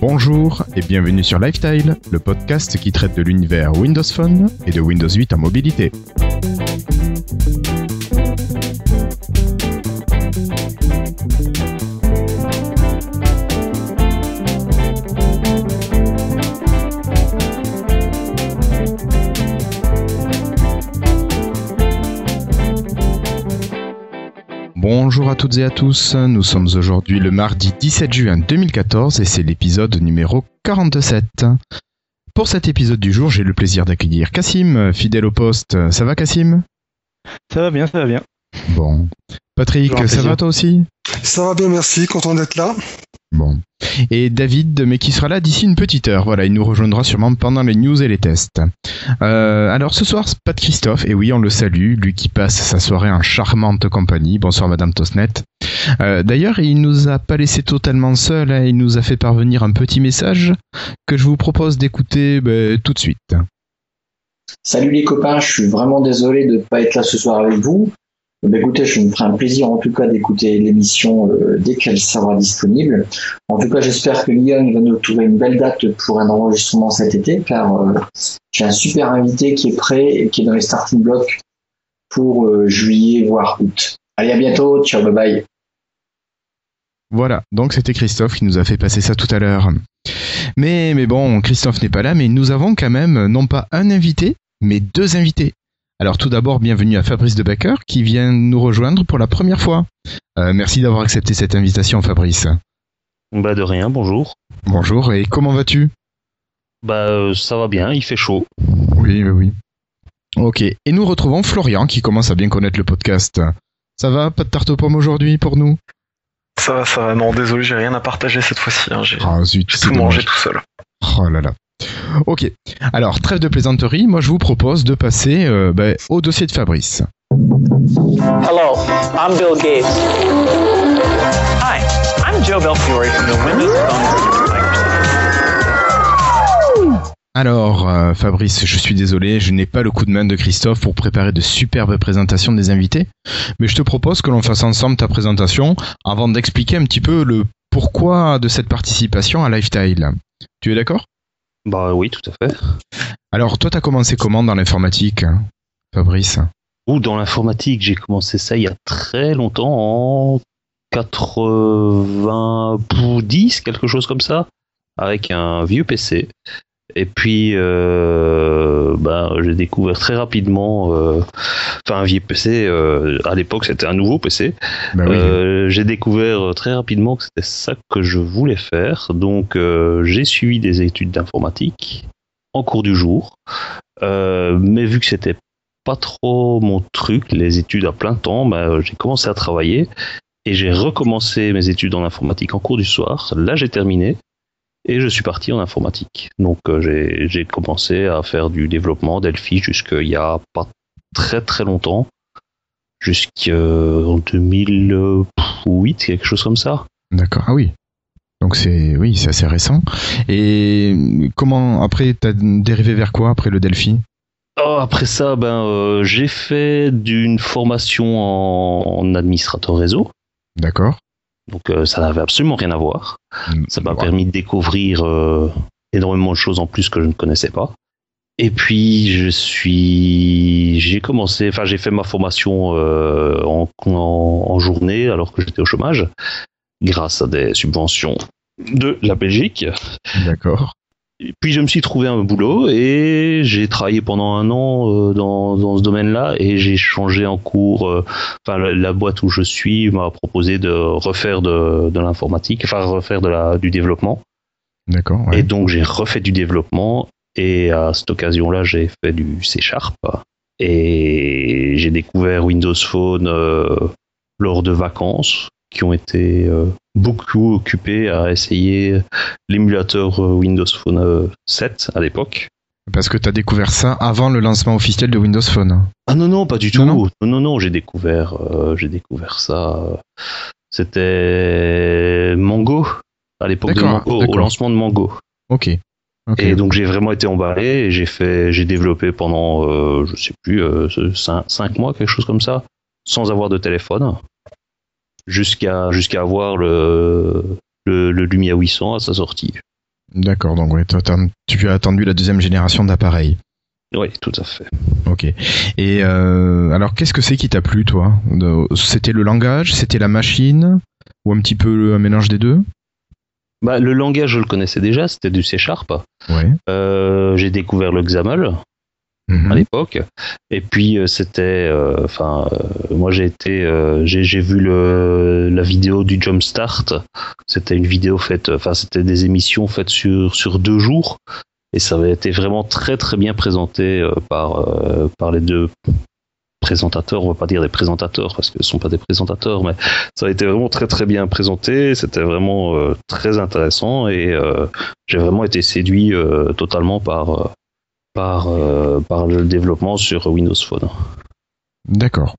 Bonjour et bienvenue sur Lifestyle, le podcast qui traite de l'univers Windows Phone et de Windows 8 en mobilité. Toutes et à tous, nous sommes aujourd'hui le mardi 17 juin 2014 et c'est l'épisode numéro 47. Pour cet épisode du jour, j'ai le plaisir d'accueillir Cassim, fidèle au poste. Ça va Cassim Ça va bien, ça va bien. Bon. Patrick, ça va toi aussi? Ça va bien, merci, content d'être là. Bon. Et David, mais qui sera là d'ici une petite heure. Voilà, il nous rejoindra sûrement pendant les news et les tests. Euh, alors ce soir, pas de Christophe, et oui, on le salue, lui qui passe sa soirée en charmante compagnie. Bonsoir Madame Tosnet. Euh, D'ailleurs, il nous a pas laissé totalement seul, hein. il nous a fait parvenir un petit message que je vous propose d'écouter ben, tout de suite. Salut les copains, je suis vraiment désolé de ne pas être là ce soir avec vous. Bah, écoutez, je me ferai un plaisir en tout cas d'écouter l'émission euh, dès qu'elle sera disponible. En tout cas, j'espère que Lyon va nous trouver une belle date pour un enregistrement cet été, car euh, j'ai un super invité qui est prêt et qui est dans les starting blocks pour euh, juillet voire août. Allez, à bientôt, ciao, bye bye. Voilà, donc c'était Christophe qui nous a fait passer ça tout à l'heure. Mais, mais bon, Christophe n'est pas là, mais nous avons quand même non pas un invité, mais deux invités. Alors tout d'abord, bienvenue à Fabrice de Becker qui vient nous rejoindre pour la première fois. Euh, merci d'avoir accepté cette invitation Fabrice. Bah de rien, bonjour. Bonjour, et comment vas-tu? Bah euh, ça va bien, il fait chaud. Oui, oui, oui. Ok, et nous retrouvons Florian qui commence à bien connaître le podcast. Ça va? Pas de tarte aux pommes aujourd'hui pour nous? Ça va, ça va. Non, désolé, j'ai rien à partager cette fois-ci. hein. J'ai Ah tout mangé tout seul. Oh là là. Ok, alors trêve de plaisanterie, moi je vous propose de passer euh, ben, au dossier de Fabrice. Hello, I'm Bill Gates. Hi, I'm Joe Belfiore from the Windows Phone. Alors, euh, Fabrice, je suis désolé, je n'ai pas le coup de main de Christophe pour préparer de superbes présentations des invités, mais je te propose que l'on fasse ensemble ta présentation avant d'expliquer un petit peu le pourquoi de cette participation à Lifestyle. Tu es d'accord? Bah oui, tout à fait. Alors, toi, t'as commencé comment dans l'informatique, Fabrice? Ou dans l'informatique, j'ai commencé ça il y a très longtemps, en 90, quelque chose comme ça, avec un vieux PC. Et puis, euh, bah, j'ai découvert très rapidement, euh, enfin un vieux PC, euh, à l'époque c'était un nouveau PC, Bah oui. Euh, j'ai découvert très rapidement que c'était ça que je voulais faire. Donc, euh, j'ai suivi des études d'informatique en cours du jour. Euh, mais vu que c'était pas trop mon truc, les études à plein temps, bah, j'ai commencé à travailler et j'ai recommencé mes études en informatique en cours du soir. Là, j'ai terminé et je suis parti en informatique. Donc, euh, j'ai j'ai commencé à faire du développement Delphi jusqu'il y a pas très très longtemps jusqu'en 2008, quelque chose comme ça. D'accord, ah oui. Donc c'est oui, c'est assez récent. Et comment après t'as dérivé vers quoi après le Delphi? Oh, après ça, ben, euh, j'ai fait d'une formation en, en administrateur réseau. D'accord. Donc euh, ça n'avait absolument rien à voir. Ça m'a Ouais. permis de découvrir euh, énormément de choses en plus que je ne connaissais pas. Et puis je suis, j'ai commencé, enfin j'ai fait ma formation euh, en, en, en journée alors que j'étais au chômage, grâce à des subventions de la Belgique. D'accord. Et puis je me suis trouvé un boulot et j'ai travaillé pendant un an euh, dans, dans ce domaine-là et j'ai changé en cours. euh, Enfin, la, la boîte où je suis m'a proposé de refaire de, de l'informatique, enfin refaire de la, du développement. D'accord. ouais. Et donc j'ai refait du développement et à cette occasion-là j'ai fait du C Sharp et j'ai découvert Windows Phone euh, lors de vacances qui ont été euh, beaucoup occupés à essayer l'émulateur euh, Windows Phone euh, 7 à l'époque. Parce que t'as découvert ça avant le lancement officiel de Windows Phone. Ah non non pas du tout. non. Non non non, j'ai découvert euh, j'ai découvert ça. euh, C'était Mango à l'époque de D'accord, Mango, au lancement de Mango. Ok. Et donc j'ai vraiment été emballé et j'ai fait, j'ai développé pendant, euh, je sais plus, 5 mois, quelque chose comme ça, sans avoir de téléphone. Jusqu'à jusqu'à avoir le, le, le Lumia 800 à sa sortie. D'accord, donc t'as- tu as attendu la deuxième génération d'appareils. Oui, tout à fait. Ok. Et euh, alors, qu'est-ce que c'est qui t'a plu, toi? C'était le langage, c'était la machine, ou un petit peu un mélange des deux? Bah, le langage, je le connaissais déjà, c'était du C Sharp. Ouais. Euh, j'ai découvert le XAML Mhm. à l'époque. Et puis euh, c'était, euh, enfin, euh, moi j'ai été, j'ai vu le, la vidéo du Jumpstart. C'était une vidéo faite, enfin c'était des émissions faites sur sur deux jours. Et ça avait été vraiment très très bien présenté par par les deux présentateurs. On va pas dire des présentateurs parce que ce sont pas des présentateurs, mais ça a été vraiment très très bien présenté. C'était vraiment très intéressant et j'ai vraiment été séduit totalement par par, euh, par le développement sur Windows Phone. D'accord.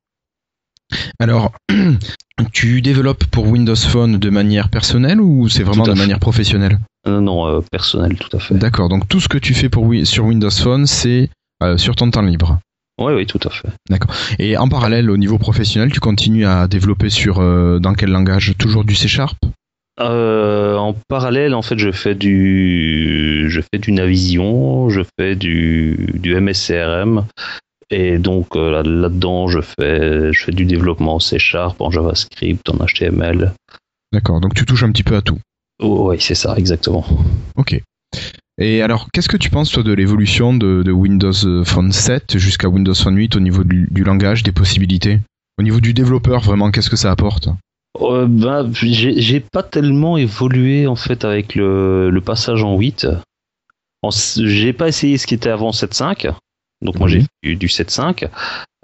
Alors, tu développes pour Windows Phone de manière personnelle ou c'est vraiment de fait. manière professionnelle? Non, non, euh, personnel, tout à fait. D'accord, donc tout ce que tu fais pour, sur Windows Phone, c'est euh, sur ton temps libre. Oui, oui, tout à fait. Et en parallèle, au niveau professionnel, tu continues à développer sur euh, dans quel langage? Toujours du C Sharp? Euh, en parallèle, en fait, je fais du, je fais du Navision, je fais du, du MSCRM, et donc euh, là- là-dedans, je fais, je fais du développement en C Sharp, en JavaScript, en HTML. D'accord, donc tu touches un petit peu à tout. Oh, oui, c'est ça, exactement. Ok. Et alors, qu'est-ce que tu penses, toi, de l'évolution de, de Windows Phone 7 jusqu'à Windows Phone 8 au niveau du, du langage, des possibilités? Au niveau du développeur, vraiment, qu'est-ce que ça apporte? Euh, ben, j'ai pas tellement évolué en fait avec le, le passage en 8. En s- J'ai pas essayé ce qui était avant 7.5. Donc moi j'ai fait du 7.5.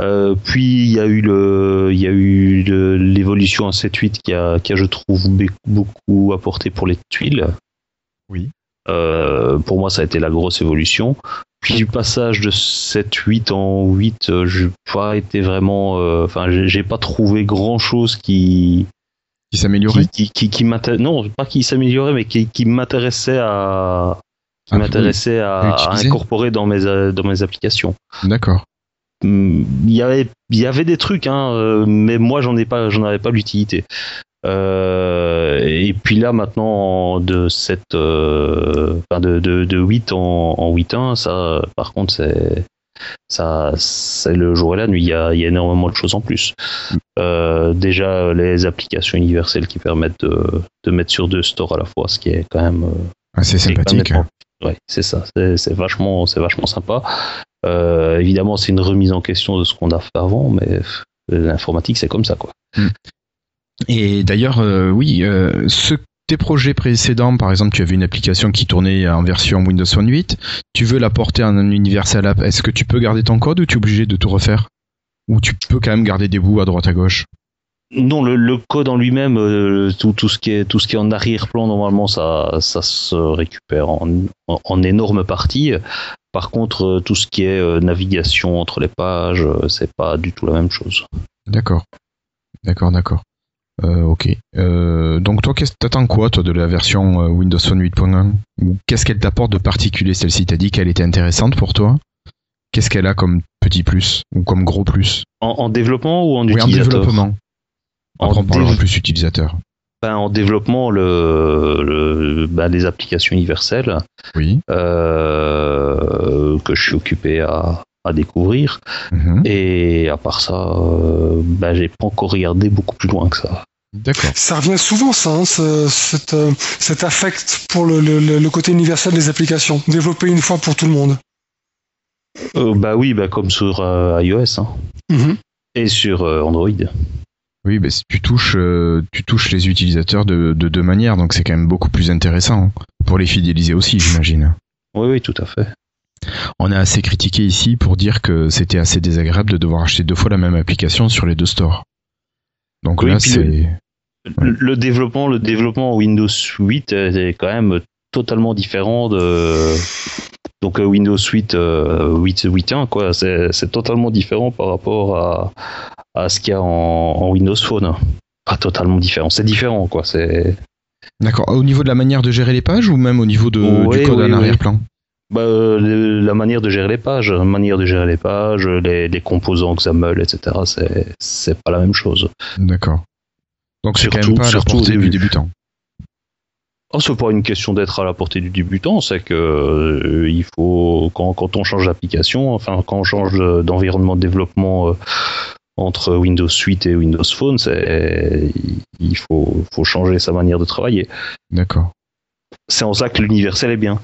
Euh, puis il y a eu le, il y a eu l'évolution en 7.8 qui a, qui a je trouve be- beaucoup apporté pour les tuiles. Oui. Euh, pour moi ça a été la grosse évolution. Puis du passage de 7.8 en 8, euh, j'ai pas été vraiment, enfin j'ai pas trouvé grand chose qui Qui s'améliorait qui, qui, qui, qui m'intér- non pas qui s'améliorait mais qui, qui m'intéressait à qui Ah, m'intéressait à, incorporer dans mes euh, dans mes applications. D'accord. Hum, il y avait il y avait des trucs hein, euh, mais moi j'en ai pas j'en avais pas l'utilité. Euh, et puis là maintenant de 7 euh, enfin, de, de, de 8 en, en 8.1 ça par contre c'est ça c'est le jour et la nuit il y a, il y a énormément de choses en plus Euh, déjà les applications universelles qui permettent de, de mettre sur deux stores à la fois ce qui est quand même Assez sympathique. Ouais, c'est ça. C'est vachement, c'est vachement sympa. Euh, évidemment, c'est une remise en question de ce qu'on a fait avant, mais l'informatique, c'est comme ça, quoi. Et d'ailleurs, euh, oui, euh, ce, tes projets précédents, par exemple, tu avais une application qui tournait en version Windows Phone 8, tu veux la porter en un Universal App, est-ce que tu peux garder ton code ou tu es obligé de tout refaire? Ou tu peux quand même garder des bouts à droite à gauche? Non, le, le code en lui-même, euh, tout, tout ce qui est tout ce qui est en arrière-plan, normalement, ça, ça se récupère en, en, en énorme partie. Par contre, euh, tout ce qui est euh, navigation entre les pages, c'est pas du tout la même chose. D'accord. D'accord, d'accord. Euh, ok. Euh, donc toi, qu'est-ce t'attends quoi, toi, de la version euh, Windows Phone 8.1 Ou qu'est-ce qu'elle t'apporte de particulier Celle-ci, t'as dit qu'elle était intéressante pour toi? Qu'est-ce qu'elle a comme petit plus? Ou comme gros plus? En, en développement ou en Oui, en utilisateur? développement. En on parlera plus utilisateur. Ben, en développement, le, le- ben, les applications universelles Oui. euh, que je suis occupé à, à découvrir. Mhm. Et à part ça, euh, ben, j'ai pas encore regardé beaucoup plus loin que ça. D'accord. Ça revient souvent, ça, hein, ce- cet, euh, cet affect pour le, le- le- le côté universel des applications. Développé une fois pour tout le monde. Euh, bah oui, bah comme sur euh, iOS hein, Mhm. et sur euh, Android. Oui, bah, tu touches, euh, tu touches les utilisateurs de, de deux manières, donc c'est quand même beaucoup plus intéressant hein, pour les fidéliser aussi, j'imagine. Oui, oui, tout à fait. On a assez critiqué ici pour dire que c'était assez désagréable de devoir acheter deux fois la même application sur les deux stores. Donc Oui, là, c'est Le, le développement, le développement Windows 8 est quand même totalement différent de donc euh, Windows 8 euh, 8 8.1 quoi. C'est totalement différent par rapport à, à ce qu'il y a en, en Windows Phone. Pas totalement différent, c'est différent quoi. C'est d'accord. Au niveau de la manière de gérer les pages ou même au niveau de, du code en arrière-plan? Bah, euh, la manière de gérer les pages, la manière de gérer les pages, les, les composants XAML, etc. C'est c'est pas la même chose. D'accord. Donc c'est quand même pas à la portée du début. débutant. Oh, c'est pas une question d'être à la portée du débutant, c'est que euh, il faut quand, quand on change d'application, enfin quand on change de- d'environnement de développement euh, entre Windows 8 et Windows Phone, c'est il faut, faut changer sa manière de travailler. D'accord. C'est en ça que l'universel est bien.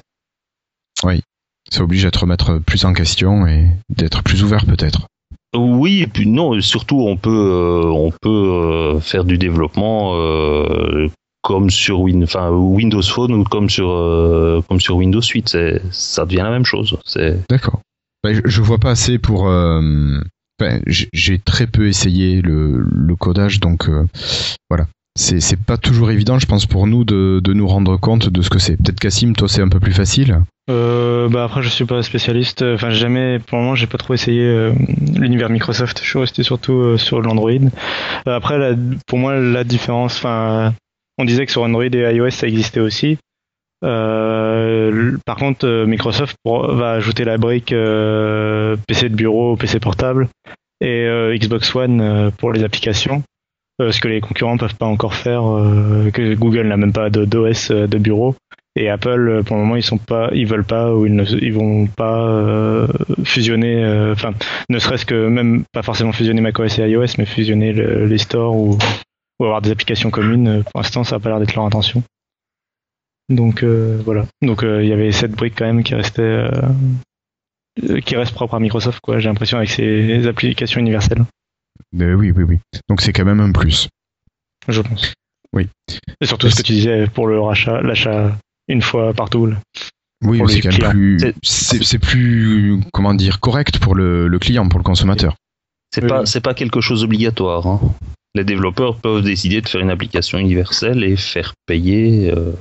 Ça oblige à te remettre plus en question et d'être plus ouvert peut-être. Oui, et puis non, surtout on peut euh, on peut euh, faire du développement euh, comme sur Win, Windows Phone ou comme sur comme sur Windows 8, c'est ça devient la même chose. D'accord. Bah, je, je vois pas assez pour. j'ai- très peu essayé le, le codage, donc voilà. C'est c'est pas toujours évident, je pense, pour nous de, de nous rendre compte de ce que c'est. Peut-être Cassim, toi, c'est un peu plus facile. Euh, bah après je suis pas spécialiste. Enfin jamais, pour le moment j'ai pas trop essayé euh, l'univers Microsoft. Je suis resté surtout euh, sur l'Android. Euh, après pour moi la différence, enfin on disait que sur Android et iOS ça existait aussi. Par contre Microsoft va ajouter la brique PC de bureau, PC portable et Xbox One pour les applications. Ce que les concurrents peuvent pas encore faire, que Google n'a même pas d'OS de bureau. Et Apple, euh, pour le moment, ils sont pas, ils veulent pas ou ils ne, ils vont pas euh, fusionner, euh, enfin, ne serait-ce que même pas forcément fusionner macOS et iOS, mais fusionner le- les stores ou, ou avoir des applications communes. Pour l'instant, ça a pas l'air d'être leur intention. Donc euh, voilà. Donc il y avait cette brique quand même qui restait, qui reste propre à Microsoft, quoi. J'ai l'impression avec ses applications universelles, oui, oui, oui. Donc c'est quand même un plus. je pense. Oui. Et surtout ce que tu disais pour le rachat, l'achat une fois partout. là. Oui, c'est quand même plus. C'est- comment dire, correct pour le, le client, pour le consommateur. c'est Oui. pas c'est pas quelque chose d'obligatoire. hein. Les développeurs peuvent décider de faire une application universelle et faire payer euh,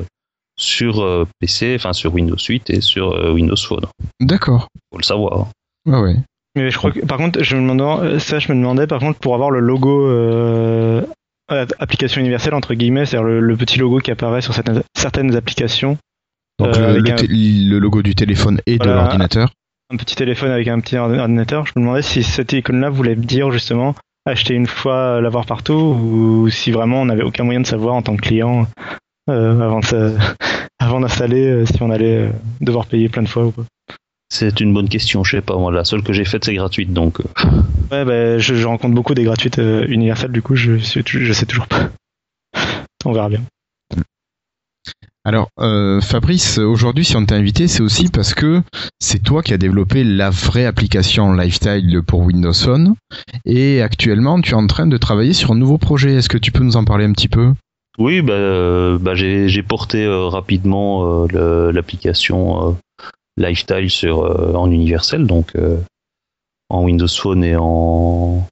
sur euh, PC, enfin sur Windows 8 et sur euh, Windows Phone. D'accord. Faut le savoir. Ouais, ouais. Mais je crois que, par contre, je me demandais, ça, je me demandais, par contre, pour avoir le logo application universelle entre guillemets, c'est-à-dire le, le petit logo qui apparaît sur certaines, certaines applications, Donc Euh, le, logo du téléphone et de l'ordinateur. un petit téléphone avec un petit ordi- ordinateur. Je me demandais si cette icône-là voulait dire justement acheter une fois, euh, l'avoir partout, ou si vraiment on n'avait aucun moyen de savoir en tant que client euh, avant d'installer euh, si on allait devoir payer plein de fois ou pas. C'est une bonne question, je sais pas moi. La seule que j'ai faite c'est gratuite donc. euh, Ouais, bah, je, je rencontre beaucoup des gratuites euh, universelles, du coup, je, suis- je sais toujours pas. On verra bien. Alors, euh, Fabrice, aujourd'hui, si on t'a invité, c'est aussi parce que c'est toi qui as développé la vraie application Lifestyle pour Windows Phone. Et actuellement, tu es en train de travailler sur un nouveau projet. Est-ce que tu peux nous en parler un petit peu? Oui, bah, euh, bah, j'ai porté euh, rapidement euh, l'application Lifestyle sur euh, en universel, donc euh, en Windows Phone et en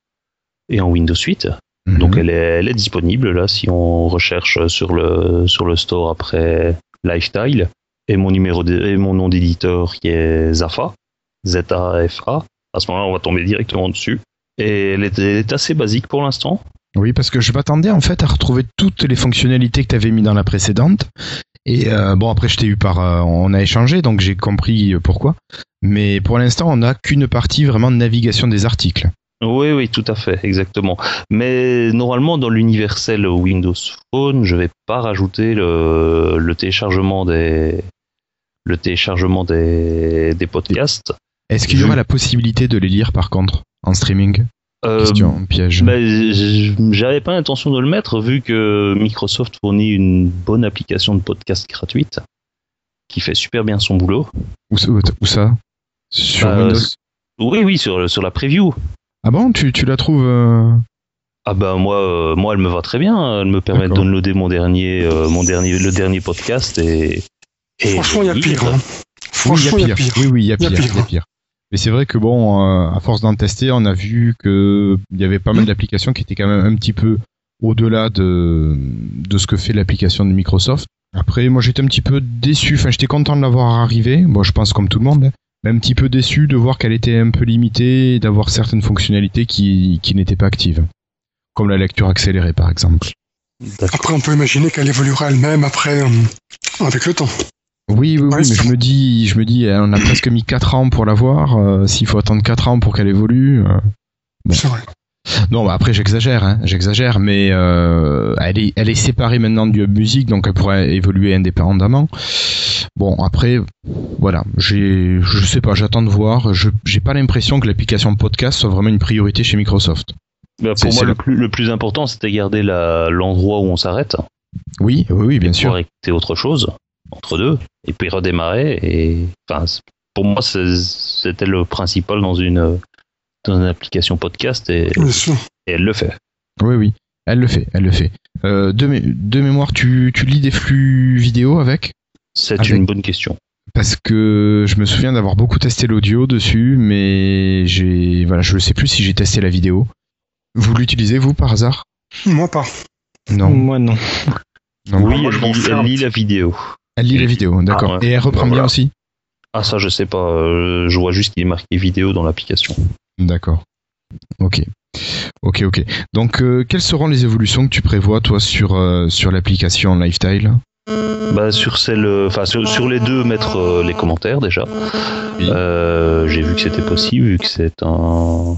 et en Windows 8. Donc Mhm. elle est, elle est disponible là si on recherche sur le sur le store après Lifestyle et mon numéro de- et mon nom d'éditeur qui est Zafa Z A F A. À ce moment-là, on va tomber directement dessus. Et elle est, elle est assez basique pour l'instant. Oui, parce que je m'attendais en fait à retrouver toutes les fonctionnalités que tu avais mis dans la précédente. Et euh, bon, après, je t'ai eu par. euh, on a échangé, donc j'ai compris euh, pourquoi. Mais pour l'instant, on n'a qu'une partie vraiment de navigation des articles. Oui, oui, tout à fait, exactement. Mais normalement, dans l'universel Windows Phone, je vais pas rajouter le, le téléchargement des le téléchargement des, des podcasts. Est-ce qu'il y aura la possibilité de les lire par contre en streaming? Euh, piège. j- j'avais pas l'intention de le mettre vu que Microsoft fournit une bonne application de podcast gratuite qui fait super bien son boulot. Où, où- où ça? Sur Bah, Windows? Oui, oui, sur, sur la preview. Ah bon, tu, tu la trouves euh, Ah ben moi, euh, moi elle me va très bien. Elle me permet de downloader mon dernier, euh, mon dernier, le dernier podcast et. et Franchement, il y a pire. hein. Franchement, il y a pire. Oui, oui, il y a Il y a pire. Mais c'est vrai que bon, euh, à force d'en tester, on a vu que il y avait pas mal d'applications qui étaient quand même un petit peu au-delà de, de ce que fait l'application de Microsoft. Après, moi j'étais un petit peu déçu, enfin j'étais content de l'avoir arrivé, bon je pense comme tout le monde, hein, mais un petit peu déçu de voir qu'elle était un peu limitée et d'avoir certaines fonctionnalités qui, qui n'étaient pas actives. Comme la lecture accélérée par exemple. Après, on peut imaginer qu'elle évoluera elle-même après, euh, avec le temps. Oui, oui, oui, mais je me dis, je me dis, on a presque mis 4 ans pour l'avoir. euh, S'il faut attendre 4 ans pour qu'elle évolue, euh, Bon. C'est vrai. Non, bah après j'exagère, hein, j'exagère, mais euh, elle, est, elle est séparée maintenant du hub musique, donc elle pourrait évoluer indépendamment. Bon, après, voilà, j'ai, je sais pas, j'attends de voir. Je, j'ai pas l'impression que l'application podcast soit vraiment une priorité chez Microsoft. Bah, pour moi, le plus, le plus important, c'était garder la- l'endroit où on s'arrête. Oui, oui, oui, bien sûr. écouter autre chose entre deux, et puis redémarrer. Et enfin, pour moi, c'était le principal dans une dans une application podcast, et, elle le fait. Oui, oui, elle le fait, elle le fait. Euh, de, mé- de mémoire, tu, tu lis des flux vidéo avec? C'est Avec- une bonne question. Parce que je me souviens d'avoir beaucoup testé l'audio dessus, mais j'ai, voilà, je ne sais plus si j'ai testé la vidéo. Vous l'utilisez vous par hasard? Moi pas. Non. Moi non. non. oui, moi, je elle, m'en lit, sers elle lit la vidéo. Elle lit les vidéos, d'accord. ouais. Et elle reprend Bah, bien voilà. aussi Ah, ça, je sais pas. euh, je vois juste qu'il est marqué vidéo dans l'application. D'accord. Ok. Ok, ok. Donc, euh, quelles seront les évolutions que tu prévois, toi, sur, euh, sur l'application Lifestyle? Bah, sur celle, enfin sur, sur les deux, mettre euh, les commentaires déjà. Oui. Euh, J'ai vu que c'était possible, vu que c'est un,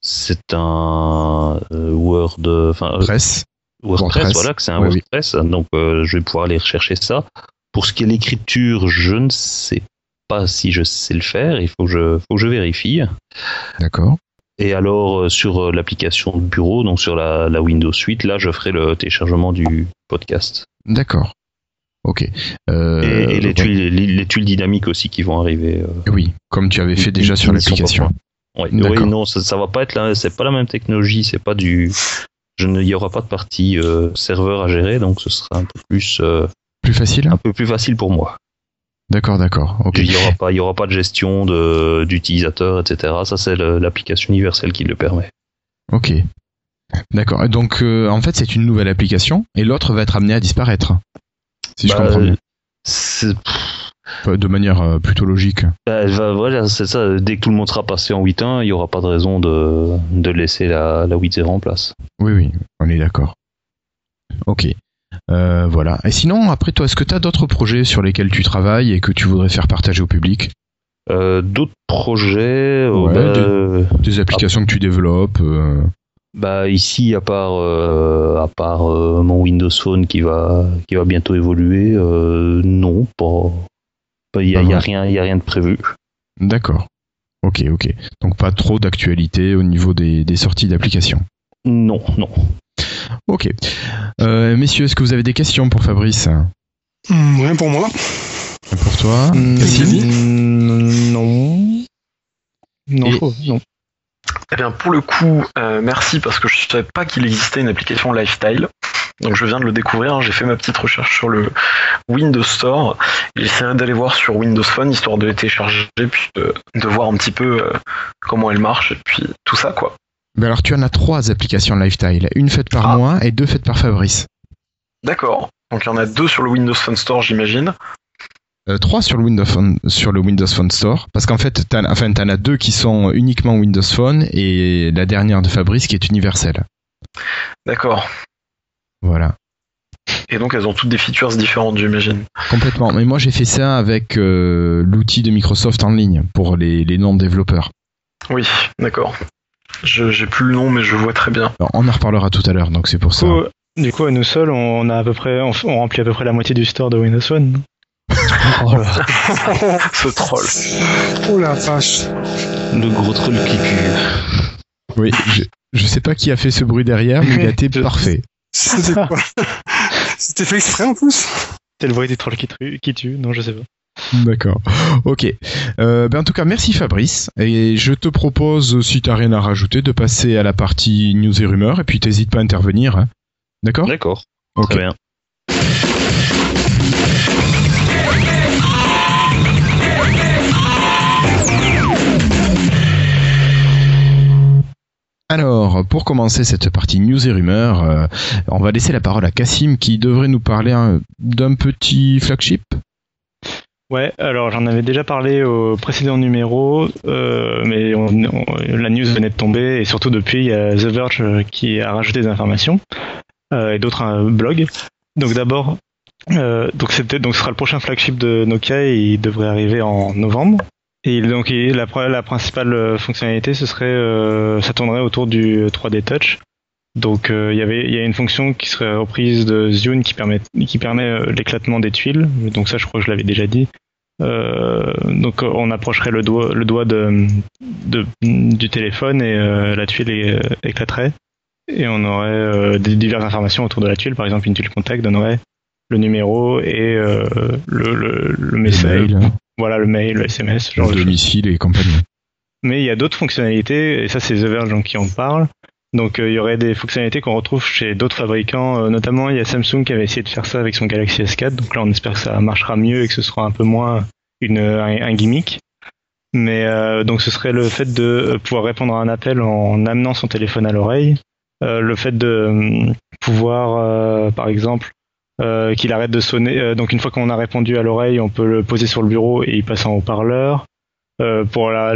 c'est un euh, Word, enfin euh, Presse WordPress, WordPress. voilà, que c'est un Ouais, oui. WordPress. Donc, euh, je vais pouvoir aller rechercher ça. Pour ce qui est de l'écriture, je ne sais pas si je sais le faire. Il faut que je, faut que je vérifie. D'accord. Et alors, euh, sur euh, l'application de bureau, donc sur la, la Windows Suite, là, je ferai le téléchargement du podcast. D'accord. Ok. Euh, et et les, tuiles, les, les tuiles dynamiques aussi qui vont arriver. euh, Oui, comme tu avais fait déjà sur l'application. Oui, non, ça, ça va pas être la, c'est pas la même technologie, c'est pas du, je ne, il y aura pas de partie euh, serveur à gérer, donc ce sera un peu plus, Plus facile? Un peu plus facile pour moi. D'accord, d'accord. Il y aura pas, il y aura pas de gestion de d'utilisateurs, etc. Ça, c'est l'application universelle qui le permet. Ok. D'accord. Donc, euh, en fait, c'est une nouvelle application et l'autre va être amené à disparaître. Si je Bah, comprends bien. De manière euh, plutôt logique. bah, voilà, c'est ça. Dès que tout le monde sera passé en 8.1, il y aura pas de raison de, de laisser la, la 8.0 en place. Oui, oui, on est d'accord. Ok. Euh, voilà. Et sinon, après toi, est-ce que tu as d'autres projets sur lesquels tu travailles et que tu voudrais faire partager au public? Euh, D'autres projets, euh, Ouais, bah, de- Des applications que tu développes euh, Bah ici, à part, à part mon Windows Phone qui va, qui va bientôt évoluer, non, pas. Il n'y a, rien, y a rien de prévu. D'accord. Ok, ok. Donc pas trop d'actualité au niveau des, des sorties d'applications? Non, non. Ok. Euh, messieurs, est-ce que vous avez des questions pour Fabrice? Hum, rien pour moi. Pour toi? Mm, Sylvie Non. Non, Et- je trouve, non. Eh bien, pour le coup, euh, merci parce que je savais pas qu'il existait une application lifestyle. Donc, je viens de le découvrir. hein. J'ai fait ma petite recherche sur le Windows Store. J'essaierai d'aller voir sur Windows Phone histoire de les télécharger puis de, de voir un petit peu euh, comment elle marche et puis tout ça, quoi. Alors tu en as trois applications Lifestyle. Une faite par Ah. moi et deux faites par Fabrice. D'accord. Donc, il y en a deux sur le Windows Phone Store, j'imagine. Euh, trois sur le Windows Phone, sur le Windows Phone Store. Parce qu'en fait, t'en, enfin, t'en as deux qui sont uniquement Windows Phone et la dernière de Fabrice qui est universelle. D'accord. Voilà. Et donc, elles ont toutes des features différentes, j'imagine. Complètement. Mais moi, j'ai fait ça avec euh, l'outil de Microsoft en ligne pour les, les non-développeurs. Oui, d'accord. Je j'ai plus le nom, mais je vois très bien. Alors, on en reparlera tout à l'heure, donc c'est pour Du ça. coup, du coup, à nous seuls, on a à peu près, on, on remplit à peu près la moitié du store de Windows Phone. non Ce troll. Oh la vache. Le gros troll qui pue. Oui, je, je sais pas qui a fait ce bruit derrière, mais il a été parfait. C'était quoi C'était fait exprès en plus? C'est le bruit des trolls qui, tru- qui tue Non, je sais pas. D'accord. Ok. Euh, ben en tout cas, merci Fabrice. Et je te propose, si t'as rien à rajouter, de passer à la partie news et rumeurs. Et puis t'hésites pas à intervenir. hein. D'accord? D'accord. Ok. Très bien. Alors, pour commencer cette partie news et rumeurs, euh, on va laisser la parole à Cassim qui devrait nous parler hein, d'un petit flagship. Ouais, alors j'en avais déjà parlé au précédent numéro, euh, mais on- on- la news venait de tomber et surtout depuis il y a The Verge euh, qui a rajouté des informations euh, et d'autres euh, blogs. Donc d'abord, euh, donc ce sera le prochain flagship de Nokia il devrait arriver en novembre. Et donc la, la principale euh, fonctionnalité, ce serait, ça tournerait autour du 3D Touch. Donc il y avait, il y a une fonction qui serait reprise de Zune qui permet, qui permet l'éclatement des tuiles. Donc ça, je crois que je l'avais déjà dit. donc on approcherait le doigt, le doigt de, de du téléphone et la tuile éclaterait. Et on aurait des diverses informations autour de la tuile. Par exemple, une tuile contact donnerait le numéro et euh, le, le, le, message. Voilà, le mail, le SMS. Genre le domicile et compagnie. Mais il y a d'autres fonctionnalités, et ça, c'est The Verge qui en parle. Donc, euh, il y aurait des fonctionnalités qu'on retrouve chez d'autres fabricants. Euh, notamment, il y a Samsung qui avait essayé de faire ça avec son Galaxy S4. Donc là, on espère que ça marchera mieux et que ce sera un peu moins une, un, gimmick. Mais donc, ce serait le fait de pouvoir répondre à un appel en amenant son téléphone à l'oreille. le fait de pouvoir, par exemple, euh, qu'il arrête de sonner. Euh, donc une fois qu'on a répondu à l'oreille, on peut le poser sur le bureau et il passe en haut-parleur. Euh, pour la,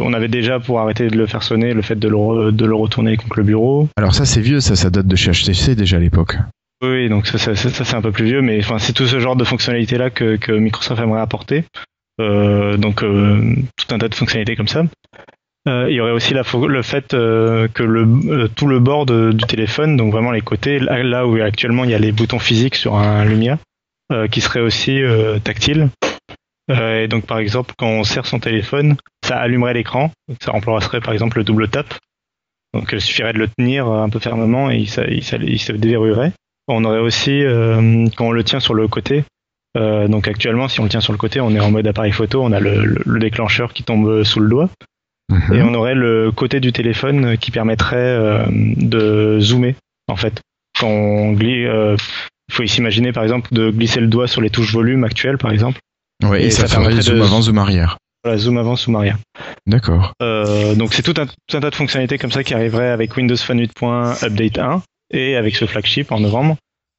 on avait déjà pour arrêter de le faire sonner le fait de le, de le retourner contre le bureau. Alors ça c'est vieux, ça ça date de chez HTC déjà à l'époque. Oui, donc ça, ça, ça, c'est un peu plus vieux, mais enfin c'est tout ce genre de fonctionnalités là que, que Microsoft aimerait apporter. donc tout un tas de fonctionnalités comme ça. Euh, il y aurait aussi la, le fait euh, que le, euh, tout le bord du téléphone, donc vraiment les côtés, là, où actuellement il y a les boutons physiques sur un Lumia, qui serait aussi tactile. Et donc par exemple, quand on serre son téléphone, ça allumerait l'écran, ça remplacerait par exemple le double tap. Donc il suffirait de le tenir un peu fermement et il, il, il se déverrouillerait. On aurait aussi, quand on le tient sur le côté, donc actuellement, si on le tient sur le côté, on est en mode appareil photo, on a le, le déclencheur qui tombe sous le doigt. Mhm. Et on aurait le côté du téléphone qui permettrait euh, de zoomer, en fait. Quand on glisse, euh, il faut s'imaginer par exemple de glisser le doigt sur les touches volume actuelles, par exemple. Ouais, et, ça, ferait zoom avant, zoom arrière. Voilà, zoom avant, zoom arrière. D'accord. Euh, donc c'est tout un, tout un, tas de fonctionnalités comme ça qui arriverait avec Windows Phone 8. Update 1 et avec ce flagship en novembre.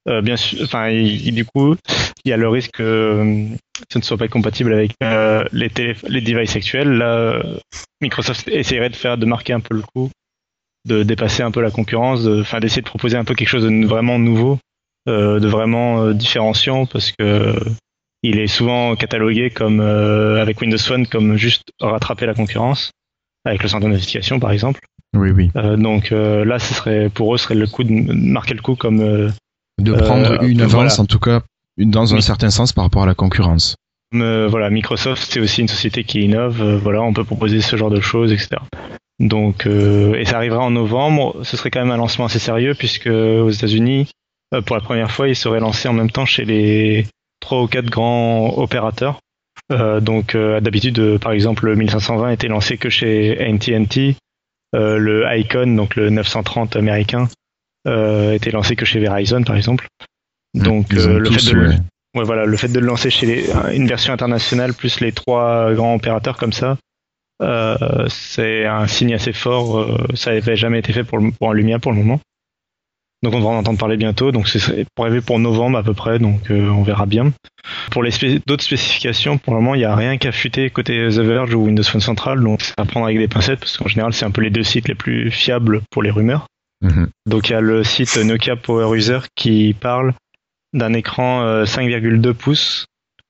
Euh, bien sûr, enfin, du coup, il y a le risque que euh, ce ne soit pas compatible avec euh, les, les devices actuels. Là, Microsoft essaierait de faire, de marquer un peu le coup, de dépasser un peu la concurrence, enfin, d'essayer de proposer un peu quelque chose de vraiment nouveau, de vraiment différenciant, parce que il est souvent catalogué comme avec Windows Phone comme juste rattraper la concurrence avec le centre de notification par exemple. Oui, oui. donc là, ce serait pour eux, ce serait le coup de marquer le coup comme de prendre euh, une avance, en tout cas, dans un certain sens par rapport à la concurrence. Euh, voilà, Microsoft, c'est aussi une société qui innove. Euh, voilà, on peut proposer ce genre de choses, etc. Donc, et ça arrivera en novembre. Ce serait quand même un lancement assez sérieux puisque aux États-Unis, pour la première fois, il serait lancé en même temps chez les trois ou quatre grands opérateurs. donc, d'habitude, par exemple, le 1520 était lancé que chez AT&T. le Icon, donc le 930 américain, euh, était lancé que chez Verizon par exemple. Donc euh, le, fait de le, voilà, le fait de le lancer chez une version internationale plus les trois grands opérateurs comme ça, euh, c'est un signe assez fort. ça n'avait jamais été fait pour, le, pour un Lumia pour le moment. Donc on va en entendre parler bientôt. Donc c'est prévu pour novembre à peu près. Donc on verra bien. Pour les d'autres spécifications, pour le moment il n'y a rien qu'à fuiter côté The Verge ou Windows Phone Central. Donc c'est à prendre avec des pincettes parce qu'en général c'est un peu les deux sites les plus fiables pour les rumeurs. Mhm. Donc il y a le site Nokia Power User qui parle d'un écran 5,2 euh, pouces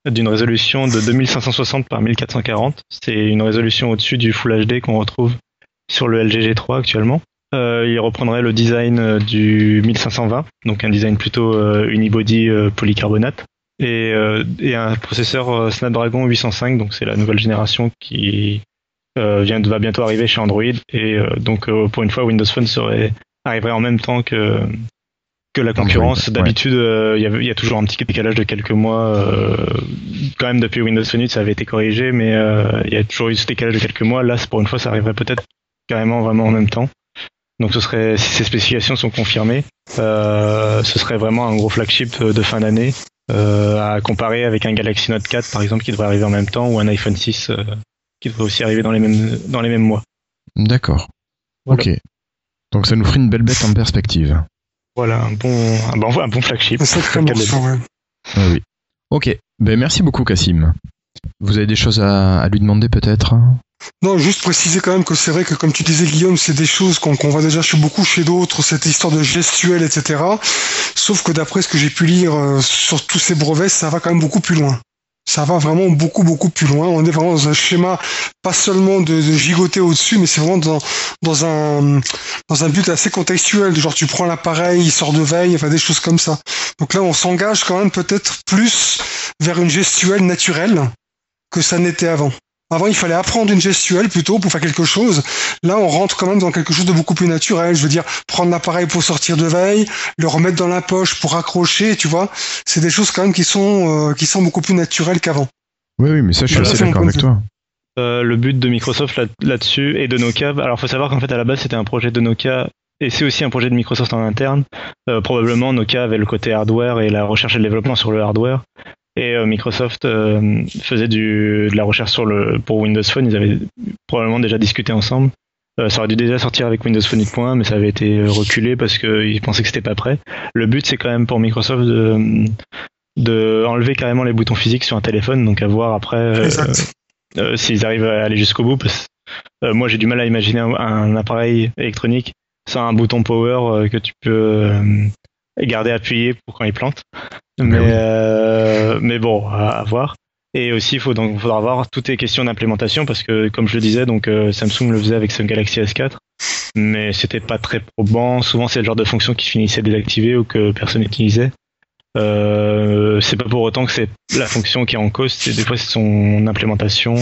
d'une résolution de 2560 par 1440. C'est une résolution au-dessus du Full HD qu'on retrouve sur le LG G3 actuellement. Euh, il reprendrait le design euh, du 1520, donc un design plutôt unibody polycarbonate, et, et, un processeur Snapdragon 805, donc c'est la nouvelle génération qui vient, va bientôt arriver chez Android, et donc pour une fois Windows Phone serait arriverait en même temps que que la concurrence. D'habitude, euh, il y, a toujours un petit décalage de quelques mois. Euh, quand même, depuis Windows Phone ça avait été corrigé, mais euh, il y a toujours eu ce décalage de quelques mois. Là, pour une fois, ça arriverait peut-être carrément vraiment en même temps. Donc, ce serait, si ces spécifications sont confirmées, ce serait vraiment un gros flagship de fin d'année à comparer avec un Galaxy Note 4, par exemple, qui devrait arriver en même temps, ou un iPhone 6 qui devrait aussi arriver dans les mêmes dans les mêmes mois. D'accord. Ok. Donc ça nous ferait une belle bête en perspective. Voilà, un bon, un bon, un bon flagship. Ah oui. Ok, ben, merci beaucoup Cassim. Vous avez des choses à, lui demander peut-être? Non, juste préciser quand même que c'est vrai que comme tu disais Guillaume, c'est des choses qu'on voit déjà chez beaucoup chez d'autres, cette histoire de gestuelle, etc. Sauf que d'après ce que j'ai pu lire euh, sur tous ces brevets, ça va quand même beaucoup plus loin. Ça va vraiment beaucoup beaucoup plus loin. On est vraiment dans un schéma pas seulement de, gigoter au-dessus, mais c'est vraiment dans, dans un dans un but assez contextuel. Genre tu prends l'appareil, il sort de veille, enfin des choses comme ça. Donc là, on s'engage quand même peut-être plus vers une gestuelle naturelle que ça n'était avant. Avant, il fallait apprendre une gestuelle plutôt pour faire quelque chose. Là, on rentre quand même dans quelque chose de beaucoup plus naturel. Je veux dire, prendre l'appareil pour sortir de veille, le remettre dans la poche pour accrocher, tu vois. C'est des choses quand même qui sont, euh, qui sont beaucoup plus naturelles qu'avant. Oui, oui, mais ça, je suis Voilà, assez d'accord avec toi. Euh, le but de Microsoft là- là-dessus et de Nokia. Alors, faut savoir qu'en fait, à la base, c'était un projet de Nokia et c'est aussi un projet de Microsoft en interne. Euh, probablement, Nokia avait le côté hardware et la recherche et le développement sur le hardware. Et euh, Microsoft euh, faisait du, de la recherche sur le, pour Windows Phone. Ils avaient probablement déjà discuté ensemble. Euh, ça aurait dû déjà sortir avec Windows Phone 8.1, mais ça avait été reculé parce qu'ils pensaient que c'était pas prêt. Le but, c'est quand même pour Microsoft de, de enlever carrément les boutons physiques sur un téléphone, donc à voir après s'ils arrivent à aller jusqu'au bout. Parce, moi, j'ai du mal à imaginer un, un appareil électronique sans un bouton power que tu peux garder appuyé pour quand il plante. Mais, oui. euh, mais bon, à, à voir. Et aussi, il faut donc faudra voir toutes les questions d'implémentation parce que, comme je le disais, donc euh, Samsung le faisait avec son Galaxy S4, mais c'était pas très probant. Souvent, c'est le genre de fonction qui finissait désactivée ou que personne n'utilisait. Euh, c'est pas pour autant que c'est la fonction qui est en cause. C'est des fois c'est son implémentation,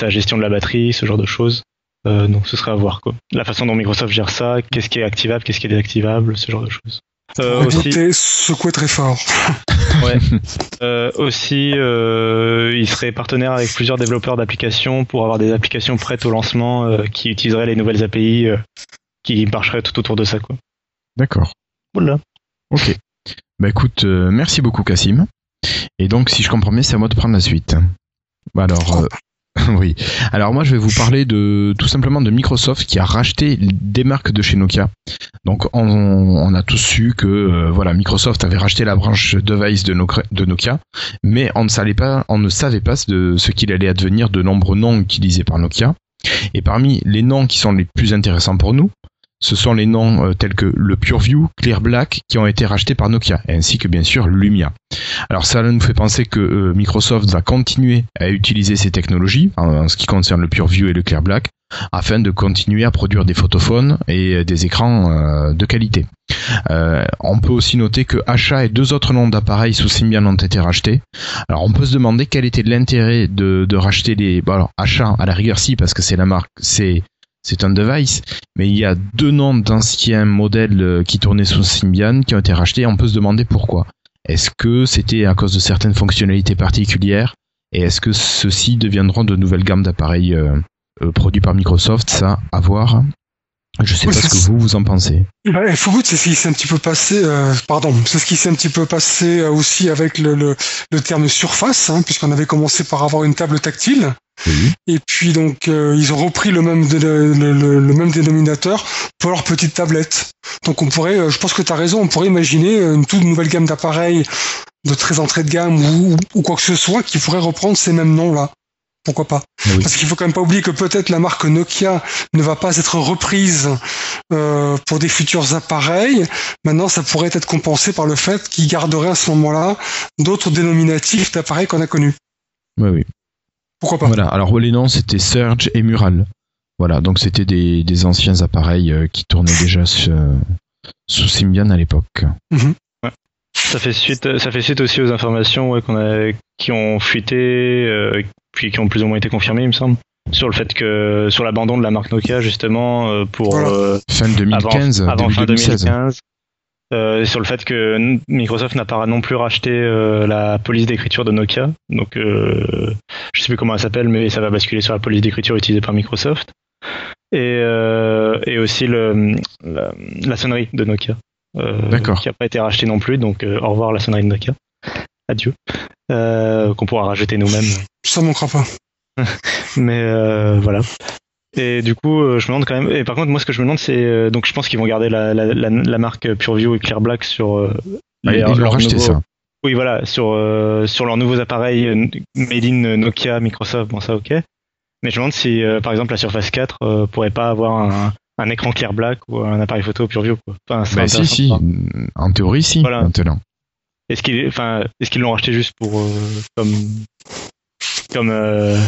sa gestion de la batterie, ce genre de choses. Euh, donc ce serait à voir quoi. La façon dont Microsoft gère ça, qu'est-ce qui est activable, qu'est-ce qui est désactivable, ce genre de choses. Euh, aussi, Écoutez, secouer très fort. Ouais. Euh, aussi, euh, il serait partenaire avec plusieurs développeurs d'applications pour avoir des applications prêtes au lancement euh, qui utiliseraient les nouvelles API euh, qui marcheraient tout autour de ça. Quoi. D'accord. Voilà. Ok. Bah écoute, euh, merci beaucoup Cassim. Et donc, si je comprends bien, c'est à moi de prendre la suite. Bah Alors, euh, oui. Alors moi, je vais vous parler de tout simplement de Microsoft qui a racheté des marques de chez Nokia. Donc, on, on a tous su que euh, voilà, Microsoft avait racheté la branche device de, Nokia- de Nokia, mais on ne savait pas, on ne savait pas de ce qu'il allait advenir de nombreux noms utilisés par Nokia. Et parmi les noms qui sont les plus intéressants pour nous, ce sont les noms euh, tels que le PureView, Clear Black qui ont été rachetés par Nokia, ainsi que bien sûr Lumia. Alors ça nous fait penser que euh, Microsoft va continuer à utiliser ces technologies en, ce qui concerne le PureView et le Clear Black afin de continuer à produire des photophones et euh, des écrans de qualité. On peut aussi noter que Achat et deux autres noms d'appareils sous Symbian ont été rachetés. Alors on peut se demander quel était l'intérêt de, racheter les... Bon alors Achat à la rigueur si parce que c'est la marque, c'est c'est un device, mais il y a deux noms d'anciens modèles euh, qui tournaient sous Symbian qui ont été rachetés. On peut se demander pourquoi. Est-ce que c'était à cause de certaines fonctionnalités particulières? Et est-ce que ceux-ci deviendront de nouvelles gammes d'appareils euh, euh, produits par Microsoft? Ça, à voir. Je sais pas ce que vous vous en pensez. Il faut goûter, c'est ce qui s'est un petit peu passé, euh, pardon, c'est ce qui s'est un petit peu passé euh, aussi avec le, le, le terme surface, hein, puisqu'on avait commencé par avoir une table tactile. Oui. Et puis donc euh, ils ont repris le même dé- le, le- le même dénominateur pour leur petite tablette. Donc on pourrait, euh, je pense que tu as raison, on pourrait imaginer une toute nouvelle gamme d'appareils de très entrée de gamme ou, ou quoi que ce soit qui pourrait reprendre ces mêmes noms là. Pourquoi pas oui. Parce qu'il faut quand même pas oublier que peut-être la marque Nokia ne va pas être reprise euh, pour des futurs appareils. Maintenant, ça pourrait être compensé par le fait qu'ils garderaient à ce moment-là d'autres dénominatifs d'appareils qu'on a connus. Oui, oui. Pourquoi pas Voilà, alors les noms c'était Surge et Mural. Voilà, donc c'était des, des anciens appareils euh, qui tournaient déjà sous Symbian à l'époque. Ça fait suite, ça fait suite aussi aux informations ouais, qu'on a, qui ont fuité, euh, puis qui ont plus ou moins été confirmées, il me semble, sur le fait que sur l'abandon de la marque Nokia justement euh, pour Voilà. euh, Fin 2015, avant, fin 2016. 2015. Euh, sur le fait que Microsoft n'a pas non plus racheté euh, la police d'écriture de Nokia. Donc, euh, je sais plus comment elle s'appelle, mais ça va basculer sur la police d'écriture utilisée par Microsoft. Et, euh, et aussi le, la, la sonnerie de Nokia. Euh, D'accord. Qui n'a pas été rachetée non plus. Donc, euh, au revoir la sonnerie de Nokia. Adieu. Euh, Qu'on pourra rajouter nous-mêmes. Ça manquera pas. Mais euh, voilà. Et du coup, je me demande quand même. Et par contre, moi, ce que je me demande, c'est donc je pense qu'ils vont garder la, la, la, la marque PureView et Clear Black sur. euh, Ah, ils l'ont leurs racheté nouveaux- ça. Oui, voilà, sur euh, sur leurs nouveaux appareils made in Nokia, Microsoft, bon ça, ok. Mais je me demande si, euh, par exemple, la Surface 4 euh, pourrait pas avoir un, un écran Clear Black ou un appareil photo PureView. Quoi. Enfin, Bah, si, si, en théorie, si, Voilà. maintenant. est-ce qu'ils, enfin, est-ce qu'ils l'ont racheté juste pour euh, comme comme euh,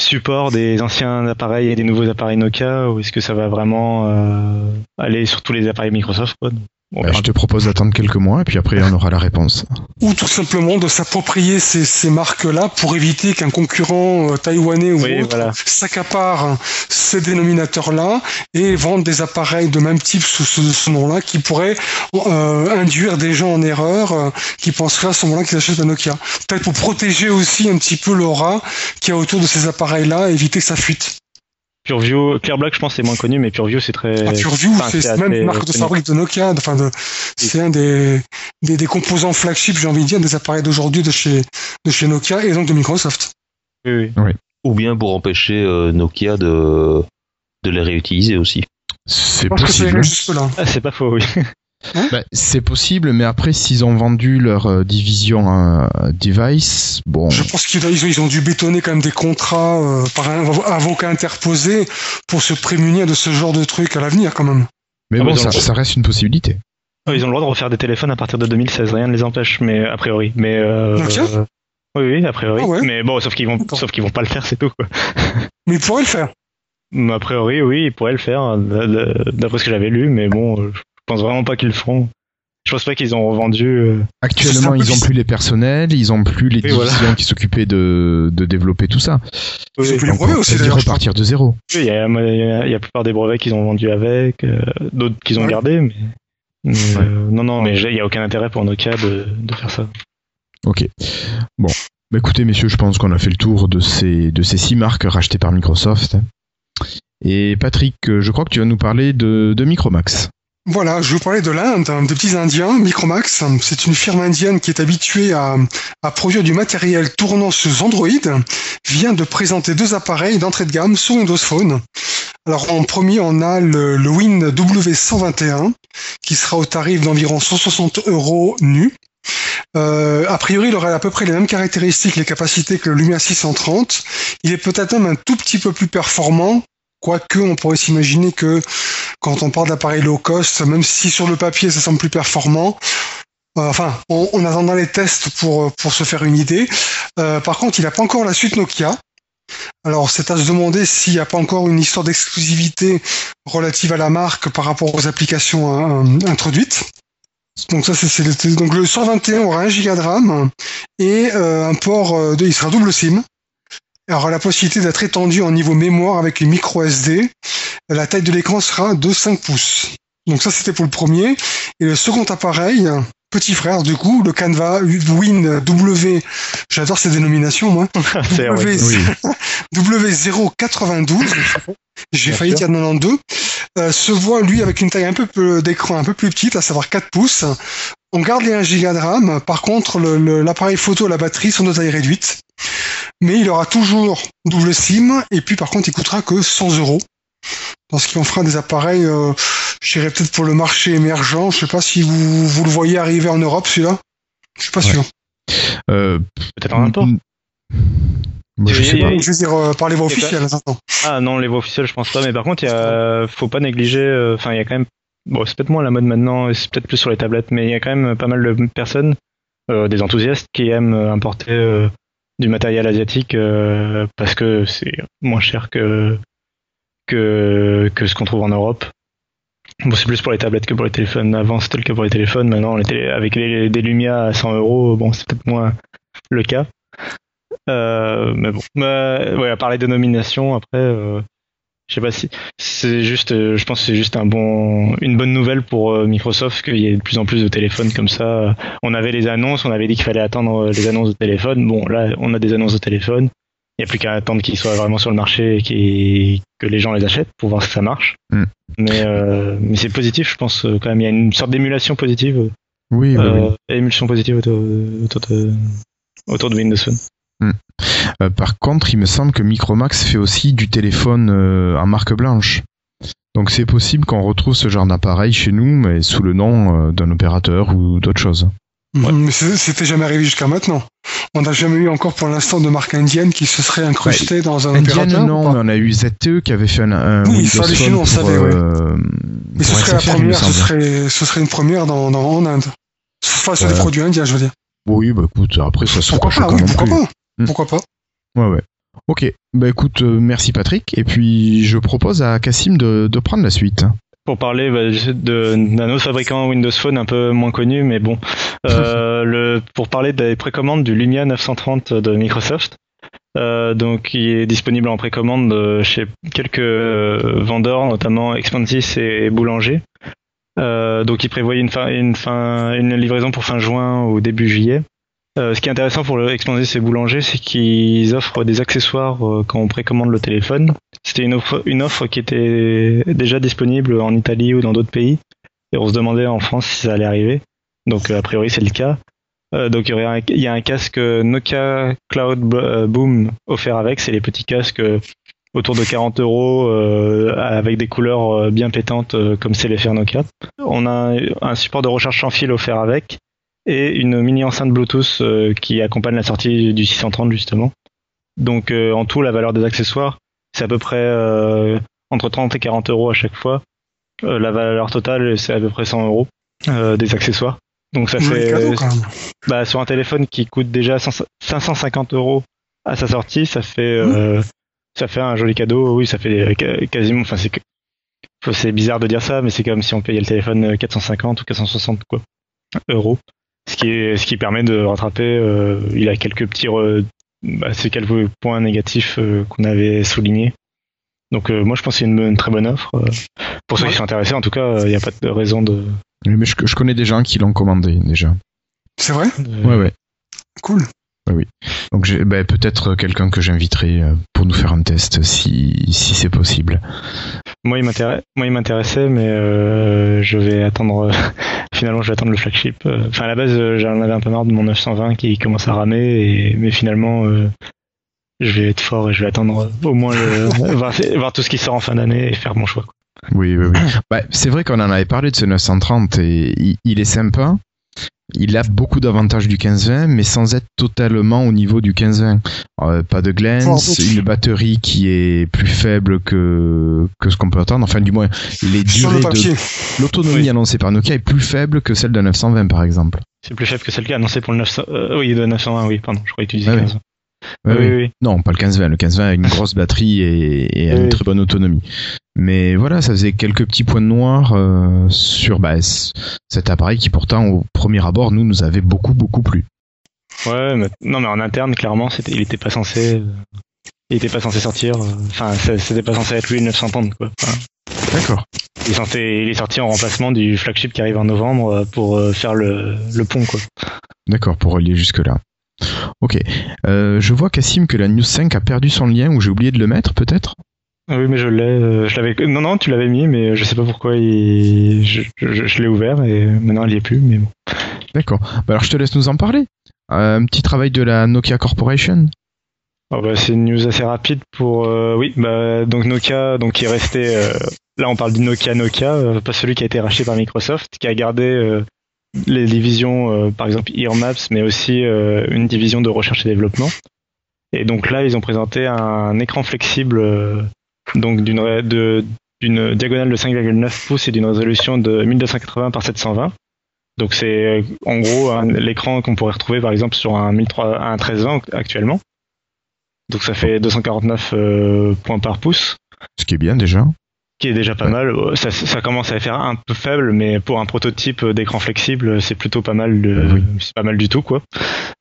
support des anciens appareils et des nouveaux appareils Nokia ou est-ce que ça va vraiment euh, aller sur tous les appareils Microsoft quoi Bah, verra. je te propose d'attendre quelques mois et puis après on aura la réponse. Ou tout simplement de s'approprier ces, ces marques-là pour éviter qu'un concurrent euh, taïwanais ou Oui, autre voilà. s'accapare ces dénominateurs-là et vende des appareils de même type sous ce, ce nom-là qui pourraient euh, induire des gens en erreur euh, qui penseraient à ce moment-là qu'ils achètent un Nokia. Peut-être pour protéger aussi un petit peu l'aura qu'il y a autour de ces appareils-là et éviter ça fuite. PureView, Clear Black, je pense c'est moins connu, mais PureView c'est très. Ah, PureView, enfin, c'est même assez une marque de fabrique de Nokia. Enfin, de, c'est un des, des, des composants flagship, j'ai envie de dire, des appareils d'aujourd'hui de chez, de chez Nokia et donc de Microsoft. Oui, oui. Ou bien pour empêcher euh, Nokia de, de les réutiliser aussi. C'est Je pense que ça possible. Ah, c'est pas faux, oui. Bah, c'est possible, mais après, s'ils ont vendu leur euh, division euh, device, bon, Je pense qu'ils ils ont, ils ont dû bétonner quand même des contrats euh, par un avo- avocat interposé pour se prémunir de ce genre de truc à l'avenir quand même. mais Ah, bon, mais ça, reste une possibilité. Ils ont le droit de refaire des téléphones à partir de 2016, rien ne les empêche, mais a priori. Mais euh, Nokia euh, oui, oui, a priori. Ah ouais Mais bon, sauf qu'ils vont, sauf qu'ils vont pas le faire, c'est tout. Quoi. Mais ils pourraient le faire. A priori, oui, ils pourraient le faire, d- d'après ce que j'avais lu, mais bon, euh, je pense vraiment pas qu'ils le feront. Je pense pas qu'ils ont revendu. euh, Actuellement, ils ont plus les personnels, ils ont plus les voilà. divisions qui s'occupaient de, de développer tout ça. Ils ont plus les brevets aussi d'ailleurs. repartir de zéro. Il y a, il y la plupart des brevets qu'ils ont vendus avec, euh, d'autres qu'ils ont Ouais. gardés, mais. mais, Ouais. euh, non, non, mais il y a aucun intérêt pour Nokia de, de faire ça. Ok. Bon. Bah, écoutez, messieurs, je pense qu'on a fait le tour de ces, de ces six marques rachetées par Microsoft. Et Patrick, je crois que tu vas nous parler de, de Micromax. Voilà, je vous parler de l'Inde, hein, des petits Indiens. Micromax, c'est une firme indienne qui est habituée à, produire du matériel tournant sur Android, vient de présenter deux appareils d'entrée de gamme sur Windows Phone. Alors en premier, on a le, Win W121 qui sera au tarif d'environ 160 euros nu. Euh, a priori, il aura à peu près les mêmes caractéristiques, les capacités que le Lumia 630. Il est peut-être même un tout petit peu plus performant, quoique on pourrait s'imaginer que quand on parle d'appareils low cost, même si sur le papier ça semble plus performant, euh, enfin, on, on attendra les tests pour, pour se faire une idée. Euh, par contre, il n'a pas encore la suite Nokia. Alors, c'est à se demander s'il n'y a pas encore une histoire d'exclusivité relative à la marque par rapport aux applications euh, introduites. Donc ça, c'est le- donc le 121 aura 1 giga de RAM et euh, un port euh, de, il sera double SIM. Il aura la possibilité d'être étendu en niveau mémoire avec une micro SD. La taille de l'écran sera de 5 pouces. Donc ça, c'était pour le premier. Et le second appareil, petit frère, du coup, le Canva Win W, j'adore ces dénominations, moi. C'est vrai. W, W092, j'ai failli sûr. dire 92, euh, se voit lui avec une taille un peu peu- d'écran un peu plus petite, à savoir 4 pouces. On garde les 1 giga de RAM, par contre l'appareil photo et la batterie sont de taille réduite. Mais il aura toujours double SIM, et puis par contre il coûtera que 100 euros. Parce qu'on fera des appareils, euh, je dirais peut-être pour le marché émergent, je sais pas si vous, vous le voyez arriver en Europe celui-là. Je suis pas Ouais. sûr. Euh, Peut-être en import. Moi, je sais pas. Je veux dire euh, par les voies bah- officielles, attends. Ah non, les voix officielles, je pense pas. Mais par contre, il a, faut pas négliger. euh, Enfin, il y a quand même. Bon, c'est peut-être moins la mode maintenant, et c'est peut-être plus sur les tablettes, mais il y a quand même pas mal de personnes, euh, des enthousiastes, qui aiment importer euh, du matériel asiatique euh, parce que c'est moins cher que que que ce qu'on trouve en Europe. Bon, c'est plus pour les tablettes que pour les téléphones. Avant, c'était le cas pour les téléphones. Maintenant, les avec les, des Lumia à 100 euros, bon, c'est peut-être moins le cas. Euh, mais bon, Bah, ouais, à parler de nomination, après, euh, je sais pas si c'est juste, euh, je pense que c'est juste un bon, une bonne nouvelle pour euh, Microsoft qu'il y ait de plus en plus de téléphones comme ça. On avait les annonces, on avait dit qu'il fallait attendre les annonces de téléphone. Bon, là, on a des annonces de téléphone. Il n'y a plus qu'à attendre qu'ils soient vraiment sur le marché et que les gens les achètent pour voir si ça marche. Mm. Mais, euh, mais c'est positif, je pense euh, quand même. Il y a une sorte d'émulation positive, Oui, oui, oui. euh, émulsion positive autour, autour de, autour de Windows Phone. Euh, par contre, il me semble que Micromax fait aussi du téléphone euh, en marque blanche. Donc c'est possible qu'on retrouve ce genre d'appareil chez nous, mais sous le nom euh, d'un opérateur ou d'autre chose. Ouais. Mais c'est- c'était jamais arrivé jusqu'à maintenant. On n'a jamais eu encore pour l'instant de marque indienne qui se serait incrustée dans un opérateur. non, mais on a eu ZTE qui avait fait un, un Oui, ça, les Chinois, on savait, ouais. euh, Mais ce serait la première, ce serait, ce serait une première dans, dans, en Inde. Ce Enfin, sur des produits indiens, je veux dire. Oui, bah écoute, après ça se Pourquoi pas, oui, pourquoi plus. pas Hmm. Pourquoi pas Ouais, ouais. Ok, bah écoute, euh, merci Patrick, et puis je propose à Cassim de, de prendre la suite. Pour parler bah, d'un autre fabricant Windows Phone un peu moins connu, mais bon, Euh, le, pour parler des précommandes du Lumia 930 de Microsoft, euh, donc qui est disponible en précommande euh, chez quelques vendeurs, notamment Expansys et Boulanger. Euh, donc ils prévoyaient une, fin, une, fin, une livraison pour fin juin ou début juillet. Euh, ce qui est intéressant pour le Expansys et Boulanger, c'est qu'ils offrent des accessoires euh, quand on précommande le téléphone. C'était une offre, qui était déjà disponible en Italie ou dans d'autres pays. Et on se demandait en France si ça allait arriver. Donc euh, a priori c'est le cas. Euh, donc il y, a un casque Nokia Cloud euh, Boom offert avec. C'est les petits casques autour de 40 euros avec des couleurs bien pétantes comme c'est les Nokia. On a un support de recharge sans fil offert avec et une mini enceinte Bluetooth qui accompagne la sortie du 630 justement. Donc en tout la valeur des accessoires c'est à peu près euh, entre 30 et 40 euros à chaque fois. Euh, la valeur totale, c'est à peu près 100 euros euh, des accessoires. Donc ça fait cadeau, quand même. bah, sur un téléphone qui coûte déjà 100 550 euros à sa sortie, ça fait Mmh. euh, ça fait un joli cadeau. Oui, ça fait euh, quasiment. Enfin, c'est que- c'est bizarre de dire ça, mais c'est comme si on payait le téléphone euh, 450 ou 460 quoi euros. Ce qui est ce qui permet de rattraper. euh, il a quelques petits re- bah, ces quelques points négatifs euh, qu'on avait soulignés. Donc euh, moi je pense que c'est une, une très bonne offre. euh, pour ceux Ouais. qui sont intéressés, en tout cas, il n'y a pas de raison de. Oui, Mais je, je connais des gens qui l'ont commandé déjà. C'est vrai? Ouais, ouais. Cool. Donc j'ai bah, peut-être quelqu'un que j'inviterai pour nous faire un test si, si c'est possible. Moi, il m'intéresse, moi, il m'intéressait, mais euh, je vais attendre. Finalement, je vais attendre le flagship. Euh, Enfin, à la base, euh, j'en avais un peu marre de mon 920 qui commence à ramer, et, mais finalement, euh, je vais être fort et je vais attendre au moins le, voir, voir tout ce qui sort en fin d'année et faire mon choix. quoi. Oui, oui, oui. Bah, c'est vrai qu'on en avait parlé de ce 930 et il, il est sympa. Il a beaucoup d'avantages du 1520, mais sans être totalement au niveau du 1520. Euh, pas de glance, une batterie qui est plus faible que, que ce qu'on peut attendre. Enfin, du moins, les Sur le durées papier. de l'autonomie Oui. annoncée par Nokia est plus faible que celle de 920, par exemple. C'est plus faible que celle qui est annoncée pour le 900. euh, oui, de 920, oui, pardon, je croyais que tu disais Ah oui. 15. Ouais, oui, oui. oui, oui. Non, pas le 1520. Le 1520 a une grosse batterie et, et a Oui, une oui. très bonne autonomie. Mais voilà, ça faisait quelques petits points noirs euh, sur bah, cet appareil qui pourtant au premier abord nous nous avait beaucoup beaucoup plu. Ouais, mais, non, mais en interne, clairement, il était pas censé. euh, il était pas censé sortir. euh, Enfin, c'était pas censé être lui le 930, quoi. Enfin, D'accord. Il est, censé- il est sorti en remplacement du flagship qui arrive en novembre euh, pour faire le, le pont quoi. D'accord, pour relier jusque-là. Ok. Euh, je vois, Cassim, que la News 5 a perdu son lien ou j'ai oublié de le mettre, peut-être? Oui mais je l'ai, euh, je l'avais. Non non tu l'avais mis mais je sais pas pourquoi il... je, je- je l'ai ouvert et maintenant il y est plus mais bon. D'accord. Bah alors je te laisse nous en parler. Euh, un petit travail de la Nokia Corporation. Ah bah, c'est une news assez rapide pour euh, oui bah donc Nokia donc qui est resté euh, là on parle du Nokia Nokia pas celui qui a été racheté par Microsoft qui a gardé euh, les divisions par exemple Earmaps mais aussi une division de recherche et développement et donc là ils ont présenté un écran flexible donc d'une diagonale de 5,9 pouces et d'une résolution de 1280 par 720 donc c'est en gros l'écran qu'on pourrait retrouver par exemple sur un 1300 un 1320 actuellement. Donc ça fait 249 euh, points par pouce, Ce qui est bien déjà. Qui est déjà pas Ouais. mal. Euh, Ça, ça commence à faire un peu faible, mais pour un prototype d'écran flexible, c'est plutôt pas mal. De, Oui. C'est pas mal du tout, quoi.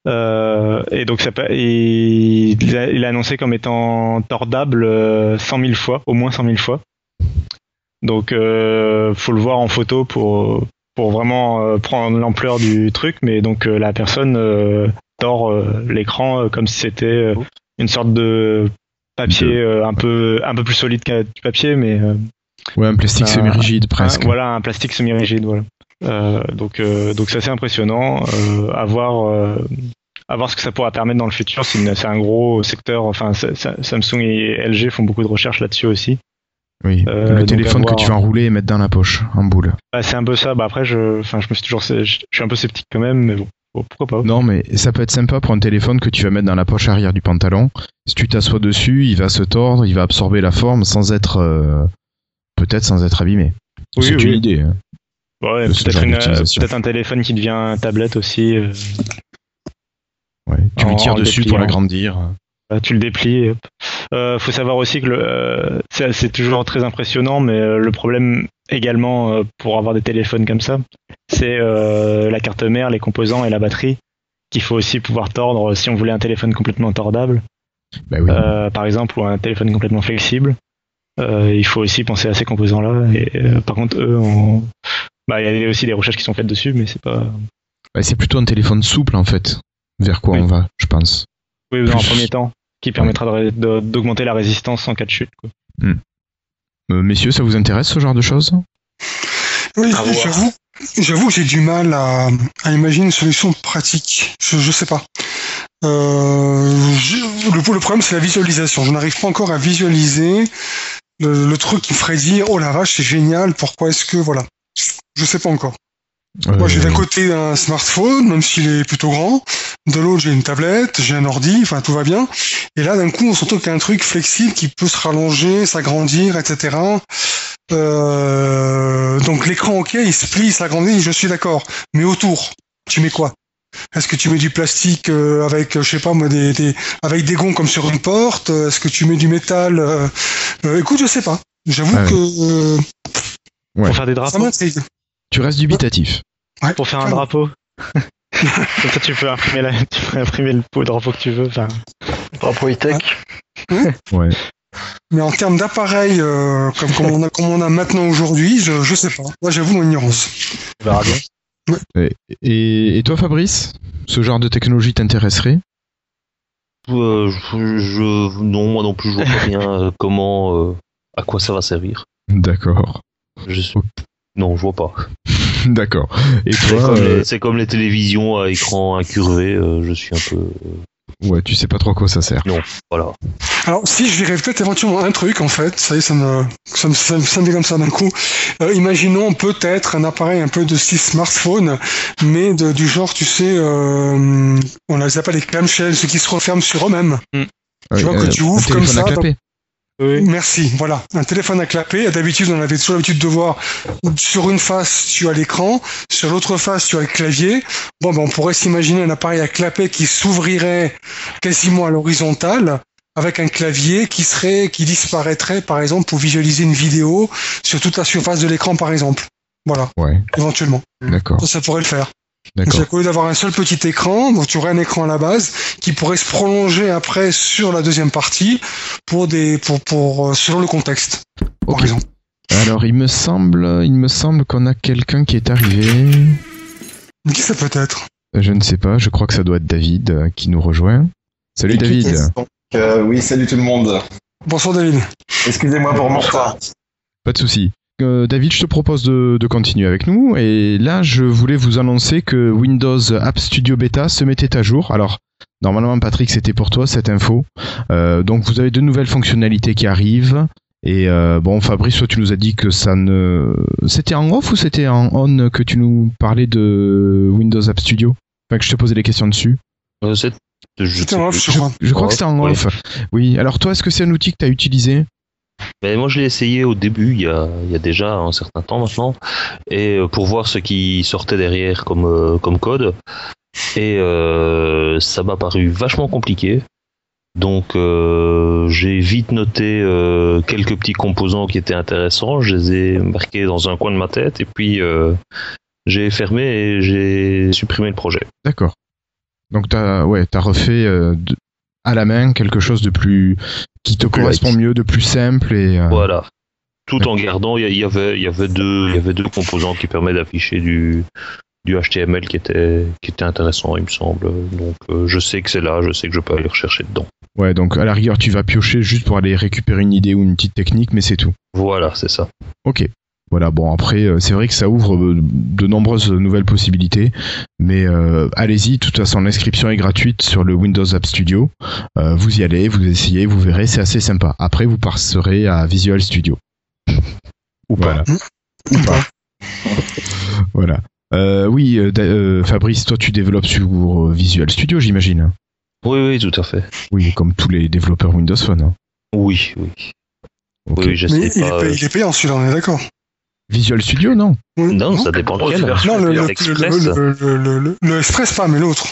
Euh, et donc ça, il, il a, annoncé comme étant tordable euh, 100 000 fois, au moins 100 000 fois. Donc euh, faut le voir en photo pour pour vraiment euh, prendre l'ampleur du truc, mais donc euh, la personne euh, tord euh, l'écran euh, comme si c'était euh, une sorte de papier De- euh, un peu un peu plus solide que du papier, mais euh, Ouais, un plastique Un- semi-rigide presque. un- voilà un plastique semi-rigide, voilà. Euh, donc donc c'est assez impressionnant à voir. à voir ce que ça pourra permettre dans le futur. C'est un gros secteur. Enfin, Samsung et LG font beaucoup de recherches là-dessus aussi. Oui. Euh, le téléphone que tu vas enrouler et mettre dans la poche, en boule. Bah, c'est un peu ça. Bah, après, je, enfin, je me suis toujours, je je suis un peu sceptique quand même, mais bon, bon, pourquoi pas. Non, mais ça peut être sympa pour un téléphone que tu vas mettre dans la poche arrière du pantalon. Si tu t'assois dessus, il va se tordre, il va absorber la forme sans être. euh, Peut-être sans être abîmé. Oui, c'est oui. une idée. hein. Ouais, peut-être une- un téléphone qui devient tablette aussi. euh, Ouais. Tu lui tires dessus pour l'agrandir. Bah, tu le déplies. Euh, faut savoir aussi que euh, c'est toujours très impressionnant, mais euh, le problème également euh, pour avoir des téléphones comme ça, c'est euh, la carte mère, les composants et la batterie qu'il faut aussi pouvoir tordre si on voulait un téléphone complètement tordable, Bah oui. par exemple, ou un téléphone complètement flexible. Il faut aussi penser à ces composants-là. Et par contre, eux, on- bah, il y a aussi des recherches qui sont faites dessus, mais c'est pas. Bah, c'est plutôt un téléphone souple en fait. Vers quoi Oui. on va, je pense. Oui, dans un premier temps, qui permettra d'augmenter la résistance en cas de chute. Quoi. Euh, messieurs, ça vous intéresse ce genre de choses? Oui, j'avoue, j'avoue que j'ai du mal à, à imaginer une solution pratique. Je, je sais pas. Euh, je- le, le problème, c'est la visualisation. Je n'arrive pas encore à visualiser le, le truc qui me ferait dire, oh la vache, c'est génial, pourquoi est-ce que, voilà. Je sais pas encore. Moi, j'ai Euh, d'un côté un smartphone, même s'il est plutôt grand. De l'autre, j'ai une tablette, j'ai un ordi, enfin, tout va bien. Et là, d'un coup, on se retrouve qu'il y a un truc flexible qui peut se rallonger, s'agrandir, etc. Euh, donc, l'écran, ok, il se plie, il s'agrandit, je suis d'accord. Mais autour, tu mets quoi? Est-ce que tu mets du plastique euh, avec, je sais pas moi, des, des, avec des gonds comme sur une porte? Est-ce que tu mets du métal euh, euh, Écoute, je sais pas. J'avoue Ah que euh, Ouais. Pour faire des ça drapeaux. m'intrigue. Tu restes dubitatif. Ouais, pour faire un drapeau. Comme ça, tu peux imprimer, la, tu peux imprimer le pot drapeau que tu veux. Enfin, Drapeau high-tech. Ouais. Mais en termes d'appareil, euh, comme, comme, on a, comme on a maintenant aujourd'hui, je, je sais pas. Moi, j'avoue mon ignorance. On verra bien. Et, et toi, Fabrice? Ce genre de technologie t'intéresserait? Euh, je, je- non, moi non plus, je vois pas bien euh, comment, euh, à quoi ça va servir. D'accord. Je suis- Non, je vois pas. D'accord. Et C'est toi, comme, euh, les- c'est comme les télévisions à écran incurvé. euh, je suis un peu, ouais, tu sais pas trop à quoi ça sert. voilà. Alors, si je dirais peut-être éventuellement un truc, en fait, ça y est, ça me, ça me, ça me, ça me dit comme ça d'un coup. Euh, imaginons peut-être un appareil un peu de style smartphone, mais de, du genre, tu sais, euh, on les appelle les clamshells, ceux qui se referment sur eux-mêmes. Ouais, vois que tu ouvres comme à Merci, voilà. Un téléphone à clapet. D'habitude, on avait toujours l'habitude de voir sur une face, tu as l'écran, sur l'autre face, tu as le clavier. Bon, ben, on pourrait s'imaginer un appareil à clapet qui s'ouvrirait quasiment à l'horizontale avec un clavier qui serait, qui disparaîtrait, par exemple, pour visualiser une vidéo sur toute la surface de l'écran, par exemple. Voilà, Ouais, éventuellement. d'accord. Ça, ça pourrait le faire. Donc, D'accord. c'est au lieu d'avoir un seul petit écran, donc tu aurais un écran à la base qui pourrait se prolonger après sur la deuxième partie pour des pour pour euh, selon le contexte. Par Ok. exemple. Alors, il me semble, il me semble qu'on a quelqu'un qui est arrivé. Mais Qui ça peut être? Je ne sais pas. Je crois que ça doit être David euh, qui nous rejoint. Salut David. Donc, euh, oui, salut tout le monde. Bonsoir David. Excusez-moi pour mon retard. Pas de souci. Euh, David, je te propose de, de continuer avec nous. Et là, je voulais vous annoncer que Windows App Studio Beta se mettait à jour. Alors, normalement, Patrick, c'était pour toi cette info. Euh, donc, vous avez de nouvelles fonctionnalités qui arrivent. Et euh, bon, Fabrice, toi, tu nous as dit que ça ne. C'était en off ou c'était en on que tu nous parlais de Windows App Studio? Enfin, que je te posais des questions dessus. Euh, c'est- je C'était sais en plus. off, je crois. Je crois que c'était en Oui. off. Oui. Alors, toi, est-ce que c'est un outil que tu as utilisé? Mais moi, je l'ai essayé au début, il y, a, il y a déjà un certain temps maintenant, et euh, pour voir ce qui sortait derrière comme, euh, comme code. Et euh, ça m'a paru vachement compliqué. Donc, euh, j'ai vite noté euh, quelques petits composants qui étaient intéressants. Je les ai marqués dans un coin de ma tête, et puis euh, j'ai fermé et j'ai supprimé le projet. D'accord. Donc t'as ouais, t'as refait euh, à la main quelque chose de plus qui te correspond mieux, de plus simple et euh, Voilà. Tout en gardant, il y, avait, il y avait deux, il y avait deux composants qui permettent d'afficher du, du HTML qui était, qui était intéressant, il me semble. Donc, euh, je sais que c'est là, je sais que je peux aller rechercher dedans. ouais. Donc à la rigueur, tu vas piocher juste pour aller récupérer une idée ou une petite technique, mais c'est tout. Voilà, c'est ça. Ok. Voilà. Bon après, euh, c'est vrai que ça ouvre euh, de nombreuses nouvelles possibilités, mais euh, allez-y. De toute façon, l'inscription est gratuite sur le Windows App Studio. Euh, vous y allez, vous essayez, vous verrez, c'est assez sympa. Après, vous passerez à Visual Studio. Ou Voilà. pas. Ou pas. Voilà. Euh, oui, Fabrice, toi tu développes sur Visual Studio, j'imagine. Oui, oui, tout à fait. Oui, comme tous les développeurs Windows Phone. hein. Oui, oui. Oui, Mais est, il est payant celui-là, on est d'accord. Visual Studio, non. Non, ça dépend Grosse lequel. version. Non, le, le, Express. pas, mais l'autre.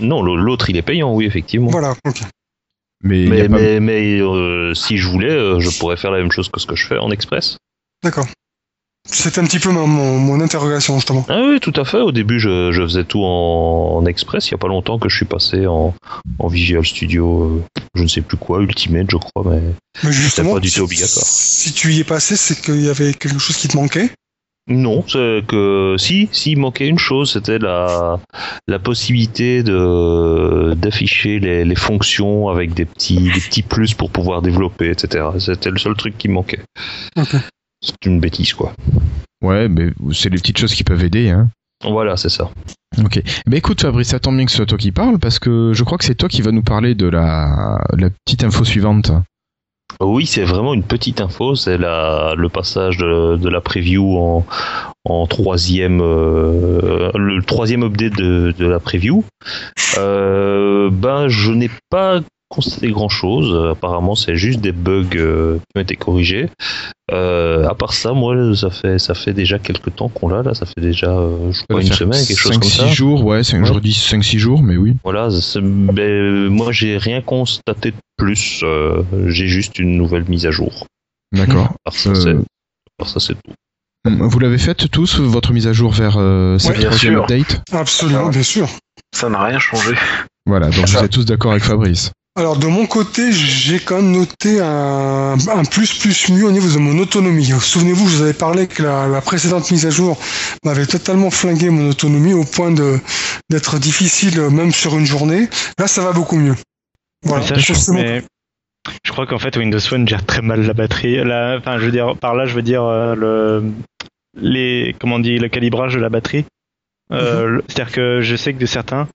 Non, l'autre il est payant, oui, effectivement. Voilà, ok. Mais, pas- mais, mais, euh, si je voulais, euh, je pourrais faire la même chose que ce que je fais en express. D'accord. C'était un petit peu mon, mon interrogation, justement. Ah oui, tout à fait. Au début, je, je faisais tout en, en express. Il n'y a pas longtemps que je suis passé en, en Visual Studio, euh, je ne sais plus quoi, Ultimate, je crois, mais Mais justement, pas du tout obligatoire. Si tu y es passé, c'est qu'il y avait quelque chose qui te manquait. Non, c'est que si, si, il manquait une chose, c'était la, la possibilité de d'afficher les, les fonctions avec des petits, des petits plus pour pouvoir développer, etc. C'était le seul truc qui manquait. C'est une bêtise, quoi. Ouais, mais c'est les petites choses qui peuvent aider. Hein. Voilà, c'est ça. Ok. Ben écoute Fabrice, ça tombe bien que ce soit toi qui parle parce que je crois que c'est toi qui va nous parler de la, la petite info suivante. Oui, c'est vraiment une petite info. C'est la, le passage de, de la preview en, en troisième, euh, le troisième update de, de la preview. Euh, ben, je n'ai pas constaté grand chose. Apparemment, c'est juste des bugs euh, qui ont été corrigés. Euh, à part ça, moi, ça fait, ça fait déjà quelques temps qu'on l'a là. Ça fait déjà, euh, je crois, une semaine, quelque chose comme ça. 5-6 jours, ouais, cinq- Ouais. je redis 5-6 jours, mais oui. Voilà, ben, moi, j'ai rien constaté de plus. Euh, j'ai juste une nouvelle mise à jour. D'accord. À part ça, Euh, c'est- tout. Vous l'avez faite tous, votre mise à jour vers euh, cette Ouais, troisième sûr. update? Absolument, bien sûr. Ça n'a rien changé. Voilà, donc vous êtes tous d'accord avec Fabrice. Alors de mon côté, j'ai quand même noté un, un plus plus mieux au niveau de mon autonomie. Souvenez-vous, je vous avais parlé que la, la précédente mise à jour m'avait totalement flingué mon autonomie au point de d'être difficile même sur une journée. Là, ça va beaucoup mieux. Voilà. Ça, je, mais je crois qu'en fait Windows Phone gère très mal la batterie. La- enfin, je veux dire, par là, je veux dire euh, le, les, comment on dit, le calibrage de la batterie. Euh, le- C'est-à-dire que je sais que de certains,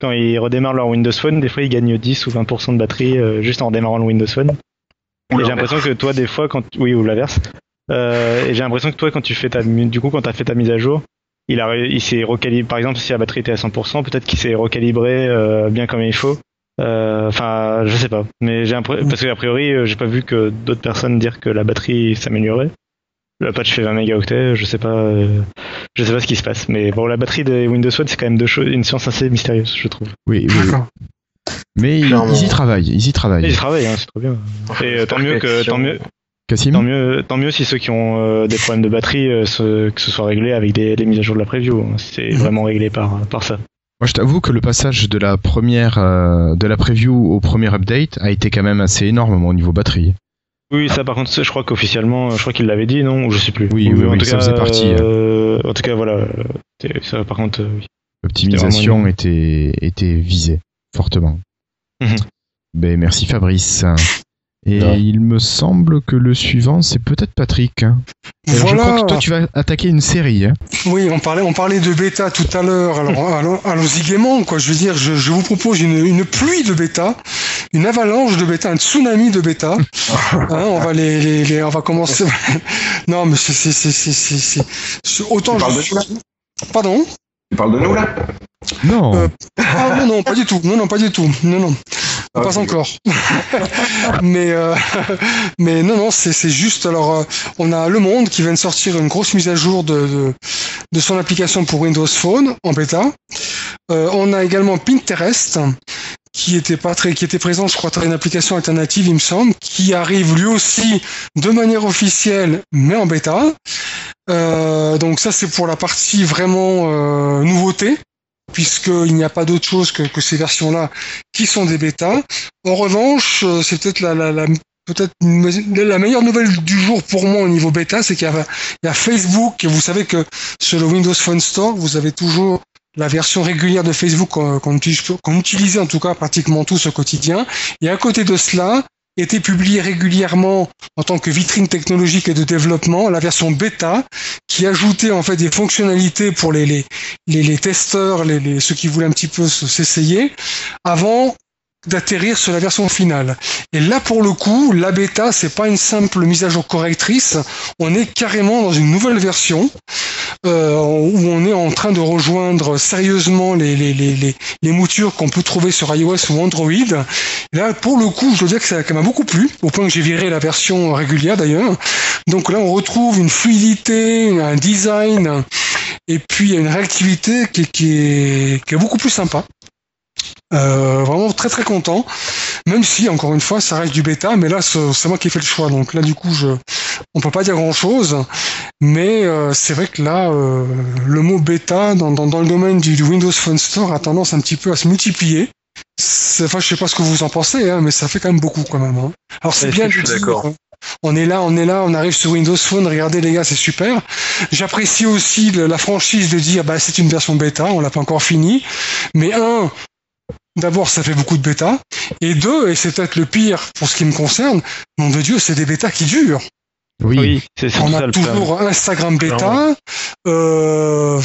quand ils redémarrent leur Windows Phone, des fois ils gagnent 10 ou 20% de batterie euh, juste en redémarrant le Windows Phone. Et j'ai l'impression que toi, des fois, quand oui, ou l'inverse. Euh, et j'ai l'impression que toi, quand tu fais ta, du coup, quand t'as fait ta mise à jour, il a, il s'est recalibré. Par exemple, si la batterie était à 100%, peut-être qu'il s'est recalibré euh, bien comme il faut. Euh, Enfin, je sais pas. Mais j'ai parce qu'a priori, euh, j'ai pas vu que d'autres personnes dire que la batterie s'améliorait. Le patch fait 20 mégaoctets, je sais pas, je sais pas ce qui se passe. Mais bon, la batterie de Windows Phone, c'est quand même deux choses, une science assez mystérieuse, je trouve. Oui, oui. Mais ils, Clairement. ils y travaillent, ils y travaillent. ils travaillent, hein, c'est trop bien. Et euh, tant mieux que, tant mieux, Cassim Tant mieux, tant mieux si ceux qui ont euh, des problèmes de batterie, euh, que ce soit réglé avec des, les mises à jour de la preview. hein. C'est Mhm. vraiment réglé par, par ça. Moi, je t'avoue que le passage de la première, euh, de la preview au premier update a été quand même assez énorme moi, au niveau batterie. Oui, ça par contre, je crois qu'officiellement, je crois qu'il l'avait dit, non Ou je sais plus. Oui, Ou, oui, en oui, tout ça cas, faisait partie, hein. euh, en tout cas, voilà. euh, Ça, par contre, euh, oui. L'optimisation était, était visée fortement. Mhm. Ben, merci Fabrice. Et Ouais. il me semble que le suivant, c'est peut-être Patrick. hein. Alors, je crois Voilà. que toi, tu vas attaquer une série. hein. Oui, on parlait, on parlait de bêta tout à l'heure. Alors, allons- allons-y gaiement, quoi. Je veux dire, je, je vous propose une, une pluie de bêta, une avalanche de bêta, un tsunami de bêta. Hein, on va les, les, les- on va commencer. non, mais c'est, c'est, c'est, c'est, c'est, c'est- c'est- autant Tu parles je de nous, là? Pardon? Tu parles de nous là? Non. Euh, Ah non, non, pas du tout. Non, non, pas du tout. Non, non. Ah, pas encore. mais, euh, mais non, non, c'est c'est juste. Alors, euh, on a Le Monde qui vient de sortir une grosse mise à jour de, de, de son application pour Windows Phone en bêta. Euh, on a également Pinterest qui était pas très, qui était présent, je crois, dans une application alternative, il me semble, qui arrive lui aussi de manière officielle, mais en bêta. Euh, donc ça, c'est pour la partie vraiment euh, nouveauté puisqu'il n'y a pas d'autre chose que, ces versions-là qui sont des bêtas. En revanche, euh, c'est peut-être la, meilleure nouvelle du jour pour moi au niveau bêta, c'est qu'il y a, Facebook, et vous savez que sur le Windows Phone Store, vous avez toujours la version régulière de Facebook qu'on utilise, utilisait en tout cas pratiquement tous au quotidien. Et à côté de cela, était publié régulièrement en tant que vitrine technologique et de développement la version bêta qui ajoutait en fait des fonctionnalités pour les, les, les, testeurs, les, les, ceux qui voulaient un petit peu se- s'essayer, avant d'atterrir sur la version finale. Et là, pour le coup, la bêta, c'est pas une simple mise à jour correctrice. On est carrément dans une nouvelle version euh, où on est en, train de rejoindre sérieusement les, les, les, les, les moutures qu'on peut trouver sur iOS ou Android. Et là, pour le coup, je dois dire que ça m'a beaucoup plu, au point que j'ai viré la version régulière d'ailleurs. Donc là, on retrouve une fluidité, un design, et puis une réactivité qui, qui, est, qui est beaucoup plus sympa. Euh, vraiment très très content. Même si, encore une fois, ça reste du bêta, mais là, c'est moi qui ai fait le choix. Donc là, du coup, je, on peut pas dire grand chose. Mais euh, c'est vrai que là, euh, le mot bêta dans, dans, dans le domaine du, du, Windows Phone Store a tendance un petit peu à se multiplier. Enfin, je sais pas ce que vous en pensez, hein, mais ça fait quand même beaucoup quand même. Hein. Alors c'est bien je suis d'accord. On est là, on est là, on arrive sur Windows Phone, regardez les gars, c'est super. J'apprécie aussi la franchise de dire bah c'est une version bêta, on l'a pas encore fini. Mais un, D'abord, ça fait beaucoup de bêta. Et deux, et c'est peut-être le pire pour ce qui me concerne, nom de Dieu, c'est des bêtas qui durent. Oui, oui c'est On a ça, toujours Instagram bêta. Euh,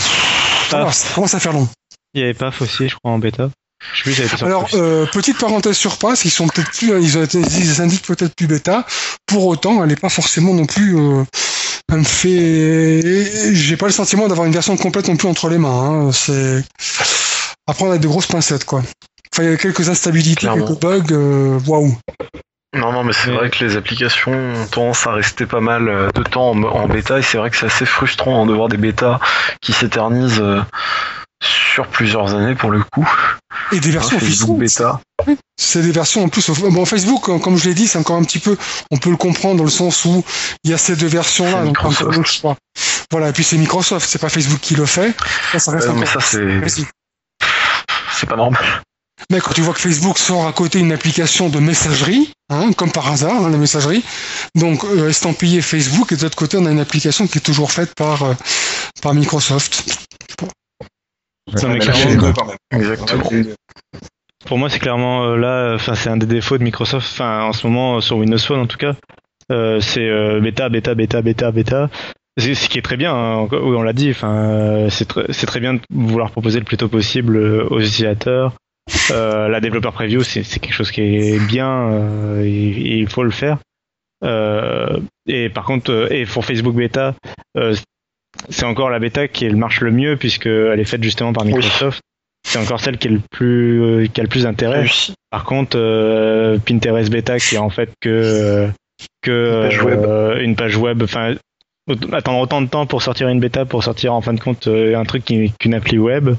voilà, ça commence à faire long. Il y avait PAF aussi, je crois, en bêta. Je sais plus, Alors, euh, petite parenthèse sur PAF, ils sont peut-être plus, ils, ont été, ils indiquent peut-être plus bêta. Pour autant, elle n'est pas forcément non plus. Euh, elle me fait. J'ai pas le sentiment d'avoir une version complète non plus entre les mains. Hein. C'est à prendre avec de grosses pincettes, quoi. Enfin, il y a quelques instabilités, Clairement. quelques bugs. euh, Waouh. Non, non, mais c'est vrai que les applications ont tendance à rester pas mal euh, de temps en, en bêta et c'est vrai que c'est assez frustrant hein, de voir des bêtas qui s'éternisent euh, sur plusieurs années pour le coup. Et des versions Hein, Facebook officielles. bêta. C'est des versions en plus. Bon, Facebook, comme comme je l'ai dit, c'est encore un petit peu. On peut le comprendre dans le sens où il y a ces deux versions-là, donc le choix. Voilà, et puis c'est Microsoft, c'est pas Facebook qui le fait. Ça, ça reste Ouais, mais ça c'est c'est pas normal. Mais quand tu vois que Facebook sort à côté une application de messagerie, hein, comme par hasard, hein, la messagerie, donc euh, estampillé Facebook, et de l'autre côté, on a une application qui est toujours faite par, euh, par Microsoft. Ça Ouais, clairement- quand même. Exactement. Les deux. Pour moi, c'est clairement euh, là, enfin, c'est un des défauts de Microsoft, enfin, en ce moment, euh, sur Windows Phone en tout cas. Euh, c'est euh, bêta, bêta, bêta, bêta, bêta. C'est- Ce qui est très bien, hein, oui, on l'a dit, enfin, euh, c'est très, bien de vouloir proposer le plus tôt possible euh, aux utilisateurs. Euh, la développeur preview, c'est quelque chose qui est bien euh, et, et il faut le faire. Euh, et par contre, euh, et pour Facebook Beta, euh, c'est encore la bêta qui marche le mieux puisqu'elle est faite justement par Microsoft. C'est encore celle qui, est le plus, qui a le plus d'intérêt. Par contre, Pinterest Beta, qui est en fait que que Une page web. une page web, enfin attendre autant de temps pour sortir une bêta, pour sortir en fin de compte un truc qu'une appli web.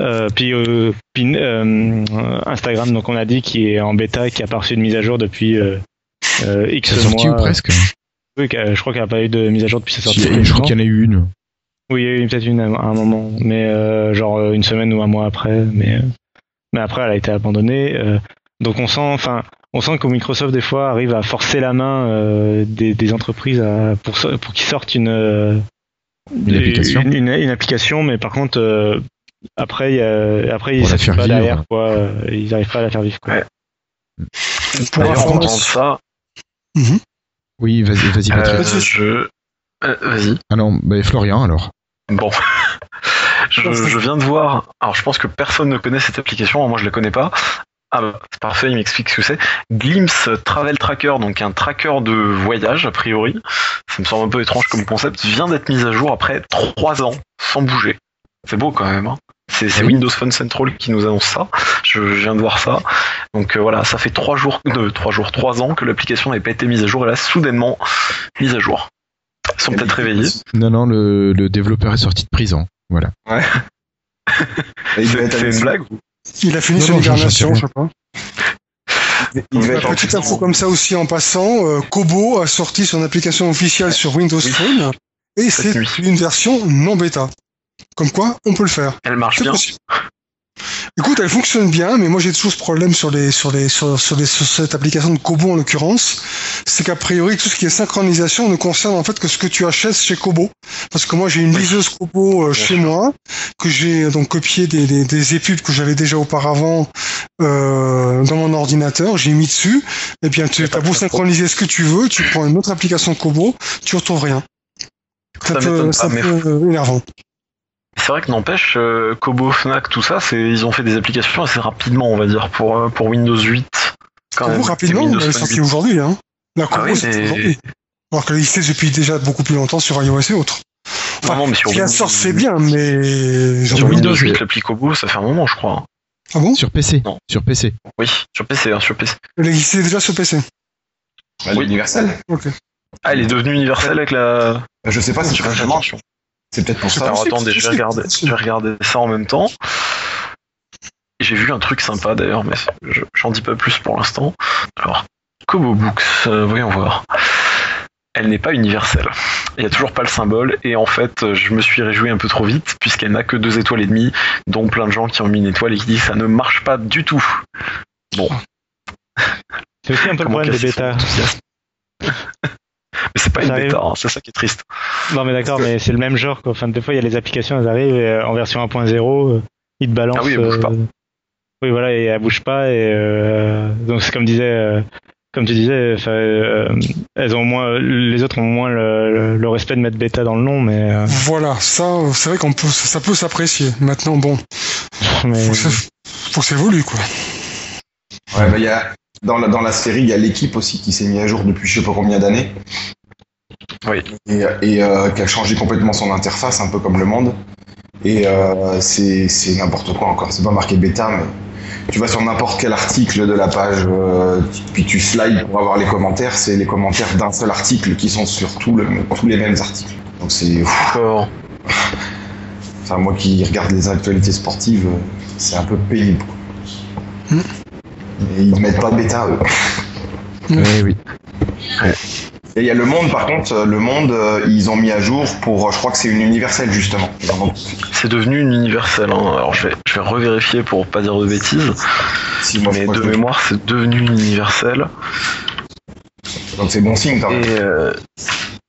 Euh, puis euh, euh, Instagram, donc on a dit qui est en bêta, qui a pas reçu de mise à jour depuis X sorti mois. ou presque Oui, je crois qu'elle n'a pas eu de mise à jour depuis sa sortie. Je crois qu'il y en a eu une. Oui, il y a eu peut-être une à un moment, mais genre une semaine ou un mois après, mais mais après elle a été abandonnée. donc on sent, enfin, on sent que Microsoft des fois arrive à forcer la main des, des entreprises à, pour qu'ils sortent une Une application. une, une- une application, mais par contre euh, après il y a, après ils faire pas derrière quoi, ils n'arrivent pas à la faire vivre quoi. Ouais. Pour D'ailleurs, en information- parlant de ça, Oui, vas-y, vas-y, Patrick. euh, je. euh, Vas-y. Ah non, bah, Florian alors. Bon. je, je viens de voir. Alors, je pense que personne ne connaît cette application. Moi, je la connais pas. Ah, bah, c'est parfait, il m'explique ce que c'est. Glimpse Travel Tracker, donc un tracker de voyage, a priori. Ça me semble un peu étrange comme concept. Vient d'être mis à jour après trois ans, sans bouger. C'est beau quand même. Hein. C'est Oui. Windows Phone Central qui nous annonce ça. Je, je viens de voir ça. Donc euh, voilà, ça fait trois jours, euh, trois jours, trois ans que l'application n'avait pas été mise à jour. Elle a soudainement mise à jour. Ils sont peut-être réveillés. Non, non, le, le développeur est sorti de prison. Voilà. Et C'est une sur- blague ou- Il a fini Non, son non, j'en hibernation, sais je sais pas. il doit Une être en petite info comme ça aussi en passant, euh, Kobo a sorti son application officielle sur Windows Oui. Phone et c'est une version non bêta. Comme quoi, on peut le faire. Elle marche bien. possible. Écoute, elle fonctionne bien, mais moi j'ai toujours ce problème sur les sur les sur, sur les sur cette application de Kobo en l'occurrence, c'est qu'a priori tout ce qui est synchronisation ne concerne en fait que ce que tu achètes chez Kobo. Parce que moi j'ai une liseuse Kobo euh, chez moi que j'ai euh, donc copié des des, des épubs que j'avais déjà auparavant euh, dans mon ordinateur, j'ai mis dessus. Et bien tu as beau synchroniser ce que tu veux, tu prends une autre application Kobo, tu retrouves rien. Ça Ça, peut, pas, ça mais- peut euh, énervant. C'est vrai que n'empêche, euh, Kobo, Fnac, tout ça, c'est ils ont fait des applications assez rapidement, on va dire, pour, euh, pour Windows 8. Quand Kobo même. rapidement, Windows elle est Phone sortie 8. aujourd'hui. Hein. La Kobo, Ah oui, c'est mais- aujourd'hui. Alors qu'elle existait depuis déjà beaucoup plus longtemps sur iOS et autres. Non, non, mais sur Windows- sorte fait bien, mais. Sur Windows Windows, 8, l'applique au bout, ça fait un moment, je crois. Ah bon? Sur PC. Non. Sur PC. Oui, sur PC, hein, sur PC. Elle existait déjà sur PC. Bah, Oui. L'universel. Ok. Ah, elle est devenue universelle avec la. Je sais pas si Tu fais attention. C'est peut-être pour ça. Alors attendez, je vais regarder, je vais regarder ça en même temps. J'ai vu un truc sympa d'ailleurs, mais je- j'en dis pas plus pour l'instant. Alors, Kobo Books, euh, voyons voir. Elle n'est pas universelle. Il n'y a toujours pas le symbole, et en fait, je me suis réjoui un peu trop vite, puisqu'elle n'a que deux étoiles et demie, dont plein de gens qui ont mis une étoile et qui disent ça ne marche pas du tout. Bon, C'est aussi un peu le problème des bêtas. Mais c'est pas Ça une arrive. bêta, hein, c'est ça qui est triste. Non mais d'accord, mais c'est le même genre quoi. Enfin, des fois il y a les applications, elles arrivent et, euh, en version 1.0, euh, ils te balancent. Ah oui, elles bougent pas. Oui voilà, et elles bougent pas et euh, donc c'est comme disait, euh, comme tu disais, enfin, euh, elles ont moins, les autres ont moins le, le- le respect de mettre bêta dans le nom, mais, euh, Voilà, ça, euh, c'est vrai qu'on peut, ça peut s'apprécier. Maintenant, bon, mais faut que ça, faut que ça évolue, quoi. Ouais, bah, il y a, dans, la, dans la série, il y a l'équipe aussi qui s'est mis à jour depuis je sais pas combien d'années. Oui. Et, et euh, qui a changé complètement son interface, un peu comme le monde. Et euh, c'est n'importe quoi encore. C'est pas marqué bêta, mais tu vas sur n'importe quel article de la page, euh, puis tu slides pour avoir les commentaires. C'est les commentaires d'un seul article qui sont sur tout le, tous les mêmes articles. Donc c'est. D'accord. Enfin, moi qui regarde les actualités sportives, c'est un peu pénible. quoi. Et ils ne mettent pas de bêta, eux. Eh oui. Et il y a le monde, par contre, le monde, euh, ils ont mis à jour pour, euh, je crois que c'est une universelle, justement. Donc, C'est devenu une universelle. hein. Alors je vais, je vais revérifier pour pas dire de bêtises. si moi, je mais de que- mémoire, c'est devenu une universelle. Donc c'est bon signe, quand même. Et euh,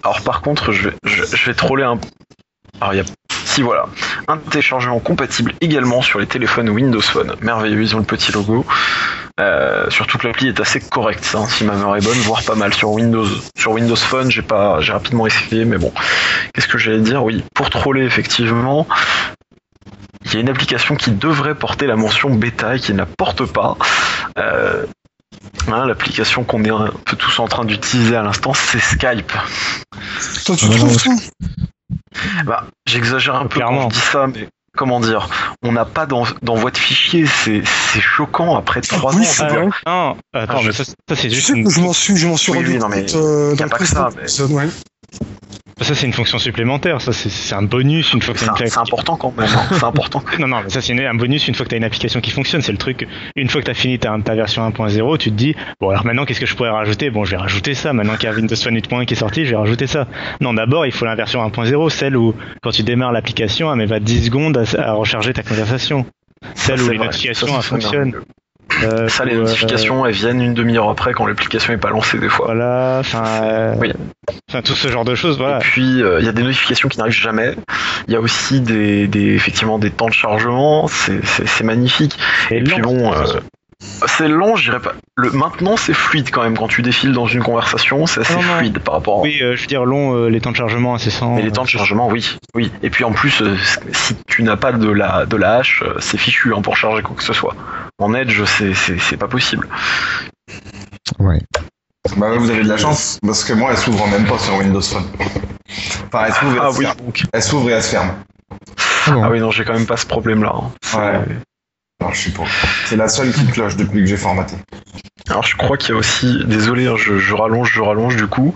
alors par contre, je vais, je, je vais troller un. Alors il y a. Si voilà, un téléchargement compatible également sur les téléphones Windows Phone. Merveilleux, ils ont le petit logo. Euh, surtout que l'appli est assez correcte, hein, si ma mémoire est bonne, voire pas mal sur Windows. Sur Windows Phone, j'ai pas, j'ai rapidement essayé, mais bon. Qu'est-ce que j'allais dire? Oui, pour troller effectivement, il y a une application qui devrait porter la mention bêta et qui ne la porte pas. Euh, hein, L'application qu'on est un peu tous en train d'utiliser à l'instant, c'est Skype. Toi, tu Ah, trouves ça? Bah, j'exagère un peu Clairement. quand je dis ça, mais comment dire On n'a pas d'en- d'envoi de fichiers, c'est c'est choquant après trois Oui, ans. dire. non, attends, Ah, je- mais ça, ça, c'est juste sais une, que je m'en suis, je m'en suis Oui, rendu oui, non, mais compte euh, y a pas que ça, mais- ouais. Ça c'est une fonction supplémentaire. Ça c'est- un bonus une fois que C'est une important quand même. hein, C'est important. Non, non, mais ça c'est un bonus une fois que tu as une application qui fonctionne. C'est le truc. Une fois que tu as fini ta, ta version 1.0, tu te dis, bon alors maintenant qu'est-ce que je pourrais rajouter? Bon, je vais rajouter ça. Maintenant qu'il y a Windows Phone 8.1 qui est sorti, je vais rajouter ça. Non, d'abord il faut la version 1.0, celle où quand tu démarres l'application, elle met va 10 secondes à, à recharger ta conversation. Celle Ça, où les notifications fonctionnent. Merveilleux. Euh, Ça, les faut, euh, notifications, elles viennent une demi-heure après quand l'application est pas lancée des fois. Voilà, enfin, euh, Oui. enfin, tout ce genre de choses, voilà. Et puis il y a des notifications qui n'arrivent jamais. Il y a aussi des, des- effectivement des temps de chargement. C'est magnifique. Et Et puis bon, euh, c'est lent, je dirais pas. Le maintenant c'est fluide quand même quand tu défiles dans une conversation, c'est assez Non, non. fluide par rapport. Oui, euh, je veux dire long, euh, les temps de chargement incessants. Mais les temps de chargement, oui, oui. Et puis en plus, euh, si tu n'as pas de la de la hache, euh, c'est fichu hein, pour charger quoi que ce soit. En Edge, c'est c'est c'est pas possible. Ouais. Bah vous avez de la chance, parce que moi, elle s'ouvre même pas sur Windows Phone. Enfin, elle s'ouvre et, Ah elle se oui, ferme. donc. Elle s'ouvre et elle se ferme. bon. Ah oui, non, j'ai quand même pas ce problème-là. hein. Ouais. Alors, je suis pour. C'est la seule qui cloche depuis que j'ai formaté. Alors je crois qu'il y a aussi, désolé, hein, je, je rallonge, je rallonge du coup,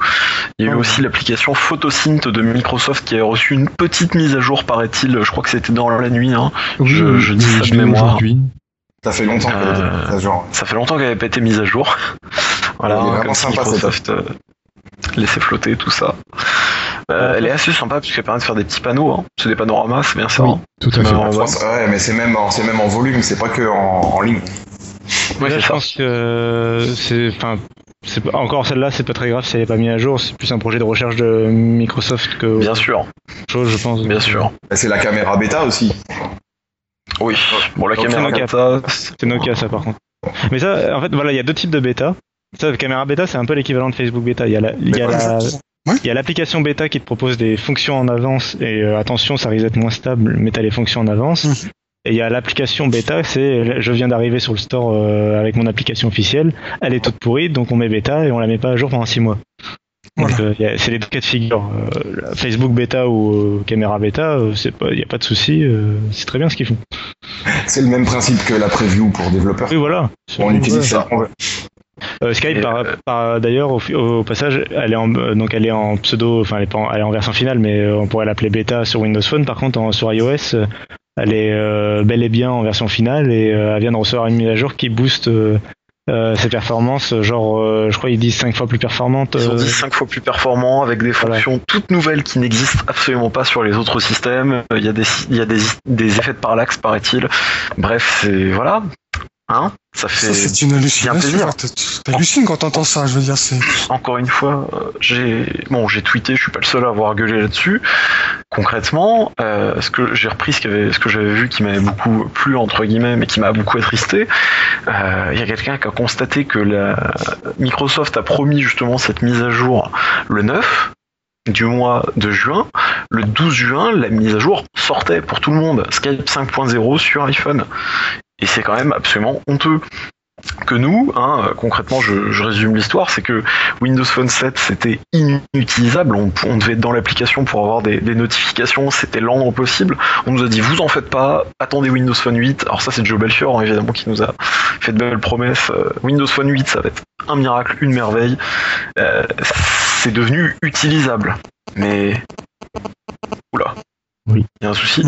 il y a eu aussi l'application Photosynth de Microsoft qui a reçu une petite mise à jour, paraît-il, je crois que c'était dans la nuit, hein. Oui, Je- je dis oui, ça de je mémoire. aujourd'hui. Ça fait longtemps qu'elle Euh, mise à jour. ça fait longtemps qu'elle n'avait pas été mise à jour. voilà, hein, comme sympa, Microsoft euh, laissait flotter tout ça. Euh, elle est assez sympa parce qu'elle permet de faire des petits panneaux, hein. c'est des panoramas, c'est bien ça. Oui, hein. tout à fait. ouais, mais c'est même, en- c'est même en volume, c'est pas que en, en ligne. Ouais, Là, c'est je ça. pense que c'est, enfin, c'est pas- encore celle-là, c'est pas très grave si elle est pas mise à jour. C'est plus un projet de recherche de Microsoft que Bien sûr, chose, je pense. bien sûr. Et C'est la caméra bêta aussi. Oui, bon la Donc, caméra c'est Nokia. bêta, c'est- C'est Nokia, ça, par contre. Mais ça, en fait, voilà, il y a deux types de bêta. Ça, la caméra bêta, c'est un peu l'équivalent de Facebook bêta. Il y a la, il y a Mais la- Ouais. il y a l'application bêta qui te propose des fonctions en avance et euh, attention, ça risque d'être moins stable, mais t'as les fonctions en avance. Mhm. Et il y a l'application bêta, c'est je viens d'arriver sur le store euh, avec mon application officielle, elle est toute pourrie, donc on met bêta et on la met pas à jour pendant 6 mois. Donc, Voilà. euh, c'est les deux cas de figure. Euh, Facebook bêta ou euh, caméra bêta, euh, c'est pas, y a pas de souci. euh, c'est très bien ce qu'ils font. C'est le même principe que la preview pour développeurs. Oui, voilà. On utilise Ouais. ça. on. Euh, Skype, par, euh, par- d'ailleurs, au, passage, elle est en, euh, donc elle est en pseudo, enfin, elle est, pas en, elle est en version finale, mais on pourrait l'appeler bêta sur Windows Phone. Par contre, en- sur iOS, elle est euh, bel et bien en version finale et euh, elle vient de recevoir une mise à jour qui booste ses performances. Genre, je crois ils disent 5 fois plus performantes. Ils ont dit 5 fois plus performant avec des Voilà. fonctions toutes nouvelles qui n'existent absolument pas sur les autres systèmes. Il y a des, il y a des, des effets de parallaxe, paraît-il. Bref, c'est voilà. Hein ça fait Ça, c'est une hallucination. t'as- T'hallucines quand t'entends ça, je veux dire, c'est. encore une fois, euh, j'ai bon, j'ai tweeté, je suis pas le seul à avoir gueulé là-dessus. Concrètement, euh, ce que j'ai repris, ce, avait- que j'avais vu qui m'avait beaucoup plu entre guillemets, mais qui m'a beaucoup attristé. euh, Il y a quelqu'un qui a constaté que la Microsoft a promis justement cette mise à jour le 9 du mois de juin. Le 12 juin, la mise à jour sortait pour tout le monde. Skype 5.0 sur iPhone. Et c'est quand même absolument honteux que nous, hein, concrètement, je, je résume l'histoire, c'est que Windows Phone 7 c'était inutilisable, on, on devait être dans l'application pour avoir des, des notifications, c'était lent au possible. On nous a dit vous en faites pas, attendez Windows Phone 8. Alors ça c'est Joe Belfior hein, évidemment qui nous a fait de belles promesses. Euh, Windows Phone 8 ça va être un miracle, une merveille. Euh, c'est devenu utilisable, mais oula, Oui. il y a un souci.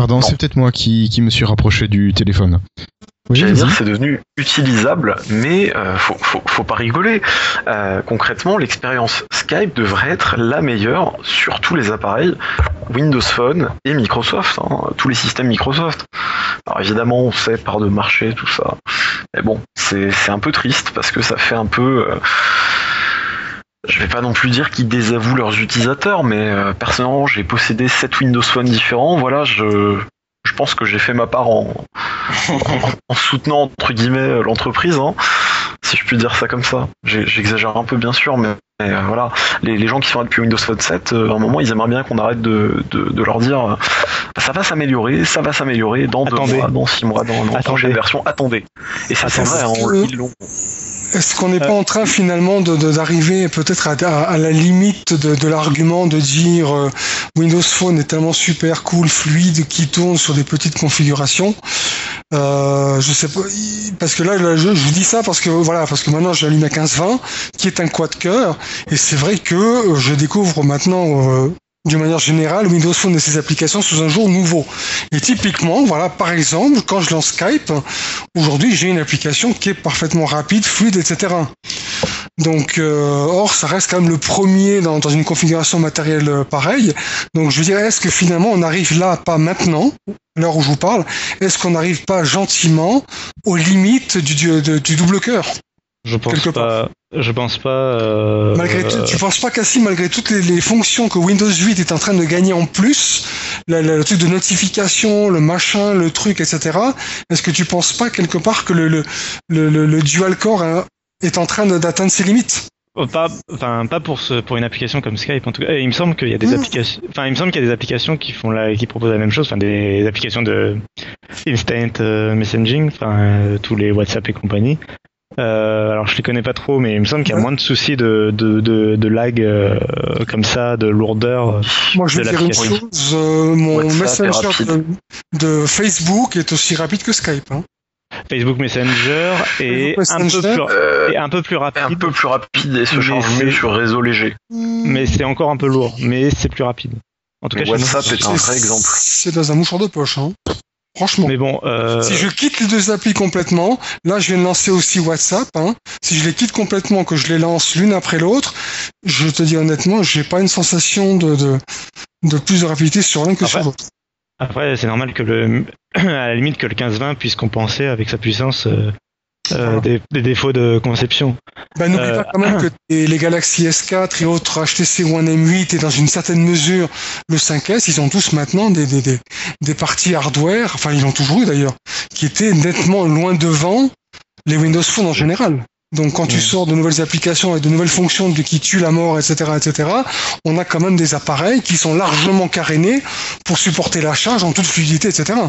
Pardon, c'est peut-être moi qui, qui me suis rapproché du téléphone. Oui, J'allais dire c'est devenu utilisable, mais euh, faut, faut, faut pas rigoler. Euh, concrètement, l'expérience Skype devrait être la meilleure sur tous les appareils Windows Phone et Microsoft, hein, tous les systèmes Microsoft. Alors évidemment, on sait par de marché tout ça, mais bon, c'est c'est un peu triste parce que ça fait un peu. euh, je vais pas non plus dire qu'ils désavouent leurs utilisateurs, mais euh, personnellement, j'ai possédé 7 Windows Phone différents. Voilà, je, je pense que j'ai fait ma part en, en soutenant entre guillemets l'entreprise, hein, si je puis dire ça comme ça. J'exagère un peu bien sûr, mais, mais, euh, voilà, les, les gens qui sont là depuis Windows Phone 7, euh, à un moment ils aimeraient bien qu'on arrête de, de, de leur dire euh, ça va s'améliorer, ça va s'améliorer dans deux mois, dans six mois, dans, dans la Attendez. prochaine version. Attendez. Et ça c'est vrai, hein, on- ils l'ont. Est-ce qu'on n'est pas en train finalement d'arriver peut-être à, à- à la limite de, l'argument de dire euh, Windows Phone est tellement super cool, fluide, qui tourne sur des petites configurations euh, Je sais pas, parce que là, je, vous dis ça parce que voilà, parce que maintenant j'allume un 1520 qui est un quad cœur et c'est vrai que euh, je découvre maintenant. euh, d'une manière générale, Windows Phone et ses applications sous un jour nouveau. Et typiquement, voilà, par exemple, quand je lance Skype, aujourd'hui j'ai une application qui est parfaitement rapide, fluide, etc. Donc, euh, or, ça reste quand même le premier dans, une configuration matérielle euh, pareille. Donc, je veux dire, est-ce que finalement on arrive là, pas maintenant, l'heure où je vous parle, est-ce qu'on n'arrive pas gentiment aux limites du double cœur? Je pense pas. Je pense pas. euh, Malgré tout, tu penses pas qu'assis, malgré toutes les, les fonctions que Windows 8 est en train de gagner en plus, la- la- le truc de notification, le machin, le truc, etc. Est-ce que tu penses pas quelque part que le, le, le, le- le dual core hein, est en train d'atteindre ses limites? Euh, Pas, enfin, pas pour ce, pour une application comme Skype en tout cas. Et il me semble qu'il y a des applications, enfin, il me semble qu'il y a des applications qui font la, qui proposent la même chose, enfin, des applications de instant euh, messaging, enfin, euh, tous les WhatsApp et compagnie. Euh, alors je les connais pas trop, mais il me semble qu'il y a Ouais. moins de soucis de, de, de, de lag euh, comme ça, de lourdeur. Moi, je vais dire une chose, euh, mon WhatsApp messenger de, de Facebook est aussi rapide que Skype. Hein. Facebook Messenger est Facebook un peu plus, Euh, est un peu plus rapide, un peu plus rapide et se sur réseau léger. mais c'est encore un peu lourd, mais c'est plus rapide. En tout cas, WhatsApp c'est- est un vrai exemple. C'est dans un mouchoir de poche. Hein. Franchement. Mais bon, euh, Si je quitte les deux applis complètement, là je viens de lancer aussi WhatsApp. Hein. Si je les quitte complètement, que je les lance l'une après l'autre, je te dis honnêtement, j'ai pas une sensation de, de, de plus de rapidité sur l'un que Après, sur l'autre. Après, c'est normal que le, à la limite que le 15-20 puisse compenser avec sa puissance euh, euh, des, des défauts de conception. Ben, n'oublie euh, pas quand même que les Galaxy S4 et autres HTC One M8 et dans une certaine mesure le 5S, ils ont tous maintenant des, des, des, des parties hardware, enfin ils l'ont toujours eu d'ailleurs, qui étaient nettement loin devant les Windows Phone en général. Donc quand tu sors de nouvelles applications et de nouvelles fonctions de- qui tuent la mort, etc., etc., on a quand même des appareils qui sont largement carénés pour supporter la charge en toute fluidité, etc.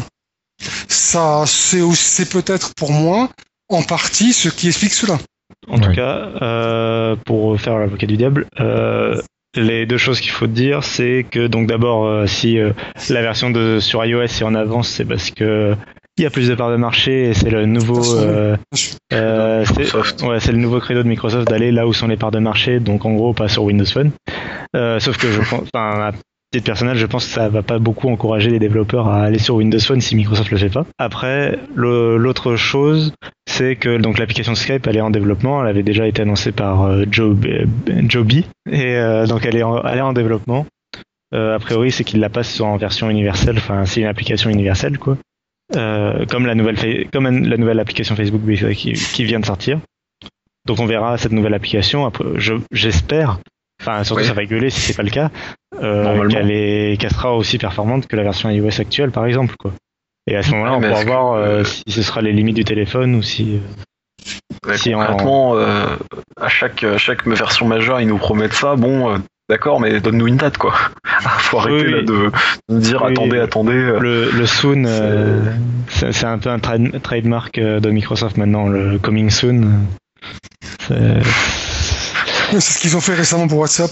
Ça, c'est peut-être pour moi en partie ce qui explique cela. en tout cas, euh, pour faire l'avocat du diable, euh, les deux choses qu'il faut dire, c'est que donc d'abord, euh, si euh, la version de sur iOS est en avance, c'est parce que il y a plus de parts de marché et c'est le nouveau, euh, euh, c'est ouais, le nouveau credo de Microsoft d'aller là où sont les parts de marché, donc en gros pas sur Windows Phone. Euh, sauf que je pense, personnel, je pense que ça va pas beaucoup encourager les développeurs à aller sur Windows Phone si Microsoft le fait pas. Après, l'autre chose, c'est que donc l'application Skype elle est en développement, elle avait déjà été annoncée par euh, Joe Joby et euh, donc elle est en, elle est en développement. Euh, a priori, c'est qu'il la passe en version universelle, enfin c'est une application universelle quoi. Euh, comme la nouvelle comme la nouvelle application Facebook qui, vient de sortir. Donc on verra cette nouvelle application. J'espère. Enfin, surtout ça va gueuler si c'est pas le cas. euh, qu'elle est, qu'elle sera aussi performante que la version iOS actuelle, par exemple, quoi. Et à ce moment-là, Ouais, on pourra que, voir euh, euh, si ce sera les limites du téléphone ou si. euh, Ouais, Si, en- concrètement, euh, à chaque, à chaque version majeure, ils nous promettent ça. Bon, euh, d'accord, mais donne-nous une date, quoi. Faut arrêter Oui, là, oui. de, dire Oui, attendez, attendez. euh, Le, le soon, euh, c'est un peu un trad- trademark euh, de Microsoft maintenant, le coming soon. C'est- ce qu'ils ont fait récemment pour WhatsApp.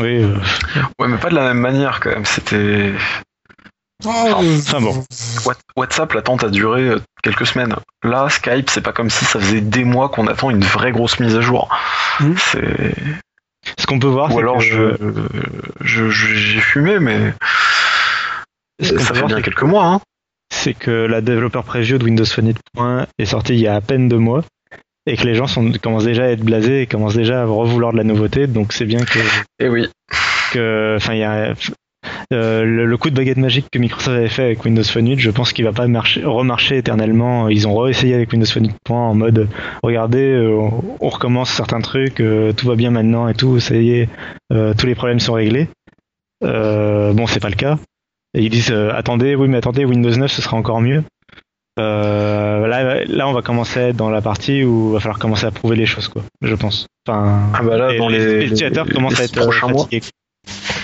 Oui, euh, Ouais, mais pas de la même manière quand même. C'était Ah, euh, enfin bon. What- WhatsApp, l'attente a duré euh, quelques semaines. Là, Skype, c'est pas comme si ça faisait des mois qu'on attend une vraie grosse mise à jour. Mhm. C'est Ce qu'on peut voir, ou c'est alors que, je je- je- j'ai fumé, mais ça fait voir, bien c'est quelques mois. Hein. c'est que la développeur preview de Windows Phone 8.1 est sortie il y a à peine deux mois et que les gens sont, commencent déjà à être blasés et commencent déjà à revouloir de la nouveauté. Donc c'est bien que, Et oui. que, enfin, il y a euh, le, le coup de baguette magique que Microsoft avait fait avec Windows Phone 8. Je pense qu'il va pas marcher, remarcher éternellement. Ils ont réessayé avec Windows Phone 8.1 en mode, regardez, euh, on recommence certains trucs, euh, tout va bien maintenant et tout. Ça y est, euh, tous les problèmes sont réglés. Euh, bon, c'est pas le cas. Et ils disent euh, attendez, oui, mais attendez, Windows 9 ce sera encore mieux. Euh, là, là, on va commencer dans la partie où il va falloir commencer à prouver les choses, quoi. Je pense. Enfin, Ah bah là, et dans les, les utilisateurs les- commencent les à être euh, fatigués.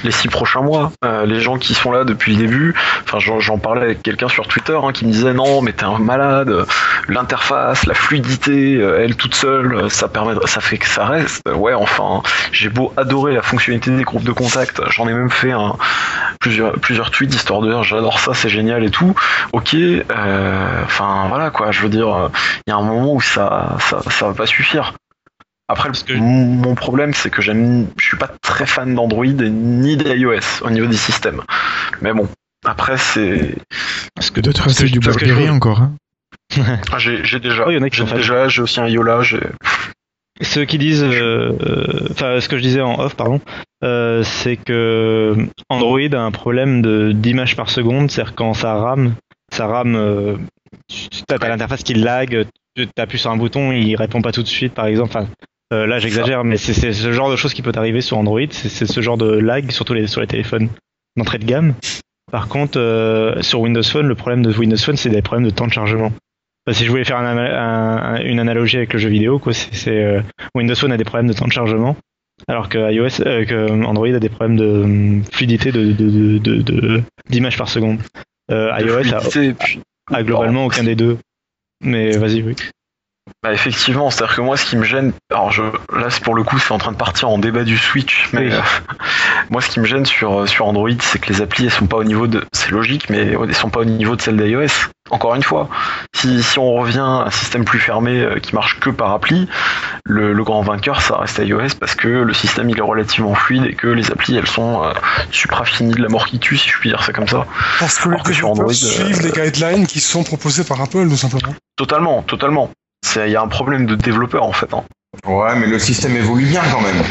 Les six prochains mois, euh, les gens qui sont là depuis le début, enfin j'en parlais avec quelqu'un sur Twitter hein, qui me disait non mais t'es un malade, l'interface, la fluidité, euh, elle toute seule, euh, ça permet, ça fait que ça reste. Ouais enfin, j'ai beau adorer la fonctionnalité des groupes de contact, j'en ai même fait un, plusieurs plusieurs tweets histoire de dire j'adore ça, c'est génial et tout. Ok, enfin voilà quoi, je veux dire, il y a un moment où ça ça ça va pas suffire. Après, le- Parce que- mon problème, c'est que j'aime, je suis pas très fan d'Android ni d'iOS au niveau des systèmes. Mais bon, après, c'est, Parce que d'autres c'est du Blackberry je- encore. Hein. ah, j'ai, déjà, Oh, il y en a qui j'ai déjà, j'ai aussi un Yola, Ceux qui disent, euh, euh, enfin, ce que je disais en off, pardon, euh, c'est que Android a un problème de d'image par seconde, c'est-à-dire quand ça rame, ça rame, euh, tu as l'interface qui lag, tu appuies sur un bouton, il répond pas tout de suite, par exemple. Enfin, euh, là, j'exagère, mais c'est ce genre de choses qui peut arriver sur Android, c'est ce genre de lag, surtout les, sur les téléphones d'entrée de gamme. Par contre, euh, sur Windows Phone, le problème de Windows Phone, c'est des problèmes de temps de chargement. Enfin, si je voulais faire un un- une analogie avec le jeu vidéo, quoi, c'est euh, Windows Phone a des problèmes de temps de chargement, alors que iOS, euh, que Android a des problèmes de hum, fluidité de de- de- de- d'image par seconde. De iOS a, a globalement aucun des deux. Mais vas-y, oui. Bah, effectivement, c'est-à-dire que moi, ce qui me gêne, alors je, là, pour le coup, c'est en train de partir en débat du Switch, mais Oui. euh, moi, ce qui me gêne sur, sur Android, c'est que les applis, elles sont pas au niveau de, c'est logique, mais elles sont pas au niveau de celles d'iOS. Encore une fois, si, si on revient à un système plus fermé euh, qui marche que par appli, le, le grand vainqueur, ça reste iOS parce que le système, il est relativement fluide et que les applis, elles sont euh, supra-finies de la mort qui tue, si je puis dire ça comme ça. Parce que les que sur Android, suivent euh, les guidelines qui sont proposés par Apple, tout simplement. Totalement, totalement. C'est- Il y a un problème de développeur en fait. hein. Ouais, mais le système évolue bien quand même.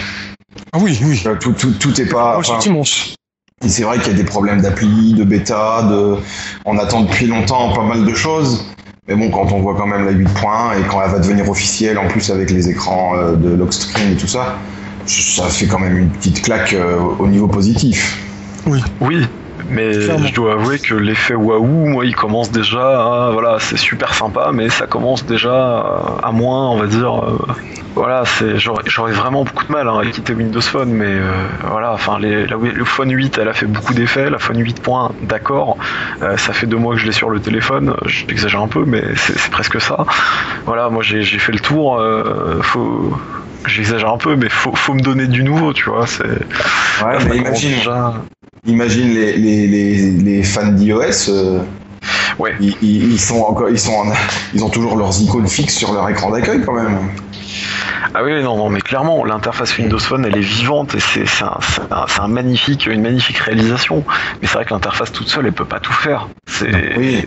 Ah oui, oui. Euh, Tout, tout, tout est pas. Effectivement. c'est vrai qu'il y a des problèmes d'appli, de bêta, de. On attend depuis longtemps pas mal de choses. Mais bon, quand on voit quand même la 8.1 et quand elle va devenir officielle, en plus avec les écrans euh, de lock screen et tout ça, ça fait quand même une petite claque euh, au niveau positif. Oui, Mais Clairement. je dois avouer que l'effet waouh, moi, il commence déjà à, voilà, c'est super sympa, mais ça commence déjà à, à moins, on va dire, euh, voilà, c'est, j'aurais, j'aurais vraiment beaucoup de mal hein, à quitter Windows Phone, mais euh, voilà, enfin, les, la- le Phone 8, elle a fait beaucoup d'effets, la Phone 8.1, d'accord, euh, ça fait deux mois que je l'ai sur le téléphone, j'exagère un peu, mais c'est, c'est presque ça. Voilà, moi, j'ai, j'ai fait le tour, euh, faut, j'exagère un peu, mais faut, faut me donner du nouveau, tu vois, c'est, Ouais, imagine, déjà- imagine les, les, les, les fans d'iOS. euh, Ouais. Ils, ils- ils sont encore, ils sont, en- ils ont toujours leurs icônes fixes sur leur écran d'accueil quand même. Ah oui, non, non, mais clairement, l'interface Windows Phone, elle est vivante et c'est un, magnifique, une magnifique réalisation. Mais c'est vrai que l'interface toute seule, elle peut pas tout faire. C'est Oui.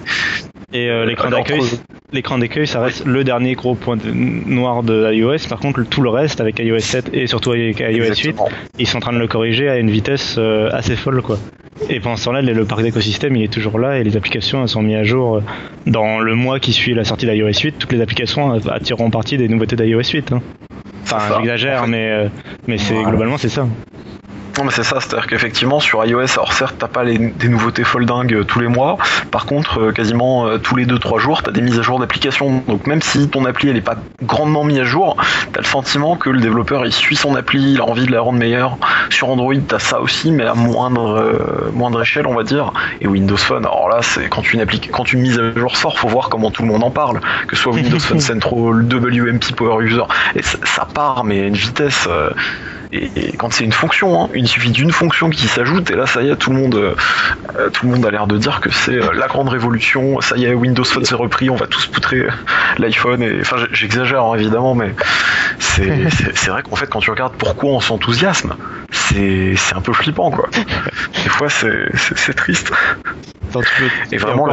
Et euh, l'écran d'accueil, entre- l'écran d'accueil, ça reste le dernier gros point de- noir de iOS. Par contre, le- tout le reste, avec iOS 7 et surtout avec iOS 8, Exactement. ils sont en train de le corriger à une vitesse euh, assez folle, quoi. Et pendant ce temps-là, le le parc d'écosystème, il est toujours là et les applications, elles sont mises à jour euh, dans le mois qui suit la sortie d'iOS 8. Toutes les applications euh, tireront parti des nouveautés d'iOS 8. hein. Enfin, j'exagère, mais euh, mais c'est globalement c'est ça. Non, mais c'est ça, c'est-à-dire qu'effectivement, sur iOS, alors certes, t'as pas les, des nouveautés foldingues euh, tous les mois. Par contre, euh, quasiment euh, tous les 2-3 jours, t'as des mises à jour d'applications. Donc même si ton appli, elle est pas grandement mise à jour, t'as le sentiment que le développeur, il suit son appli, il a envie de la rendre meilleure. Sur Android, t'as ça aussi, mais à moindre, euh, moindre échelle, on va dire. Et Windows Phone, alors là, c'est quand une, appli- quand une mise à jour sort, faut voir comment tout le monde en parle. Que ce soit Windows Phone Central, WMP Power User, et ça, ça part, mais à une vitesse... euh, et, et quand c'est une fonction, hein, il suffit d'une fonction qui s'ajoute et là ça y est, tout le monde, euh, tout le monde a l'air de dire que c'est euh, la grande révolution. Ça y est, Windows Phone s'est repris, on va tous poutrer l'iPhone. Et enfin, j'exagère hein, évidemment, mais c'est vrai qu'en fait, quand tu regardes pourquoi on s'enthousiasme, c'est c'est un peu flippant quoi. Des fois, c'est triste. Attends, tu peux- Et vraiment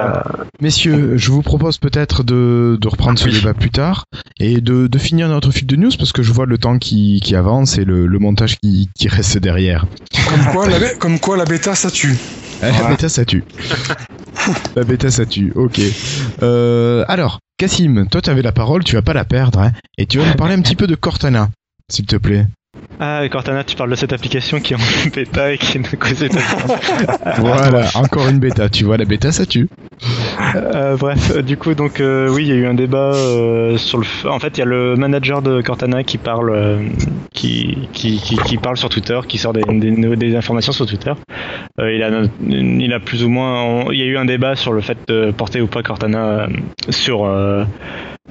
Messieurs, je vous propose peut-être de, de reprendre ce Oui. débat plus tard et de, de finir notre fil de news parce que je vois le temps qui, qui avance et le, le montage qui, qui reste derrière. Comme quoi, la, bé- comme quoi la bêta, ça tue. La bêta, ça tue. la bêta, ça tue. Ok. Euh, alors, Cassim, toi, tu avais la parole, tu vas pas la perdre, hein, et tu vas nous parler un petit peu de Cortana, s'il te plaît. Ah, Cortana, tu parles de cette application qui est en bêta et qui ne causait pas. Voilà, encore une bêta. Tu vois, la bêta, ça tue. Euh, bref, euh, du coup, donc euh, oui, il y a eu un débat euh, sur le. En fait, il y a le manager de Cortana qui parle, euh, qui, qui, qui, qui parle sur Twitter, qui sort des, des, des informations sur Twitter. Euh, il a, il a plus ou moins, il y a eu un débat sur le fait de porter ou pas Cortana euh, sur euh,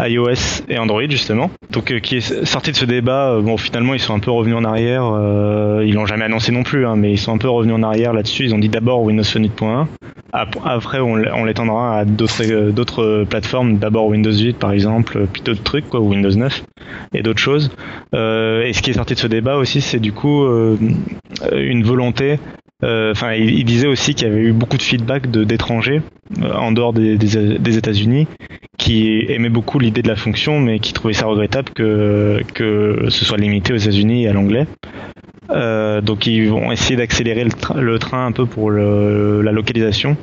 iOS et Android justement. Donc, euh, qui est sorti de ce débat. euh, bon, finalement, ils sont un peu revenus en arrière. euh, ils l'ont jamais annoncé non plus, hein, mais ils sont un peu revenus en arrière là-dessus. Ils ont dit d'abord Windows Phone 8.1. Ap- Après, on, l'étendra à d'autres euh, d'autres plateformes, d'abord Windows 8 par exemple, euh, puis d'autres trucs, quoi, Windows 9 et d'autres choses. Euh, et ce qui est sorti de ce débat aussi, c'est du coup euh, une volonté. Euh, Enfin, il, il disait aussi qu'il y avait eu beaucoup de feedback d'étrangers euh, en dehors des, États-Unis qui aimaient beaucoup l'idée de la fonction, mais qui trouvaient ça regrettable que ce soit limité aux États-Unis et à l'anglais. Euh, donc ils vont essayer d'accélérer le, tra- le train un peu pour la localisation.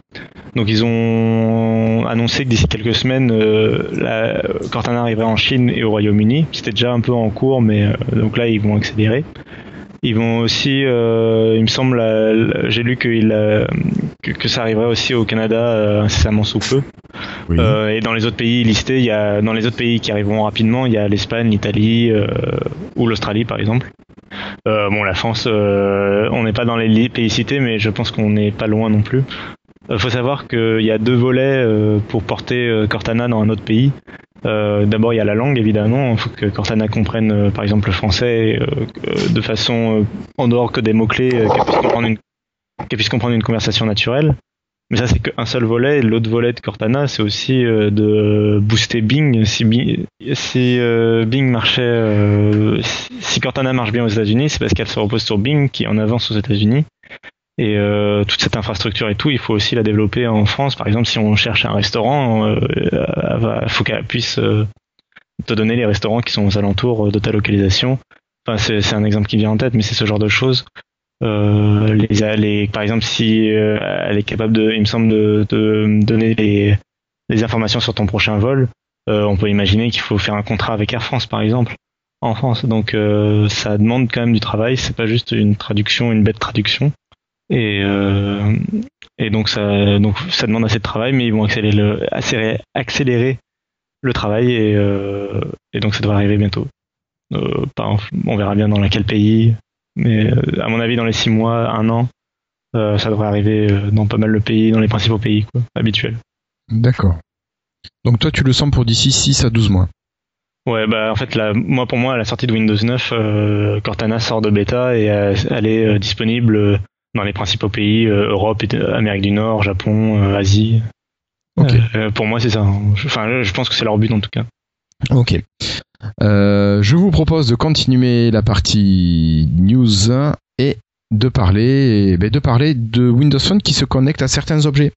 Donc ils ont annoncé que d'ici quelques semaines, euh, la, Cortana arriverait en Chine et au Royaume-Uni. C'était déjà un peu en cours, mais donc là ils vont accélérer. Ils vont aussi, euh, il me semble, j'ai lu qu'il, euh, que, que ça arriverait aussi au Canada euh, incessamment sous peu. Oui. Et dans les autres pays listés, il y a dans les autres pays qui arriveront rapidement, il y a l'Espagne, l'Italie ou l'Australie par exemple. Euh, bon, la France, euh, on n'est pas dans les pays cités, mais je pense qu'on n'est pas loin non plus. Il faut savoir qu'il y a deux volets euh, pour porter euh, Cortana dans un autre pays. Euh, D'abord, il y a la langue, évidemment. Il faut que Cortana comprenne, euh, par exemple, le français euh, euh, de façon euh, en dehors que des mots-clés, euh, qu'elle puisse comprendre une qu'elle puisse comprendre une conversation naturelle. Mais ça, c'est qu'un seul volet. L'autre volet de Cortana, c'est aussi euh, de booster Bing. Si, Bing, si euh, Bing marchait, euh, si Cortana marche bien aux États-Unis, c'est parce qu'elle se repose sur Bing qui est en avance aux États-Unis. Et euh, toute cette infrastructure et tout, il faut aussi la développer en France. Par exemple, si on cherche un restaurant, il faut qu'elle puisse euh, te donner les restaurants qui sont aux alentours de ta localisation. Enfin, c'est un exemple qui vient en tête, mais c'est ce genre de choses. Euh, les, les, par exemple, si euh, elle est capable de, il me semble, de, de donner les, les informations sur ton prochain vol, euh, on peut imaginer qu'il faut faire un contrat avec Air France, par exemple, en France. Donc, euh, ça demande quand même du travail. C'est pas juste une traduction, une bête traduction. Et, euh, et donc, ça, donc ça demande assez de travail, mais ils vont accélérer le, accélérer, accélérer le travail et, euh, et donc ça devrait arriver bientôt. Euh, pas on verra bien dans quel pays, mais à mon avis, dans les six mois, un an, ça devrait arriver dans pas mal de pays, dans les principaux pays quoi, habituels. D'accord. Donc toi, tu le sens pour d'ici 6 à 12 mois. Ouais, bah en fait, moi pour moi, à la sortie de Windows 9, euh, Cortana sort de bêta et elle est euh, disponible dans les principaux pays euh, Europe, et- Amérique du Nord, Japon, euh, Asie. Euh, pour moi, c'est ça. Je- Enfin, je pense que c'est leur but en tout cas. Ok. Euh, je vous propose de continuer la partie news et de parler, ben, de parler de Windows Phone qui se connecte à certains objets.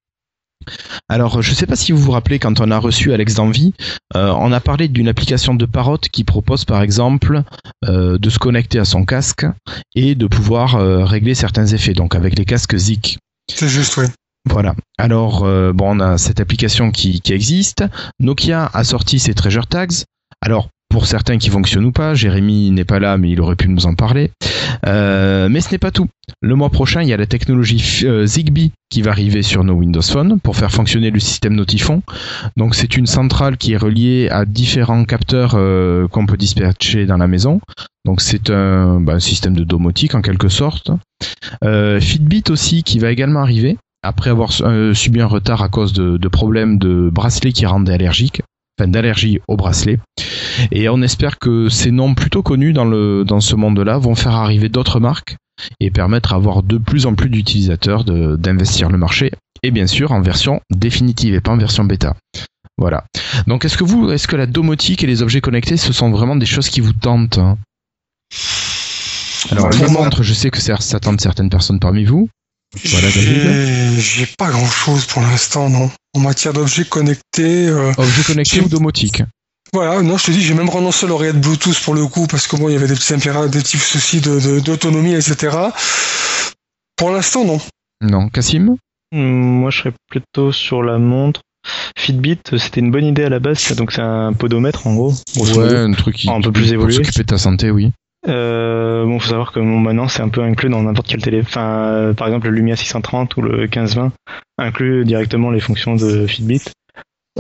Alors, je ne sais pas si vous vous rappelez quand on a reçu Alex d'Envie, euh, on a parlé d'une application de Parrot qui propose par exemple euh, de se connecter à son casque et de pouvoir euh, régler certains effets, donc avec les casques Zik. C'est juste, oui. Voilà. Alors, bon, on a cette application qui, qui existe. Nokia a sorti ses treasure tags. Alors, pour certains qui fonctionnent ou pas, Jérémy n'est pas là, mais il aurait pu nous en parler. Euh, mais ce n'est pas tout. Le mois prochain, il y a la technologie euh, Zigbee qui va arriver sur nos Windows Phone pour faire fonctionner le système Notifon. Donc, c'est une centrale qui est reliée à différents capteurs euh, qu'on peut dispatcher dans la maison. Donc, c'est un, bah, un système de domotique en quelque sorte. Euh, Fitbit aussi qui va également arriver après avoir euh, subi un retard à cause de, de problèmes de bracelets qui rendent allergiques, enfin d'allergie au bracelet. Et on espère que ces noms plutôt connus dans, le, dans ce monde-là vont faire arriver d'autres marques et permettre à avoir de plus en plus d'utilisateurs d'investir le marché et bien sûr en version définitive et pas en version bêta. Voilà. Donc est-ce que vous, est-ce que la domotique et les objets connectés, ce sont vraiment des choses qui vous tentent hein? Alors les montres, je sais que ça tente certaines personnes parmi vous. Voilà, David. J'ai pas grand chose pour l'instant, non. En matière d'objets connectés, euh, Objets connectés ou domotique voilà, non, je te dis, j'ai même renoncé à l'oreillette Bluetooth pour le coup, parce que bon, il y avait des petits, des petits soucis de- de- d'autonomie, etc. Pour l'instant, non. Non. Cassim? Hum, Moi, je serais plutôt sur la montre. Fitbit, c'était une bonne idée à la base, donc c'est un podomètre en gros. Ouais, un truc qui Un peu plus pour évolué. s'occuper de ta santé, oui. Euh, bon, faut savoir que bon, maintenant c'est un peu inclus dans n'importe quel télé. Enfin, euh, par exemple, le Lumia 630 ou le 1520 inclut directement les fonctions de Fitbit.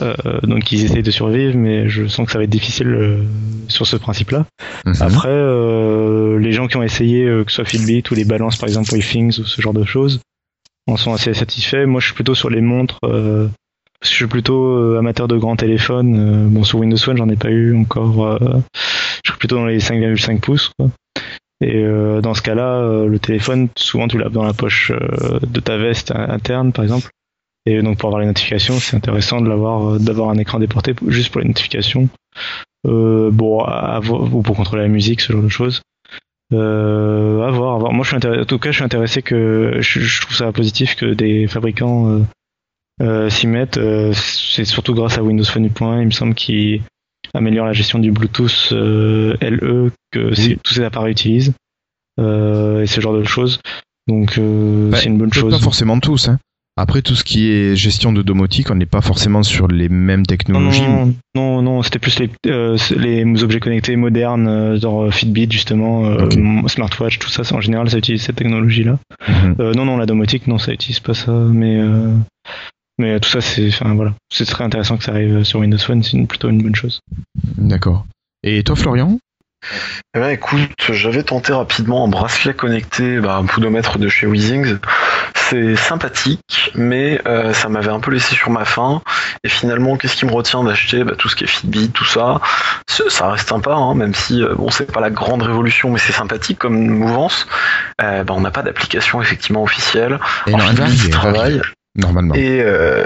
Euh, donc ils essayent de survivre, mais je sens que ça va être difficile euh, sur ce principe-là. Mhm. Après, euh, les gens qui ont essayé, euh, que ce soit Fitbit ou les balances par exemple Waythings ou ce genre de choses, en sont assez satisfaits. Moi, je suis plutôt sur les montres. Je suis plutôt euh, amateur de grands téléphones. Euh, bon, sur Windows Phone, j'en ai pas eu encore. euh, je suis plutôt dans les 5,5 pouces. Quoi. Et euh, dans ce cas-là, euh, le téléphone, souvent tu l'as dans la poche euh, de ta veste in- interne, par exemple. Et donc pour avoir les notifications, c'est intéressant de l'avoir, d'avoir un écran déporté juste pour les notifications. Bon, à, ou pour contrôler la musique, ce genre de choses. À voir, à voir. Moi, je suis en tout cas, je suis intéressé que je, je trouve ça positif que des fabricants s'y mettent. Euh, c'est surtout grâce à Windows Phone U.1, il me semble, qui améliore la gestion du Bluetooth euh, LE que tous ces appareils utilisent euh, et ce genre de choses. Donc, euh, Bah, c'est une bonne chose. Pas forcément tous. Hein. Après, tout ce qui est gestion de domotique, on n'est pas forcément sur les mêmes technologies. non, non, non, c'était plus les, euh, les objets connectés modernes, euh, genre Fitbit justement, euh, smartwatch, tout ça, en général, ça utilise cette technologie-là. Mhm. Euh, non, non, la domotique, non, ça utilise pas ça, mais euh, mais tout ça, c'est, enfin voilà, c'est très intéressant que ça arrive sur Windows Phone, c'est une- plutôt une bonne chose. D'accord. Et toi, Florian? Eh ben, écoute, j'avais tenté rapidement un bracelet connecté, bah, un podomètre de chez Weezings. C'est sympathique, mais euh, ça m'avait un peu laissé sur ma faim. Et finalement, qu'est-ce qui me retient d'acheter? Bah, Tout ce qui est Fitbit, tout ça. Ce- Ça reste sympa, hein, même si euh, bon, c'est pas la grande révolution, mais c'est sympathique comme mouvance. Euh, bah, on n'a pas d'application effectivement officielle. Et En Fitbit, travaille. Normalement. Et euh,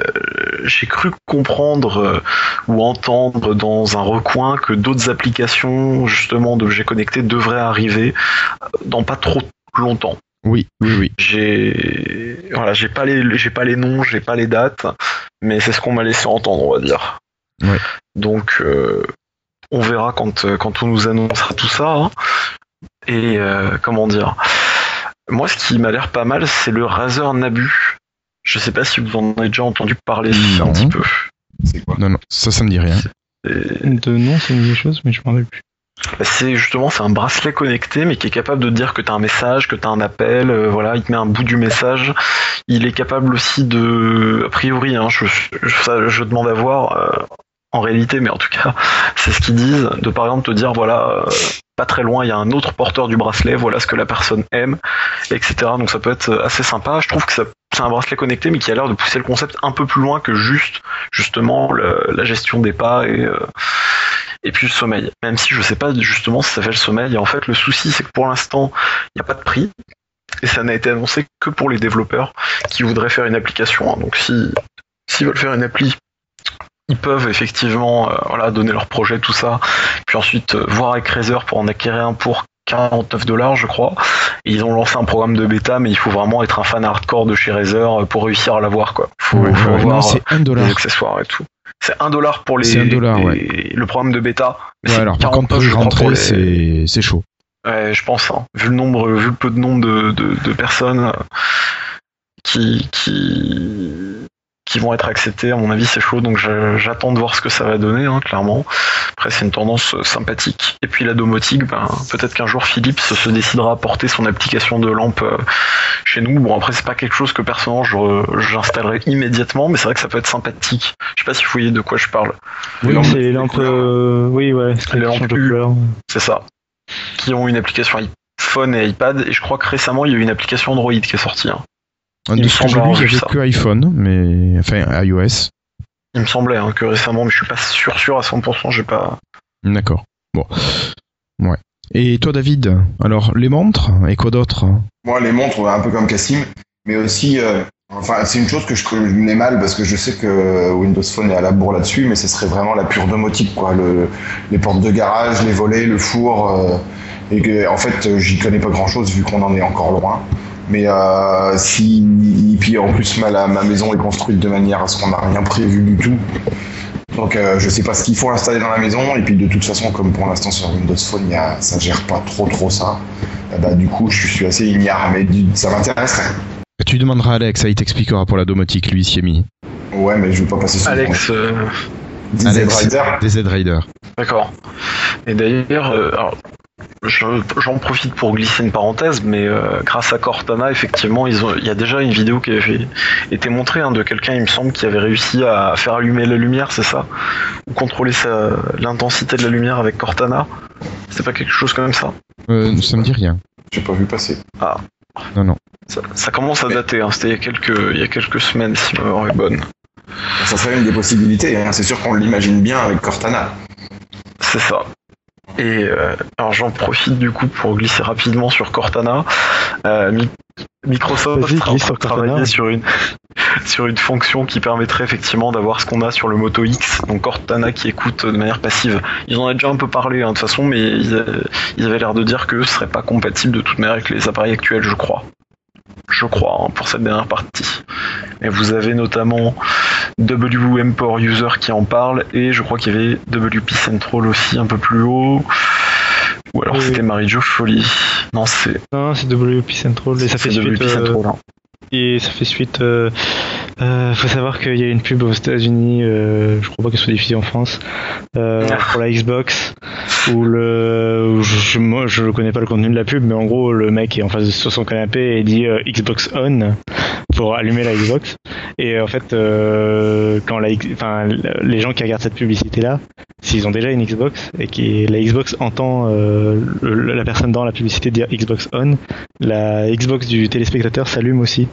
j'ai cru comprendre euh, ou entendre dans un recoin que d'autres applications justement d'objets connectés devraient arriver euh, dans pas trop longtemps. Oui, oui, oui. J'ai voilà, j'ai pas les j'ai pas les noms, j'ai pas les dates, mais c'est ce qu'on m'a laissé entendre, on va dire. Ouais. Donc euh, on verra quand euh, quand on nous annoncera tout ça. hein. Et euh, comment dire? Moi, ce qui m'a l'air pas mal, c'est le Razer Nabu. Je sais pas si vous en avez déjà entendu parler Non. un petit peu. C'est quoi Non, non, ça, ça me dit rien. De nom, c'est une chose, mais je m'en rappelle plus. C'est justement c'est un bracelet connecté mais qui est capable de dire que tu as un message, que tu as un appel, euh, voilà, il te met un bout du message. Il est capable aussi de, a priori, hein, je, je, ça, je demande à voir euh, en réalité, mais en tout cas c'est ce qu'ils disent, de par exemple te dire voilà, euh, pas très loin il y a un autre porteur du bracelet, voilà ce que la personne aime, etc. Donc ça peut être assez sympa. Je trouve que ça- c'est un bracelet connecté mais qui a l'air de pousser le concept un peu plus loin que juste justement la gestion des pas et euh, et puis le sommeil. Même si je sais pas justement si ça fait le sommeil. Et en fait, le souci, c'est que pour l'instant, il n'y a pas de prix. Et ça n'a été annoncé que pour les développeurs qui voudraient faire une application. hein. Donc si s'ils veulent faire une appli, ils peuvent effectivement euh, voilà, donner leur projet, tout ça. Puis ensuite euh, voir avec Razer pour en acquérir un pour 49 dollars, je crois. Et ils ont lancé un programme de bêta, mais il faut vraiment être un fan hardcore de chez Razer pour réussir à l'avoir. Quoi. Faut, Ouais, faut ouais, avoir non, les accessoires et tout. C'est un dollar pour les, C'est un dollar, les- ouais. le programme de bêta. Ouais, alors par 40 contre, je rentrer, les- c'est c'est chaud. Ouais, je pense. hein. Vu le nombre, vu le peu de nombre de, de, de personnes euh, qui, qui qui vont être acceptées, à mon avis, c'est chaud. Donc j'attends de voir ce que ça va donner, hein, clairement. Après, c'est une tendance euh, sympathique. Et puis la domotique, ben, peut-être qu'un jour Philips se décidera à porter son application de lampe euh, chez nous. Bon, après, c'est pas quelque chose que personnellement j'installerai immédiatement, mais c'est vrai que ça peut être sympathique. Je sais pas si vous voyez de quoi je parle. Oui, c'est les lampes. euh, oui, ouais, c'est Les lampes de couleur. C'est ça. Qui ont une application iPhone et iPad. Et je crois que récemment, il y a eu une application Android qui est sortie. hein. De Il me ce que j'ai vu, que iPhone, mais enfin iOS. Il me semblait hein, que récemment, mais je suis pas sûr sûr à 100%. J'ai pas. D'accord. Bon. Ouais. Et toi, David Alors, les montres et quoi d'autre? Moi, les montres, un peu comme Cassim, mais aussi, euh, enfin, c'est une chose que je connais mal parce que je sais que Windows Phone est à la bourre là-dessus, mais ce serait vraiment la pure domotique, quoi. Le, les portes de garage, les volets, le four, euh, et que, en fait, j'y connais pas grand-chose vu qu'on en est encore loin. Mais euh, si, puis en plus, ma, la- ma maison est construite de manière à ce qu'on n'a rien prévu du tout. Donc euh, je sais pas ce qu'il faut installer dans la maison et puis de toute façon comme pour l'instant sur Windows Phone il y a, ça gère pas trop trop ça. Bah, du coup je suis assez ignare mais du- ça m'intéresserait. Tu demanderas à Alex, il t'expliquera pour la domotique, lui, s'y est mis. Ouais mais je veux pas passer sur Alex, euh, Disney Alex, Rider. des Z-Rider. d'accord. Et d'ailleurs, euh, je- j'en profite pour glisser une parenthèse, mais euh, grâce à Cortana, effectivement, ils ont, il y a déjà une vidéo qui avait été montrée hein, de quelqu'un, il me semble, qui avait réussi à faire allumer la lumière, c'est ça? Ou contrôler sa- l'intensité de la lumière avec Cortana? C'est pas quelque chose comme ça? Euh, ça me dit rien. J'ai pas vu passer. Non, non. Ça, ça commence à dater, hein, c'était il y a quelques, il y a quelques semaines, si ma mémoire est bonne. Ça serait une des possibilités. hein. C'est sûr qu'on l'imagine bien avec Cortana. C'est ça. Et euh, alors j'en profite du coup pour glisser rapidement sur Cortana. Euh, Mi- Microsoft est en train glisse de sur Cortana. travailler sur une sur une fonction qui permettrait effectivement d'avoir ce qu'on a sur le Moto X, donc Cortana qui écoute de manière passive. Ils en ont déjà un peu parlé hein, de toute façon, mais ils, euh, ils avaient l'air de dire que ce serait pas compatible de toute manière avec les appareils actuels, je crois. Je crois, hein, pour cette dernière partie. Et vous avez notamment WM Power User qui en parle, et je crois qu'il y avait WP Central aussi un peu plus haut. Ou alors Oui, c'était oui. Marie-Jo Folly. Non, c'est Non, c'est WP Central et ça fait c'est suite. WP euh, Central. hein. Et ça fait suite. Euh, euh, faut savoir qu'il y a une pub aux États-Unis, euh, je crois pas qu'elle soit diffusée en France, euh, Ah. pour la Xbox, où le, où je, moi je connais pas le contenu de la pub, mais en gros le mec est en face de sur son canapé et dit euh, Xbox on pour allumer la Xbox. Et en fait, euh, quand la, enfin, les gens qui regardent cette publicité là, s'ils ont déjà une Xbox et que la Xbox entend euh, la personne dans la publicité dire Xbox on, la Xbox du téléspectateur s'allume aussi.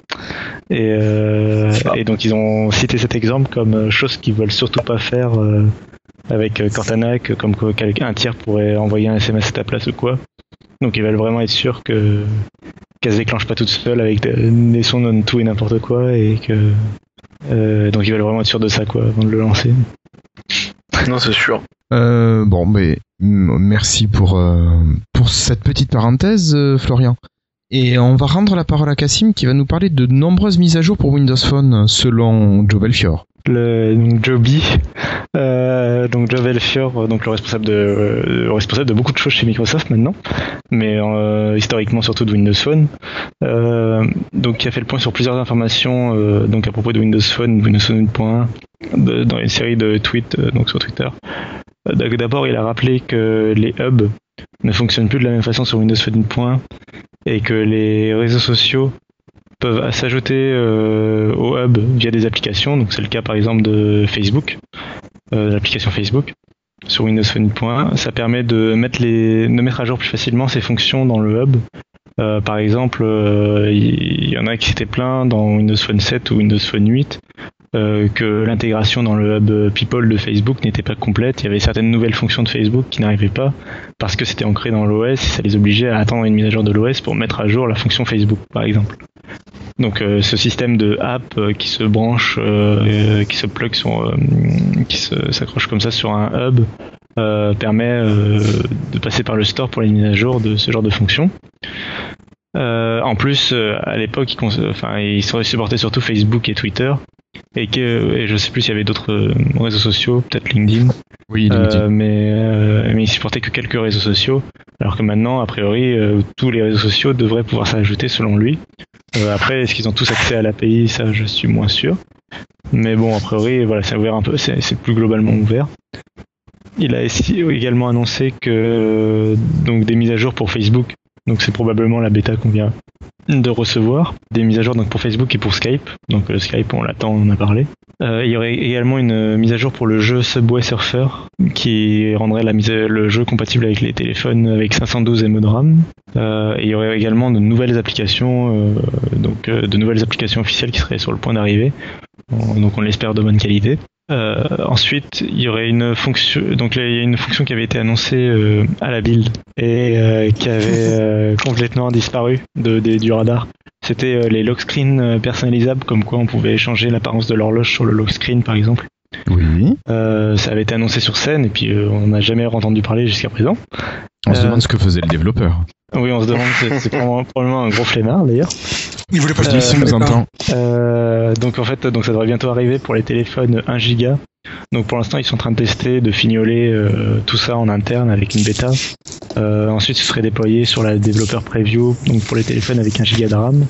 Et, euh, et donc ils ont cité cet exemple comme euh, chose qu'ils veulent surtout pas faire euh, avec euh, Cortana, que comme quoi un tiers pourrait envoyer un SMS à ta place ou quoi. Donc ils veulent vraiment être sûrs que qu'elle se déclenche pas toute seule avec des, sons non tout et n'importe quoi et que euh, donc ils veulent vraiment être sûrs de ça quoi avant de le lancer. Non, c'est sûr. Euh, bon, mais merci pour, euh, pour cette petite parenthèse, Florian. Et on va rendre la parole à Cassim qui va nous parler de nombreuses mises à jour pour Windows Phone selon Joe Belfior. le donc Joby euh, donc Joe Belfior donc le responsable de euh, le responsable de beaucoup de choses chez Microsoft maintenant mais euh, historiquement surtout de Windows Phone. Euh, donc qui a fait le point sur plusieurs informations euh, donc à propos de Windows Phone Windows Phone 1.1 de- dans une série de tweets euh, donc sur Twitter. D'abord, il a rappelé que les hubs ne fonctionnent plus de la même façon sur Windows Phone Point et que les réseaux sociaux peuvent s'ajouter euh, au hub via des applications. Donc c'est le cas par exemple de Facebook, euh, l'application Facebook sur Windows Phone Point. Ça permet de mettre les, de mettre à jour plus facilement ces fonctions dans le hub. Euh, par exemple, euh, il y, en a qui s'étaient plaints dans Windows Phone 7 ou Windows Phone 8 euh, que l'intégration dans le hub People de Facebook n'était pas complète. Il y avait certaines nouvelles fonctions de Facebook qui n'arrivaient pas parce que c'était ancré dans l'OS et ça les obligeait à attendre une mise à jour de l'OS pour mettre à jour la fonction Facebook, par exemple. Donc euh, ce système de app euh, qui se branche, euh, qui se plug sur, euh, qui s'accroche comme ça sur un hub, euh, permet euh, de passer par le store pour les mises à jour de ce genre de fonction. Euh, en plus, euh, à l'époque, il, cons- enfin, il supportait surtout Facebook et Twitter, et que et je sais plus s'il y avait d'autres euh, réseaux sociaux, peut-être LinkedIn, Oui, LinkedIn. euh, mais euh, mais il supportait que quelques réseaux sociaux, alors que maintenant, a priori, euh, tous les réseaux sociaux devraient pouvoir s'ajouter selon lui. Après, est-ce qu'ils ont tous accès à l'API? Ça, je suis moins sûr. Mais bon, a priori, voilà, c'est ouvert un peu, c'est plus globalement ouvert. Il a également annoncé que donc des mises à jour pour Facebook. Donc c'est probablement la bêta qu'on vient de recevoir. Des mises à jour donc pour Facebook et pour Skype. Donc euh, Skype, on l'attend, on en a parlé. Euh, il y aurait également une euh, mise à jour pour le jeu Subway Surfer qui rendrait la mise le jeu compatible avec les téléphones avec 512 MB de RAM. Il y aurait également de nouvelles applications, donc de nouvelles applications officielles qui seraient sur le point d'arriver. On- Donc on l'espère de bonne qualité. Euh, ensuite, il y aurait une fonction, donc là, il y a une fonction qui avait été annoncée euh, à la build et euh, qui avait euh, complètement disparu de, des- du radar. C'était euh, les lock screens euh, personnalisables, comme quoi on pouvait changer l'apparence de l'horloge sur le lock screen, par exemple. Oui. Euh, ça avait été annoncé sur scène et puis euh, on n'a jamais entendu parler jusqu'à présent. On se demande ce que faisait le développeur. Oui, on se demande, c'est probablement, un gros flemmard d'ailleurs. Il voulait pas se Euh, nous entend. Euh, donc en fait, donc ça devrait bientôt arriver pour les téléphones 1 giga. Donc pour l'instant, ils sont en train de tester, de fignoler euh, tout ça en interne avec une bêta. Euh, ensuite, ce serait déployé sur la développeur preview, donc pour les téléphones avec 1 giga de RAM.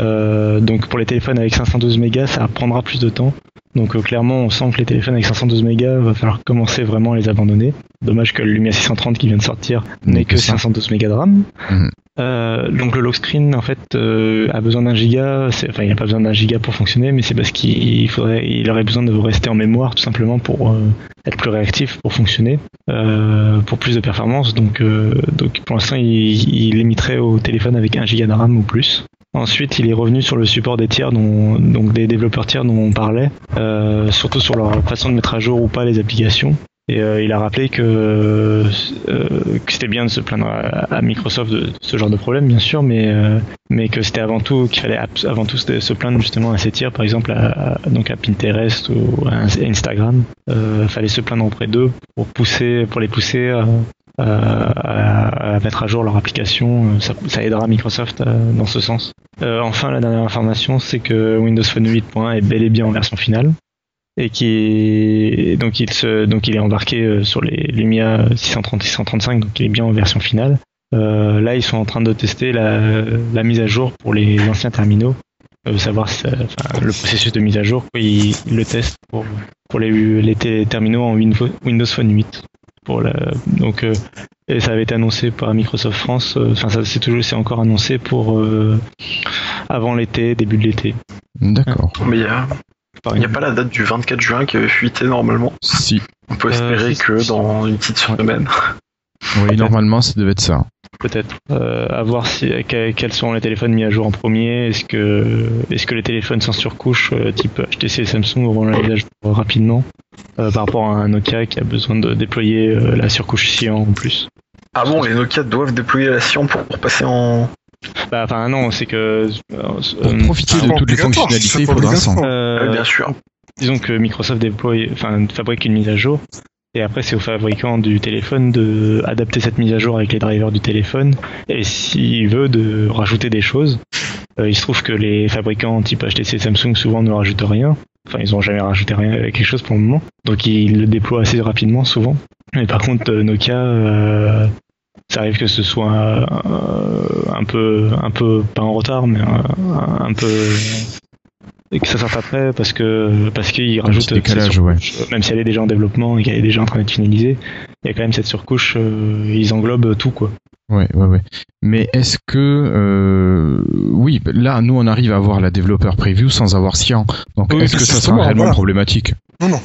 Euh, donc pour les téléphones avec 512 mégas, ça prendra plus de temps. Donc euh, clairement, on sent que les téléphones avec 512 mégas, va falloir commencer vraiment à les abandonner. Dommage que le Lumia 630 qui vient de sortir n'ait que ça. 512 mégas de RAM. Mhm. Euh, donc le lock screen en fait euh, a besoin d'un giga, c'est- enfin il n'a pas besoin d'un giga pour fonctionner, mais c'est parce qu'il faudrait, il aurait besoin de rester en mémoire tout simplement pour euh, être plus réactif, pour fonctionner, euh, pour plus de performance. Donc, euh, donc pour l'instant il, il limiterait au téléphone avec 1 giga de RAM ou plus. Ensuite, il est revenu sur le support des tiers, dont, donc des développeurs tiers dont on parlait, euh, surtout sur leur façon de mettre à jour ou pas les applications. Et euh, il a rappelé que, euh, que c'était bien de se plaindre à, Microsoft de ce genre de problème, bien sûr, mais, euh, mais que c'était avant tout qu'il fallait avant tout se plaindre justement à ces tiers, par exemple à, donc à Pinterest ou à Ins- Instagram. Euh, fallait se plaindre auprès d'eux pour pousser, pour les pousser à, à- à mettre à jour leur application. Euh, Ça, ça aidera Microsoft euh, dans ce sens. Euh, enfin, la dernière information, c'est que Windows Phone 8.1 est bel et bien en version finale et qui donc il se donc il est embarqué euh, sur les Lumia 630 et 635 donc il est bien en version finale. Euh, là, ils sont en train de tester la, la mise à jour pour les anciens terminaux, euh, savoir si le processus de mise à jour. Ils, ils le testent pour pour les, les terminaux en Windows Phone 8. Pour la, donc euh, et ça avait été annoncé par Microsoft France. euh, Enfin, ça c'est toujours c'est encore annoncé pour euh, avant l'été, début de l'été. D'accord. Mais il y a, il y a pas la date du 24 juin qui avait fuité normalement. Si. On peut espérer que dans une petite semaine. Oui, normalement, ça devait être ça. peut-être. Euh, à voir si, que- quels sont les téléphones mis à jour en premier. Est-ce que, est-ce que les téléphones sans surcouche, euh, type HTC et Samsung, auront la mise à jour rapidement euh, par rapport à un Nokia qui a besoin de déployer euh, la surcouche Cyan en plus? Ah bon, les Nokia doivent déployer la Cyan pour, pour passer en. Bah, enfin, non, c'est que. Pour euh, profiter de toutes les fonctionnalités, il faudra 100. obligatoire. euh, Euh, bien sûr. disons que Microsoft déploie, enfin, fabrique une mise à jour. Et après, c'est au fabricant du téléphone de adapter cette mise à jour avec les drivers du téléphone. Et s'il veut de rajouter des choses, euh, il se trouve que les fabricants type HTC Samsung souvent ne rajoutent rien. Enfin, ils n'ont jamais rajouté rien quelque chose pour le moment. Donc, ils le déploient assez rapidement souvent. Mais par contre, euh, Nokia, euh, ça arrive que ce soit euh, un peu, un peu pas en retard, mais un, un peu et que ça sorte après parce que parce qu'ils rajoutent décalage, surcouche, euh, même si elle est déjà en développement et qu'elle est déjà en train d'être finalisée, il y a quand même cette surcouche, euh, ils englobent tout quoi. Ouais, ouais, ouais. Mais est-ce que, euh, oui, là, nous, on arrive à avoir la développeur preview sans avoir Cyan. Donc, Oui, est-ce que ça sera réellement voilà. problématique Non, non.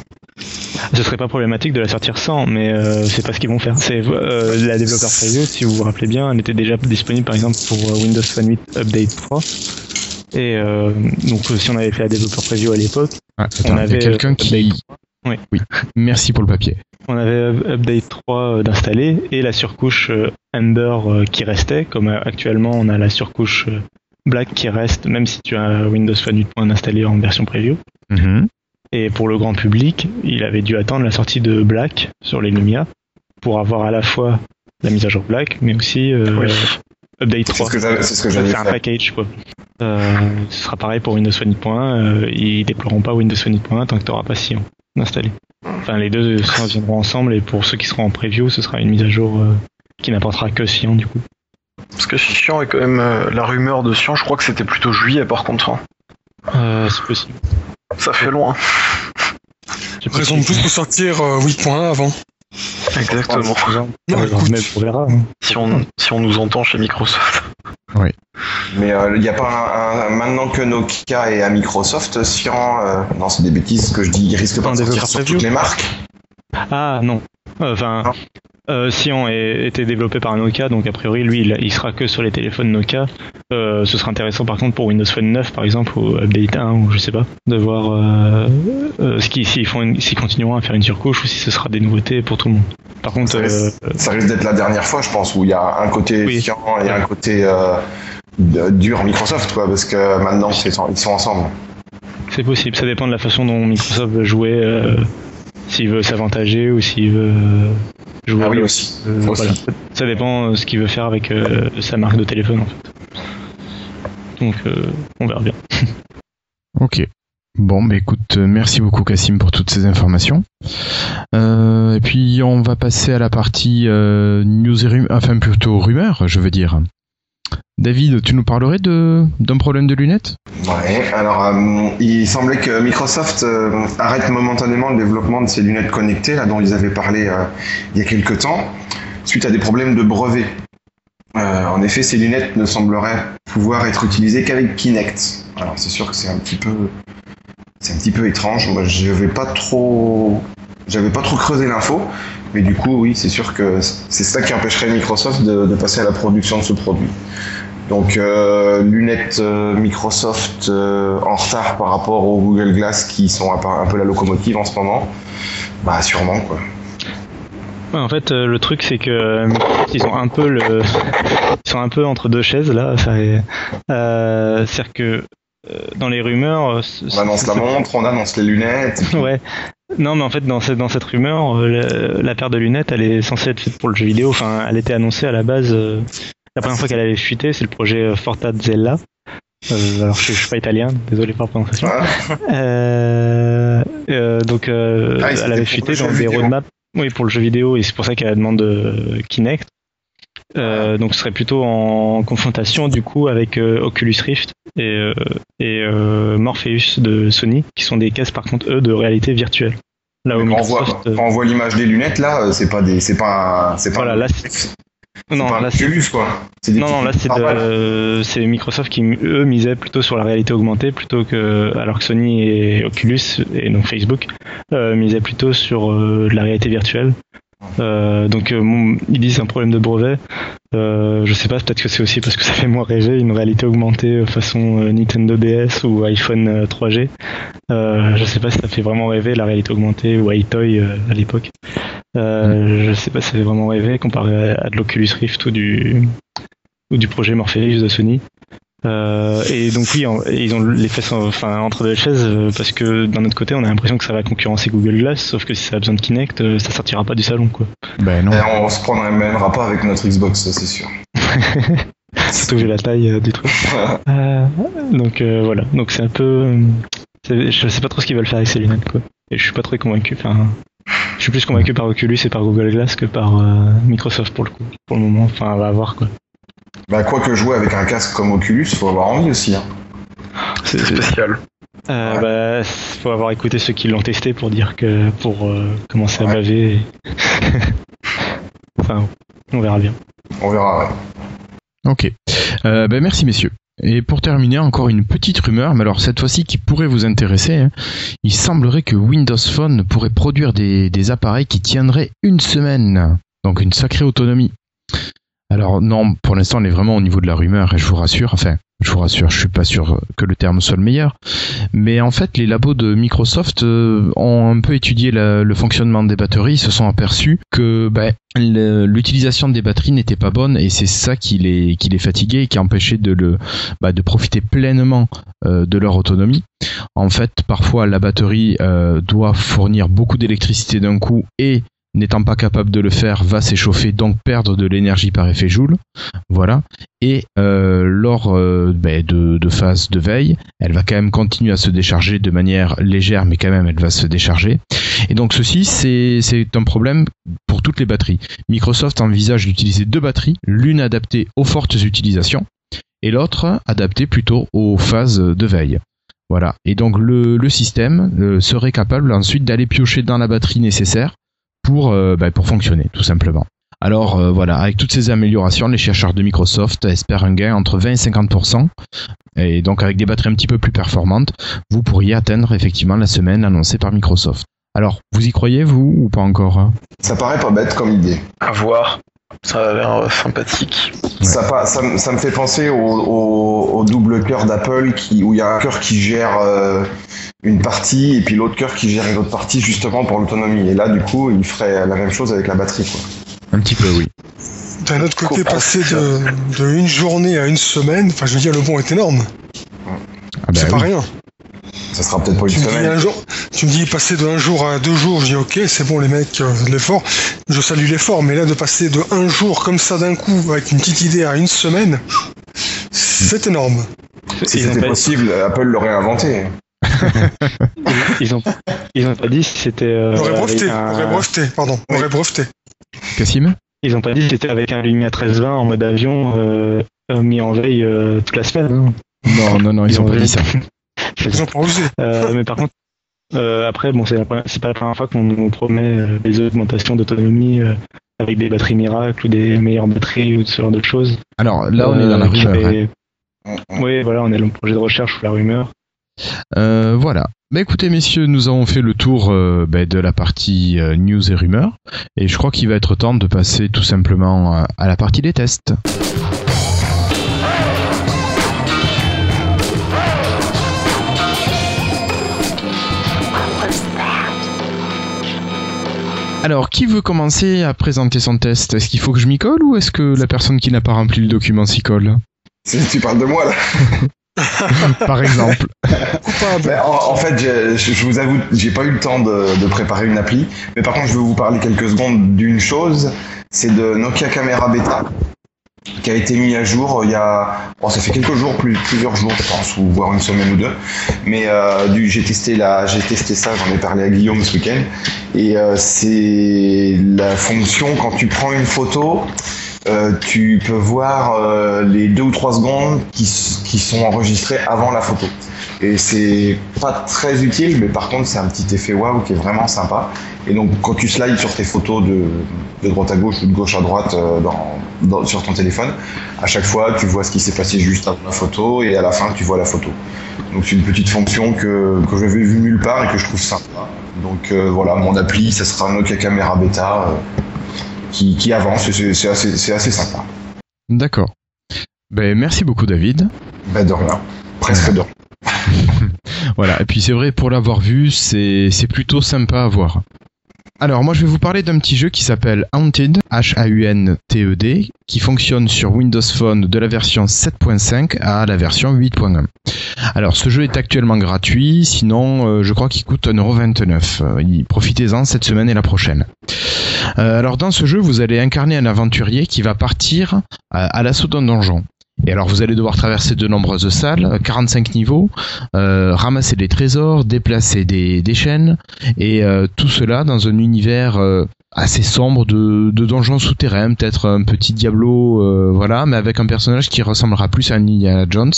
Ce serait pas problématique de la sortir sans, mais euh, c'est pas ce qu'ils vont faire. C'est euh, la développeur preview, si vous vous rappelez bien, elle était déjà disponible par exemple pour euh, Windows Phone 8 Update 3. Et euh, donc euh, si on avait fait la développeur preview à l'époque, Ah, On avait, quelqu'un euh, qui. Oui. Oui. Merci pour le papier. on avait euh, Update 3 euh, d'installer et la surcouche Ember euh, qui restait, comme actuellement on a la surcouche Black qui reste, même si tu as Windows Phone 8 installé en version preview. Mhm. Et pour le grand public, il avait dû attendre la sortie de Black sur les Lumia pour avoir à la fois la mise à jour Black, mais aussi euh, Oui. Update C'est 3. ce que j'avais c'est ce que Ça, j'avais C'est un package quoi. Euh, ce sera pareil pour Windows Phone 8.1. Euh, ils déploieront pas Windows Phone 8.1 tant que tu n'auras pas Sion installé. Enfin, les deux viendront ensemble et pour ceux qui seront en preview, ce sera une mise à jour euh, qui n'apportera que Sion du coup. Parce que Sion est quand même euh, la rumeur de Sion, je crois que c'était plutôt juillet par contre. hein. Euh, c'est possible. Ça fait loin. C'est Raison plus pour sortir euh, 8.1 avant. Exactement. Non, écoute. mais on verra. hein. Si on, si on nous entend chez Microsoft. Mais euh, il n'y a pas un, un- maintenant que Nokia est à Microsoft, Cyan, euh, non c'est des bêtises que je dis, il risque pas Un de sortir sur toutes les marques. Ah non. Enfin. Euh, Sion est, était développé par Nokia, donc a priori lui il, il sera que sur les téléphones Nokia. Euh, ce sera intéressant par contre pour Windows Phone 9 par exemple ou Update 1 ou je sais pas, de voir euh, euh, s'ils continueront à faire une surcouche ou si ce sera des nouveautés pour tout le monde. Par contre, Ça euh, risque, risque d'être la dernière fois, je pense, où il y a un côté Oui. Cyan et un côté euh, dur Microsoft, quoi, parce que maintenant ils sont ensemble. c'est possible. Ça dépend de la façon dont Microsoft veut jouer, euh, s'il veut s'avantager ou s'il veut jouer. Ah oui aussi. Euh, Aussi. voilà. Ça dépend euh, ce qu'il veut faire avec euh, sa marque de téléphone en fait. Donc euh, on verra bien. Ok. Bon, bah écoute, merci beaucoup Cassim pour toutes ces informations. Euh, et puis on va passer à la partie euh, news et rum- enfin plutôt rumeurs, je veux dire. David, tu nous parlerais d'un problème de lunettes? Ouais, alors euh, il semblait que Microsoft euh, arrête momentanément le développement de ces lunettes connectées, là dont ils avaient parlé euh, il y a quelques temps, suite à des problèmes de brevet. Euh, en effet, ces lunettes ne sembleraient pouvoir être utilisées qu'avec Kinect. Alors c'est sûr que c'est un petit peu, c'est un petit peu étrange. Moi, je vais pas trop, j'avais pas trop creusé l'info, mais du coup, oui, c'est sûr que c'est ça qui empêcherait Microsoft de passer à la production de ce produit. Donc euh, lunettes euh, Microsoft euh, en retard par rapport aux Google Glass qui sont un peu, la locomotive en ce moment. Bah sûrement quoi. Ouais, en fait, euh, le truc c'est que ils ont un peu le, ils sont un peu entre deux chaises là. Est- C'est-à-dire que dans les rumeurs, On annonce la montre, on annonce les lunettes. Ouais. Non, mais en fait, dans cette, dans cette rumeur, la, la paire de lunettes, elle est censée être faite pour le jeu vidéo. Enfin, elle était annoncée à la base. La première fois qu'elle avait fuité, c'est le projet euh, Fortazella. Euh, alors, je, je suis pas italien, désolé pour la prononciation. Ouais. Euh, euh, donc, Ah, elle avait fuité dans des vidéo. roadmaps. Oui, pour le jeu vidéo, et c'est pour ça qu'elle demande de Kinect. Euh, donc, ce serait plutôt en confrontation du coup avec Oculus Rift et, et Morpheus de Sony, qui sont des casques par contre eux de réalité virtuelle. Là où on voit, on l'image des lunettes là, c'est pas des, c'est pas, un- c'est pas. Voilà, un- là, c'est c'est- pas non, là quoi. Non, non, là c'est normales. de- c'est Microsoft qui eux misaient plutôt sur la réalité augmentée plutôt que alors que Sony et Oculus et donc Facebook euh, misaient plutôt sur euh, de la réalité virtuelle. Euh, donc euh, bon, ils disent un problème de brevet. Je sais pas, peut-être que c'est aussi parce que ça fait moins rêver une réalité augmentée façon Nintendo DS ou iPhone euh, 3G. Euh, je sais pas si ça fait vraiment rêver la réalité augmentée ou iToy à l'époque. Euh, Je sais pas si ça fait vraiment rêver comparé à, à de l'Oculus Rift ou du ou du projet Morpheus de Sony. Euh, et donc oui, en- ils ont les fesses en- enfin, entre deux chaises euh, parce que d'un autre côté, on a l'impression que ça va concurrencer Google Glass, sauf que si ça a besoin de Kinect, euh, ça sortira pas du salon quoi. Ben non. Et on se prendra pas avec notre Xbox, ça, c'est sûr. Surtout vu la taille euh, du truc. Euh, donc euh, voilà, donc c'est un peu, euh, je sais pas trop ce qu'ils veulent faire avec ces lunettes quoi. Et je suis pas très convaincu. Enfin, je suis plus convaincu par Oculus et par Google Glass que par euh, Microsoft pour le coup, pour le moment. Enfin, on va voir quoi. Bah quoi que jouer avec un casque comme Oculus, faut avoir envie aussi. Hein. C'est- spécial. Euh, bah, faut avoir écouté ceux qui l'ont testé pour dire que pour euh, commencer à baver. enfin, on verra bien. On verra, ouais. Ok. Euh, ben merci messieurs. Et pour terminer, encore une petite rumeur, mais alors cette fois-ci qui pourrait vous intéresser. hein. Il semblerait que Windows Phone pourrait produire des, des appareils qui tiendraient une semaine. Donc une sacrée autonomie. Alors non, pour l'instant on est vraiment au niveau de la rumeur, et je vous rassure, enfin, je vous rassure, je suis pas sûr que le terme soit le meilleur. Mais en fait, les labos de Microsoft euh, ont un peu étudié la- le fonctionnement des batteries, se sont aperçus que ben, l'utilisation des batteries n'était pas bonne et c'est ça qui les, qui les fatiguait et qui empêchait de, le, bah, de profiter pleinement euh, de leur autonomie. En fait, parfois la batterie euh, doit fournir beaucoup d'électricité d'un coup et n'étant pas capable de le faire, va s'échauffer, donc perdre de l'énergie par effet Joule. Voilà. Et euh, lors euh, ben, de, de phase de veille, elle va quand même continuer à se décharger de manière légère, mais quand même elle va se décharger. Et donc ceci, c'est un problème pour toutes les batteries. Microsoft envisage d'utiliser deux batteries, l'une adaptée aux fortes utilisations et l'autre adaptée plutôt aux phases de veille. Voilà. Et donc le, le système euh, serait capable ensuite d'aller piocher dans la batterie nécessaire pour, euh, bah, pour fonctionner, tout simplement. Alors euh, voilà, avec toutes ces améliorations, les chercheurs de Microsoft espèrent un gain entre 20 et 50%. Et donc avec des batteries un petit peu plus performantes, vous pourriez atteindre effectivement la semaine annoncée par Microsoft. Alors, vous y croyez, vous, ou pas encore hein? Ça paraît pas bête comme idée. À voir. Ça a l'air euh, sympathique. Ça, me- ça me fait penser au, au- au double cœur d'Apple qui, où il y a un cœur qui gère euh, une partie et puis l'autre cœur qui gère une autre partie justement pour l'autonomie. Et là, du coup, il ferait la même chose avec la batterie. Quoi. Un petit peu, oui. D'un autre côté, passer de, de une journée à une semaine, enfin je veux dire, le bond est énorme. Ah bah c'est pas rien. Ça sera peut-être pas une Tu me, dis un semaine. jour, tu me dis passer de un jour à deux jours, je dis ok, c'est bon les mecs, euh, l'effort. Je salue l'effort, mais là de passer de un jour comme ça d'un coup, avec une petite idée à une semaine, c'est énorme. Si c'était pas- possible, Apple l'aurait inventé. Ils ont, ils ont pas dit si c'était. euh, Aurait breveté, avec un- aurait breveté, pardon, Oui. aurait breveté. Cassim Ils ont pas dit si c'était avec un Lumia 1320 en mode avion euh, euh, mis en veille euh, toute la semaine. hein. Non, non, non, ils ont pas dit ça. Osé. Euh, mais par contre, euh, après, bon, c'est la première- c'est pas la première fois qu'on nous promet euh, des augmentations d'autonomie euh, avec des batteries miracles ou des meilleures batteries ou ce genre de choses. Alors là, on est dans la rumeur. hein. fait- Oui, voilà, on est dans le projet de recherche ou la rumeur. Euh, voilà. Bah écoutez messieurs, nous avons fait le tour euh, bah, de la partie euh, news et rumeurs et je crois qu'il va être temps de passer tout simplement euh, à la partie des tests. Alors, qui veut commencer à présenter son test? Est-ce qu'il faut que je m'y colle ou est-ce que la personne qui n'a pas rempli le document s'y colle? Si tu parles de moi là. Par exemple. Ben, en, en fait, je, je vous avoue, j'ai pas eu le temps de, de préparer une appli, mais par contre, je veux vous parler quelques secondes d'une chose. C'est de Nokia Camera Beta qui a été mis à jour il y a, bon, ça fait quelques jours, plus, plusieurs jours, je pense, ou voire une semaine ou deux. Mais euh, du, j'ai testé la, j'ai testé ça, j'en ai parlé à Guillaume ce week-end, et euh, c'est la fonction quand tu prends une photo. euh, tu peux voir euh, les deux ou trois secondes qui, qui sont enregistrées avant la photo. Et c'est pas très utile, mais par contre, c'est un petit effet waouh qui est vraiment sympa. Et donc, quand tu slides sur tes photos de, de droite à gauche ou de gauche à droite euh, dans, dans- sur ton téléphone, à chaque fois, tu vois ce qui s'est passé juste avant la photo et à la fin, tu vois la photo. Donc, c'est une petite fonction que, que j'avais vue nulle part et que je trouve sympa. Donc, euh, voilà, mon appli, ça sera Nokia Camera Beta euh, qui, qui avance et c'est c'est assez, c'est assez sympa. D'accord. Ben, merci beaucoup David. Ben, de rien. Presque de rien. Voilà, et puis c'est vrai, pour l'avoir vu, c'est plutôt sympa à voir. Alors moi je vais vous parler d'un petit jeu qui s'appelle Haunted, H-A-U-N-T-E-D, qui fonctionne sur Windows Phone de la version 7.5 à la version 8.1. Alors ce jeu est actuellement gratuit, sinon euh, je crois qu'il coûte 1,29€. Euh, Profitez-en cette semaine et la prochaine. Euh, alors dans ce jeu vous allez incarner un aventurier qui va partir à l'assaut d'un donjon. Et alors vous allez devoir traverser de nombreuses salles, 45 niveaux, euh, ramasser des trésors, déplacer des, des chaînes, et euh, tout cela dans un univers euh, assez sombre de, de donjons souterrains, peut-être un petit Diablo, euh, voilà, mais avec un personnage qui ressemblera plus à Indiana Jones.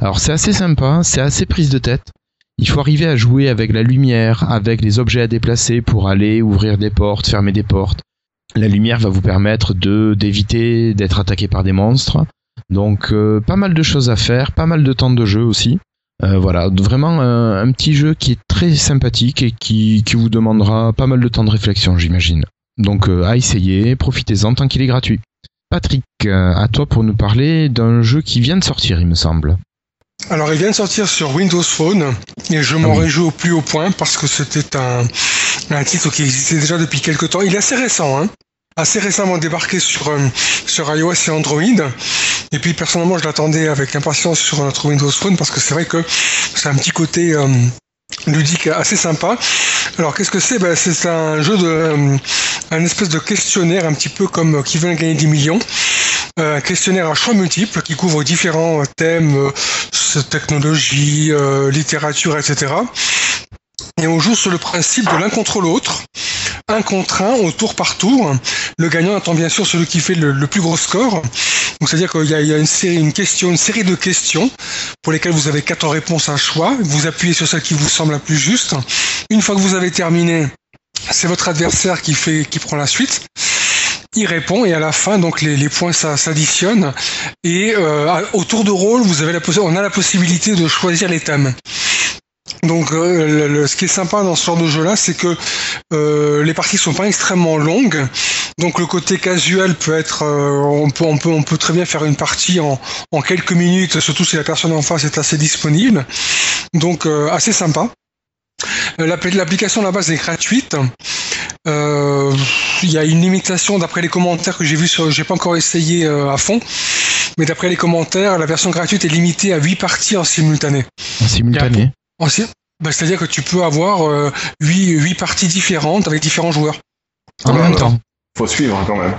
Alors c'est assez sympa, c'est assez prise de tête. Il faut arriver à jouer avec la lumière, avec les objets à déplacer pour aller ouvrir des portes, fermer des portes. La lumière va vous permettre de d'éviter d'être attaqué par des monstres. Donc euh, pas mal de choses à faire, pas mal de temps de jeu aussi. Euh, voilà, vraiment un, un petit jeu qui est très sympathique et qui, qui vous demandera pas mal de temps de réflexion, j'imagine. Donc euh, à essayer, profitez-en tant qu'il est gratuit. Patrick, euh, à toi pour nous parler d'un jeu qui vient de sortir, il me semble. Alors, il vient de sortir sur Windows Phone et je m'en Ah oui. réjouis au plus haut point parce que c'était un, un titre qui existait déjà depuis quelques temps. Il est assez récent, hein assez récemment débarqué sur, euh, sur iOS et Android. Et puis, personnellement, je l'attendais avec impatience sur notre Windows Phone parce que c'est vrai que c'est un petit côté euh, ludique assez sympa. Alors, qu'est-ce que c'est? Ben, C'est un jeu de. euh, un espèce de questionnaire, un petit peu comme euh, Qui veut gagner 10 millions. Un questionnaire à choix multiples qui couvre différents thèmes, technologie, littérature, etc. Et on joue sur le principe de l'un contre l'autre, un contre un, au tour par tour. Le gagnant étant bien sûr celui qui fait le, plus gros score. Donc c'est-à-dire qu'il y a, il y a une série, une question, une série de questions pour lesquelles vous avez quatre réponses à choix. Vous appuyez sur celle qui vous semble la plus juste. Une fois que vous avez terminé, c'est votre adversaire qui fait, qui prend la suite. Il répond et à la fin, donc les, les points s'additionnent et euh, au tour de rôle, vous avez la on a la possibilité de choisir les thèmes. Donc, euh, le- ce qui est sympa dans ce genre de jeu-là, c'est que euh, les parties sont pas extrêmement longues. Donc, le côté casual peut être, euh, on peut, très bien faire une partie en, quelques minutes, surtout si la personne en face est assez disponible. Donc, assez sympa. L'appli- L'application à la base est gratuite. Il y a une limitation d'après les commentaires que j'ai vu sur, j'ai pas encore essayé à fond, mais d'après les commentaires, la version gratuite est limitée à 8 parties en simultané. En simultané. Bah, C'est-à-dire que tu peux avoir euh, 8, 8 parties différentes avec différents joueurs. En Ouais, même ouais. temps. Faut suivre quand même.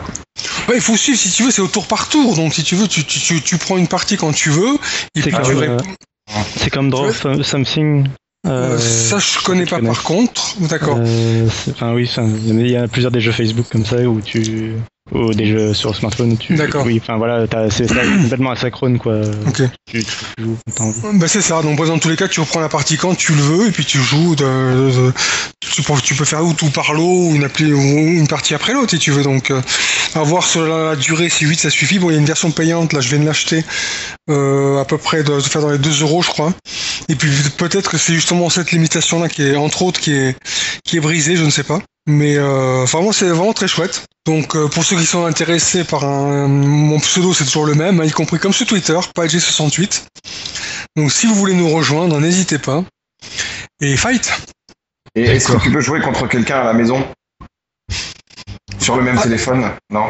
Ouais, il faut suivre si tu veux, c'est au tour par tour. Donc si tu veux, tu, tu, tu, tu prends une partie quand tu veux, et C'est comme, réponds. euh, c'est comme Draw Some- Something. Euh, euh, ça, je connais pas connais. par contre. D'accord. Euh, Enfin oui, il y a plusieurs des jeux Facebook comme ça où tu ou des jeux sur smartphone tu D'accord. oui enfin voilà t'as- c'est complètement asynchrone quoi Ok. tu, tu joues. Bah, c'est ça. Donc dans tous les cas, tu reprends la partie quand tu le veux, et puis tu joues. De, de- tu, peux, tu peux faire ou tout par lot ou une, appli, ou une partie après l'autre si tu veux. Donc euh, à voir sur la, la durée, si 8 ça suffit. Bon, il y a une version payante. Là, je viens de l'acheter euh, à peu près de, de faire dans les 2 euros, je crois. Et puis peut-être que c'est justement cette limitation là qui est entre autres qui est qui est brisée, je ne sais pas. Mais euh, vraiment, c'est vraiment très chouette. Donc euh, pour ceux qui sont intéressés par un, mon pseudo, c'est toujours le même, hein, y compris comme sur Twitter, PaG68. Donc si vous voulez nous rejoindre, n'hésitez pas. Et fight Et est-ce que tu peux jouer contre quelqu'un à la maison? Sur le même Ah. téléphone? Non?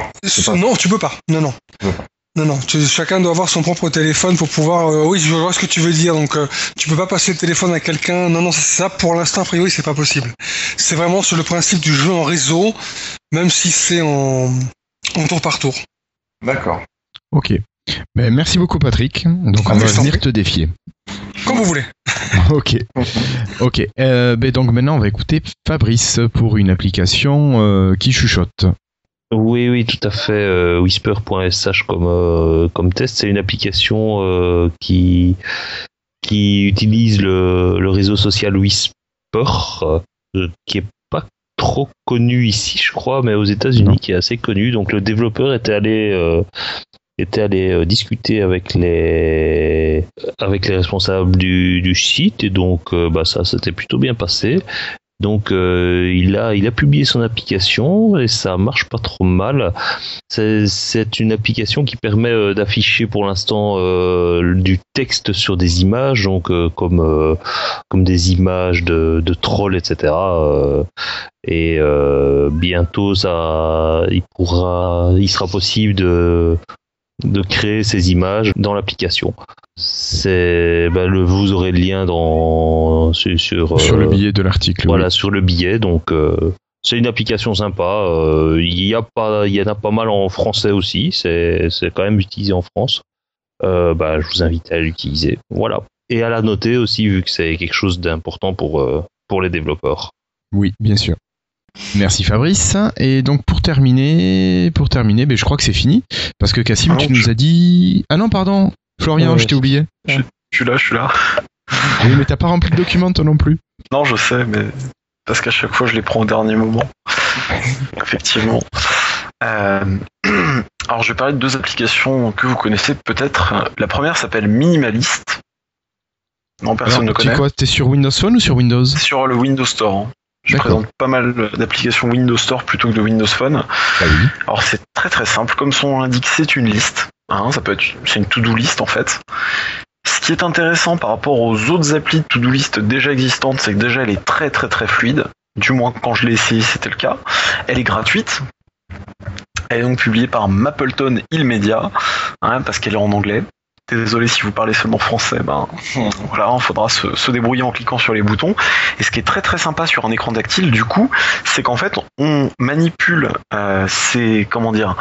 Non, tu peux pas. Non, non. Tu peux pas. Non, non. Tu- chacun doit avoir son propre téléphone pour pouvoir. euh, oui, je vois ce que tu veux dire. Donc, euh, tu peux pas passer le téléphone à quelqu'un. Non, non, ça pour l'instant, a priori, c'est pas possible. C'est vraiment sur le principe du jeu en réseau, même si c'est en, en tour par tour. D'accord. Ok. Ben, merci beaucoup Patrick. Donc Ah, on mais va venir te défier. Comme vous voulez. ok. Ok. Euh, ben, donc maintenant on va écouter Fabrice pour une application euh, qui chuchote. Oui, oui, tout à fait. euh, Whisper.sh comme, euh, comme test, c'est une application euh, qui, qui utilise le, le réseau social Whisper, qui est pas trop connu ici, je crois, mais aux. États-Unis, qui est assez connu. Donc le développeur était allé, était allé discuter avec les, avec les responsables du, du site, et donc bah, ça s'était plutôt bien passé. Donc euh, il a il a publié son application et ça marche pas trop mal. C'est une application qui permet euh, d'afficher pour l'instant euh, du texte sur des images, donc comme comme des images de, de trolls, etc. et bientôt ça il pourra il sera possible de de créer ces images dans l'application. C'est bah, le vous aurez le lien dans sur sur, Sur le euh, billet de l'article. oui. voilà, sur le billet. Donc, euh, c'est une application sympa. Euh, Il y a pas, il y en a pas mal en français aussi. C'est, c'est quand même utilisé en France. Euh, bah, je vous invite à l'utiliser. Voilà. Et à la noter aussi, vu que c'est quelque chose d'important pour, euh, pour les développeurs. Oui, bien sûr. Merci Fabrice. Et donc pour terminer, pour terminer, ben, je crois que c'est fini parce que Cassim, Ah tu nous je- as dit. Ah non, pardon, Florian, Ouais, je t'ai oublié. Je suis là, je suis là. Oui, mais t'as pas rempli le document toi non plus. Non, je sais, mais parce qu'à chaque fois, je les prends au dernier moment. Effectivement. Euh, Alors, je vais parler de deux applications que vous connaissez peut-être. La première s'appelle Minimalist. Non, personne Alors, ne connaît. quoi? T'es sur Windows Phone ou sur Windows? C'est sur le Windows Store. hein. Je présente pas mal d'applications Windows Store plutôt que de Windows Phone. Ah oui. Alors c'est très très simple, comme son nom l'indique, c'est une liste. Hein, ça peut être, c'est une to-do list en fait. Ce qui est intéressant par rapport aux autres applis de to-do list déjà existantes, c'est que déjà elle est très très très fluide. Du moins quand je l'ai essayé, c'était le cas. Elle est gratuite. Elle est donc publiée par Mapleton Hill Media, hein, parce qu'elle est en anglais. Désolé si vous parlez seulement français, ben voilà, il faudra se, se débrouiller en cliquant sur les boutons. Et ce qui est très très sympa sur un écran tactile, du coup, c'est qu'en fait, on manipule euh, ces, comment dire,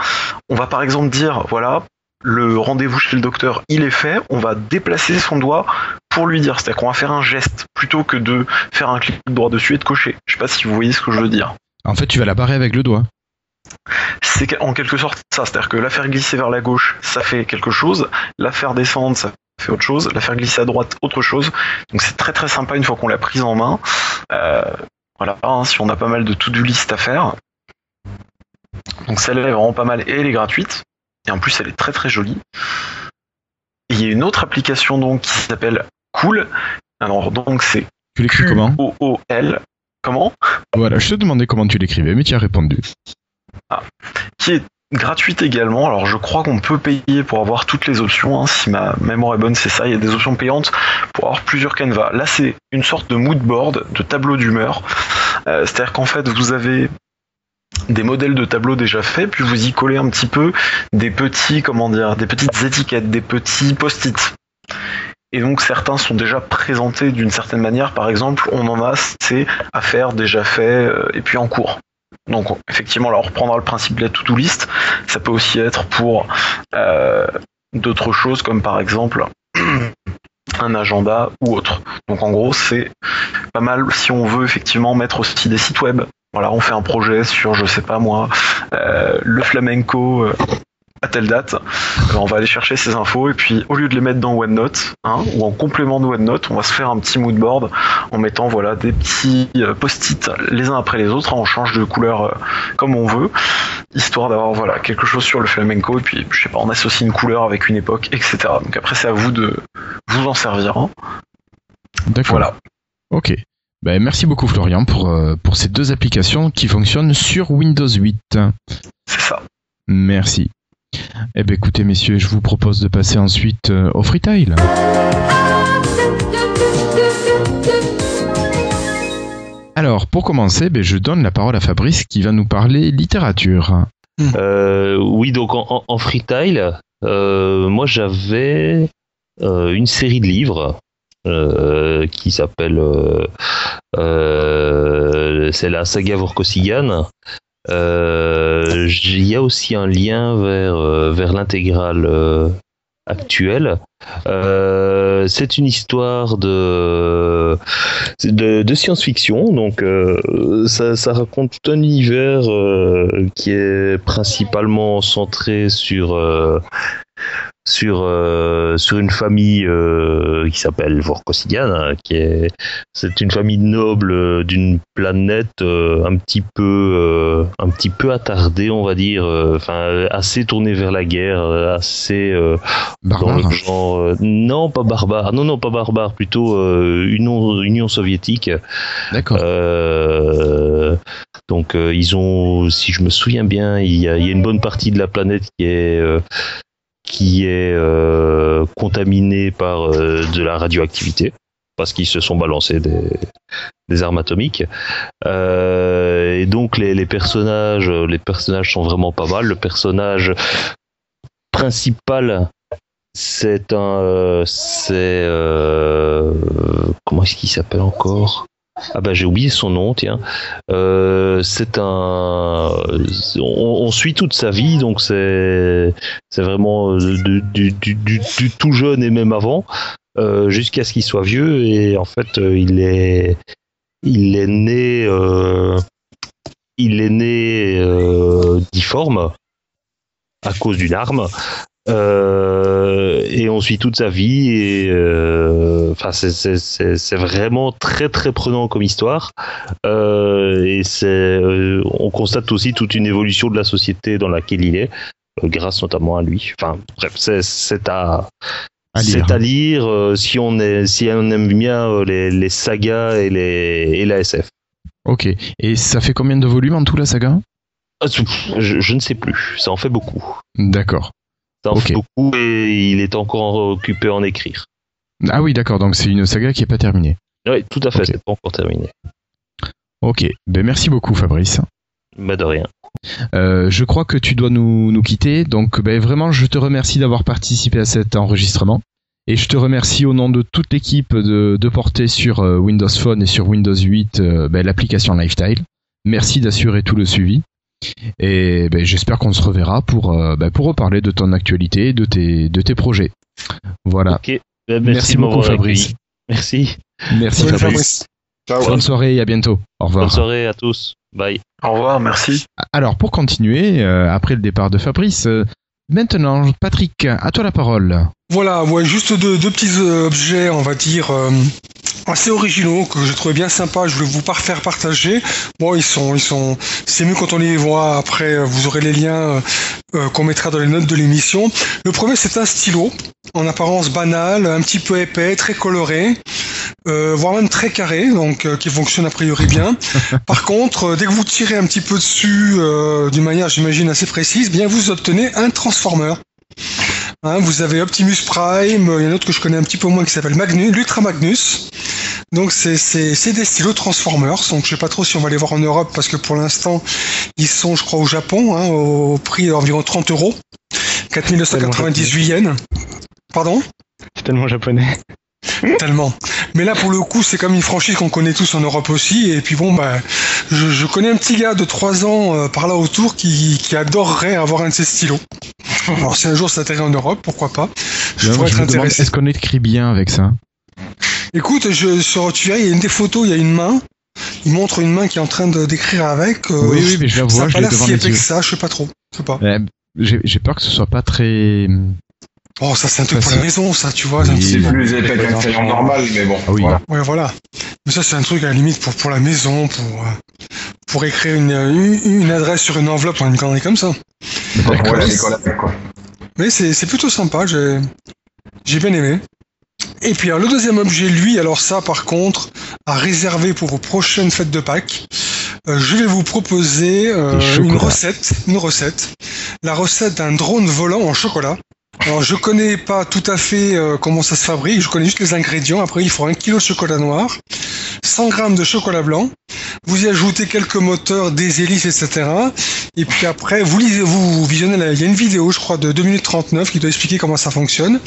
on va par exemple dire, voilà, le rendez-vous chez le docteur, il est fait, on va déplacer son doigt pour lui dire, c'est-à-dire qu'on va faire un geste plutôt que de faire un clic droit dessus et de cocher. Je sais pas si vous voyez ce que je veux dire. En fait, tu vas la barrer avec le doigt. C'est en quelque sorte ça, c'est-à-dire que la faire glisser vers la gauche, ça fait quelque chose, la faire descendre, ça fait autre chose, la faire glisser à droite, autre chose. Donc c'est très très sympa une fois qu'on l'a prise en main. Euh, voilà, hein, si on a pas mal de to-do list à faire. Donc celle-là est vraiment pas mal et elle est gratuite. Et en plus elle est très très jolie. Et il y a une autre application donc qui s'appelle Cool. Alors donc c'est Tu l'écris comment? Q-O-O-L. Comment? Voilà, je te demandais comment tu l'écrivais, mais tu as répondu. Qui est gratuite également. Alors je crois qu'on peut payer pour avoir toutes les options. hein. Si ma mémoire est bonne, c'est ça. Il y a des options payantes pour avoir plusieurs canevas. Là, c'est une sorte de mood board, de tableau d'humeur. Euh, C'est-à-dire qu'en fait, vous avez des modèles de tableaux déjà faits, puis vous y collez un petit peu des petits, comment dire, des petites étiquettes, des petits post-it. Et donc certains sont déjà présentés d'une certaine manière. Par exemple, on en a, c'est à faire, déjà fait, euh, et puis en cours. Donc effectivement, là on reprendra le principe de la to-do list. Ça peut aussi être pour euh, d'autres choses comme par exemple un agenda ou autre. Donc en gros, c'est pas mal si on veut effectivement mettre aussi des sites web. Voilà, on fait un projet sur, je sais pas moi, euh, le flamenco euh, à telle date. Alors, on va aller chercher ces infos et puis au lieu de les mettre dans OneNote hein, ou en complément de OneNote, on va se faire un petit mood board en mettant voilà des petits euh, post-it les uns après les autres. hein, on change de couleur euh, comme on veut, histoire d'avoir voilà quelque chose sur le flamenco et puis je sais pas, on associe une couleur avec une époque, etc. Donc après c'est à vous de vous en servir. hein. D'accord. Voilà. Ok. Ben, merci beaucoup Florian pour, euh, pour ces deux applications qui fonctionnent sur Windows 8. C'est ça. Merci. Eh bien écoutez messieurs, je vous propose de passer ensuite euh, au freetail. Alors pour commencer, ben, je donne la parole à Fabrice qui va nous parler littérature. Euh, oui, donc en, en, freetail, euh, moi j'avais euh, une série de livres euh, qui s'appelle euh, euh, c'est la saga Vorkosigan. Euh, Il y a aussi un lien vers euh, vers l'intégrale euh, actuelle. Euh, c'est une histoire de de, de science-fiction, donc euh, ça, ça raconte tout un univers euh, qui est principalement centré sur sur euh, sur une famille euh, qui s'appelle Vorkosigan, hein, qui est c'est une famille noble euh, d'une planète euh, un petit peu euh, un petit peu attardée, on va dire, euh, enfin assez tournée vers la guerre, assez euh, dans Barbare. le genre euh, non pas barbare, non non pas barbare, plutôt euh, Union Union soviétique. D'accord. Euh, donc euh, ils ont, si je me souviens bien, il y a, il y a une bonne partie de la planète qui est euh, qui est euh, contaminée par euh, de la radioactivité parce qu'ils se sont balancés des, armes atomiques. Euh, et donc les, les personnages, les personnages sont vraiment pas mal. Le personnage principal, c'est un, c'est comment est-ce qu'il s'appelle encore? Ah bah j'ai oublié son nom, tiens. Euh, c'est un, on, suit toute sa vie, donc c'est vraiment euh, du, tout jeune et même avant, euh, jusqu'à ce qu'il soit vieux. Et en fait, il est né il est né difforme à cause d'une arme. Euh, et on suit toute sa vie et euh, enfin c'est- vraiment très très prenant comme histoire. Euh, et c'est on constate aussi toute une évolution de la société dans laquelle il est grâce notamment à lui. Enfin bref c'est à c'est à lire si on est si on aime bien les, les sagas et les et la SF Ok. Et ça fait combien de volumes en tout la saga? Ah, je, je ne sais plus. Ça en fait beaucoup. D'accord. Beaucoup et il est encore occupé à en écrire Ah oui, d'accord. Donc c'est une saga qui est pas terminée. oui tout à fait c'est pas encore terminé Ok. Ben merci beaucoup Fabrice. bah de rien Euh, je crois que tu dois nous, nous quitter. Donc ben, vraiment, je te remercie d'avoir participé à cet enregistrement. Et je te remercie au nom de toute l'équipe de, de porter sur euh, Windows Phone et sur Windows 8 euh, ben, l'application Lifestyle. Merci d'assurer tout le suivi. Et ben, j'espère qu'on se reverra pour, euh, ben, pour reparler de ton actualité, de tes, de tes projets. Voilà. Bah, Merci, de beaucoup Fabrice. accueilli. merci Merci Fabrice. Ciao. Bonne soirée et à bientôt. Au revoir. bonne soirée à tous bye Au revoir, merci. Alors pour continuer, euh, après le départ de Fabrice, euh, maintenant Patrick, à toi la parole. Voilà, ouais, juste deux, deux petits objets, on va dire, euh, assez originaux que je trouvais bien sympa. Je voulais vous par- faire partager. Bon, ils sont, ils sont, c'est mieux quand on les voit. Après, euh, vous aurez les liens euh, euh, qu'on mettra dans les notes de l'émission. Le premier, c'est un stylo, en apparence banal, un petit peu épais, très coloré, euh, voire même très carré, donc euh, qui fonctionne a priori bien. Par contre, dès que vous tirez un petit peu dessus, euh, d'une manière, j'imagine, assez précise, bien vous obtenez un transformer. Hein, vous avez Optimus Prime, il y en a un autre que je connais un petit peu moins qui s'appelle Magnus, l'Ultra Magnus. Donc c'est c'est c'est des stylos Transformers. Donc je sais pas trop si on va les voir en Europe parce que pour l'instant ils sont, je crois, au Japon, hein, au prix d'environ 30 euros, 4998 yens. Pardon? C'est tellement japonais. Tellement. Mais là, pour le coup, c'est comme une franchise qu'on connaît tous en Europe aussi. Et puis bon, bah, je, je connais un petit gars de 3 ans euh, par là autour qui, qui adorerait avoir un de ces stylos. Alors si un jour ça atterrit en Europe, pourquoi pas Je pourrais être intéressé. est-ce qu'on écrit bien avec ça? Écoute, je, sur tu verras, il y a une des photos, il y a une main. Il montre une main qui est en train de d'écrire avec. euh, Oui, oui, mais je la ça vois, a je pas l'ai l'air si épais que ça, je sais pas trop. Je sais pas. Euh, j'ai peur que ce soit pas très. Oh, ça c'est un truc pour la maison, ça, tu vois. c'est Oui, bon. plus épais qu'un crayon normal, mais bon. Ah oui. voilà. Ouais, voilà. Mais ça, c'est un truc à la limite pour, pour la maison, pour, euh, pour écrire une, une, une adresse sur une enveloppe ou une connerie comme ça. Quoi. Mais c'est c'est plutôt sympa, j'ai j'ai bien aimé. Et puis alors, le deuxième objet, lui, alors ça par contre, à réserver pour vos prochaines fêtes de Pâques, euh, je vais vous proposer euh, une recette, une recette, la recette d'un drone volant en chocolat. Alors je connais pas tout à fait euh, comment ça se fabrique, je connais juste les ingrédients. Après il faut un kilo de chocolat noir, 100 grammes de chocolat blanc, vous y ajoutez quelques moteurs, des hélices, etc. Et puis après, vous lisez, vous visionnez, la- il y a une vidéo, je crois, de 2 minutes 39 qui doit expliquer comment ça fonctionne.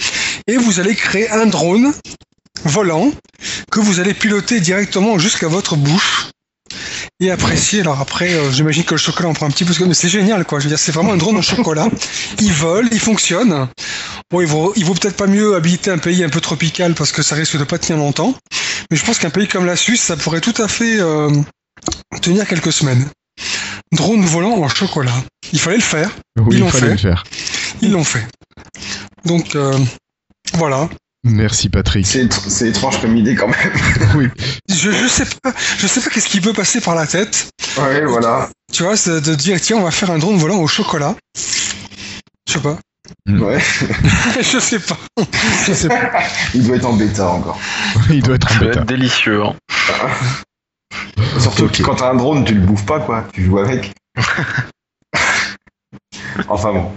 Et vous allez créer un drone volant que vous allez piloter directement jusqu'à votre bouche et apprécier. Alors après, euh, j'imagine que le chocolat en prend un petit peu, mais c'est génial, quoi. Je veux dire, c'est vraiment un drone en chocolat. Il vole, il fonctionne. Bon, il vaut, il vaut peut-être pas mieux habiter un pays un peu tropical parce que ça risque de pas tenir longtemps. Mais je pense qu'un pays comme la Suisse, ça pourrait tout à fait euh, tenir quelques semaines. Drone volant en chocolat. Il fallait le faire. Oui, Ils il l'ont fait. le faire. Ils l'ont fait. Donc euh, voilà. Merci Patrick. C'est étr- c'est étrange comme idée quand même. Oui. Je, je sais pas, je sais pas qu'est-ce qui peut passer par la tête. Ouais, voilà. Tu vois, c'est de dire tiens, on va faire un drone volant au chocolat. Je sais pas. Ouais. je sais pas. Je sais pas. Il doit être en bêta encore. Il doit être Ça en va bêta. être délicieux. hein. Surtout que quand t'as un drone, tu le bouffes pas, quoi. Tu joues avec. enfin bon.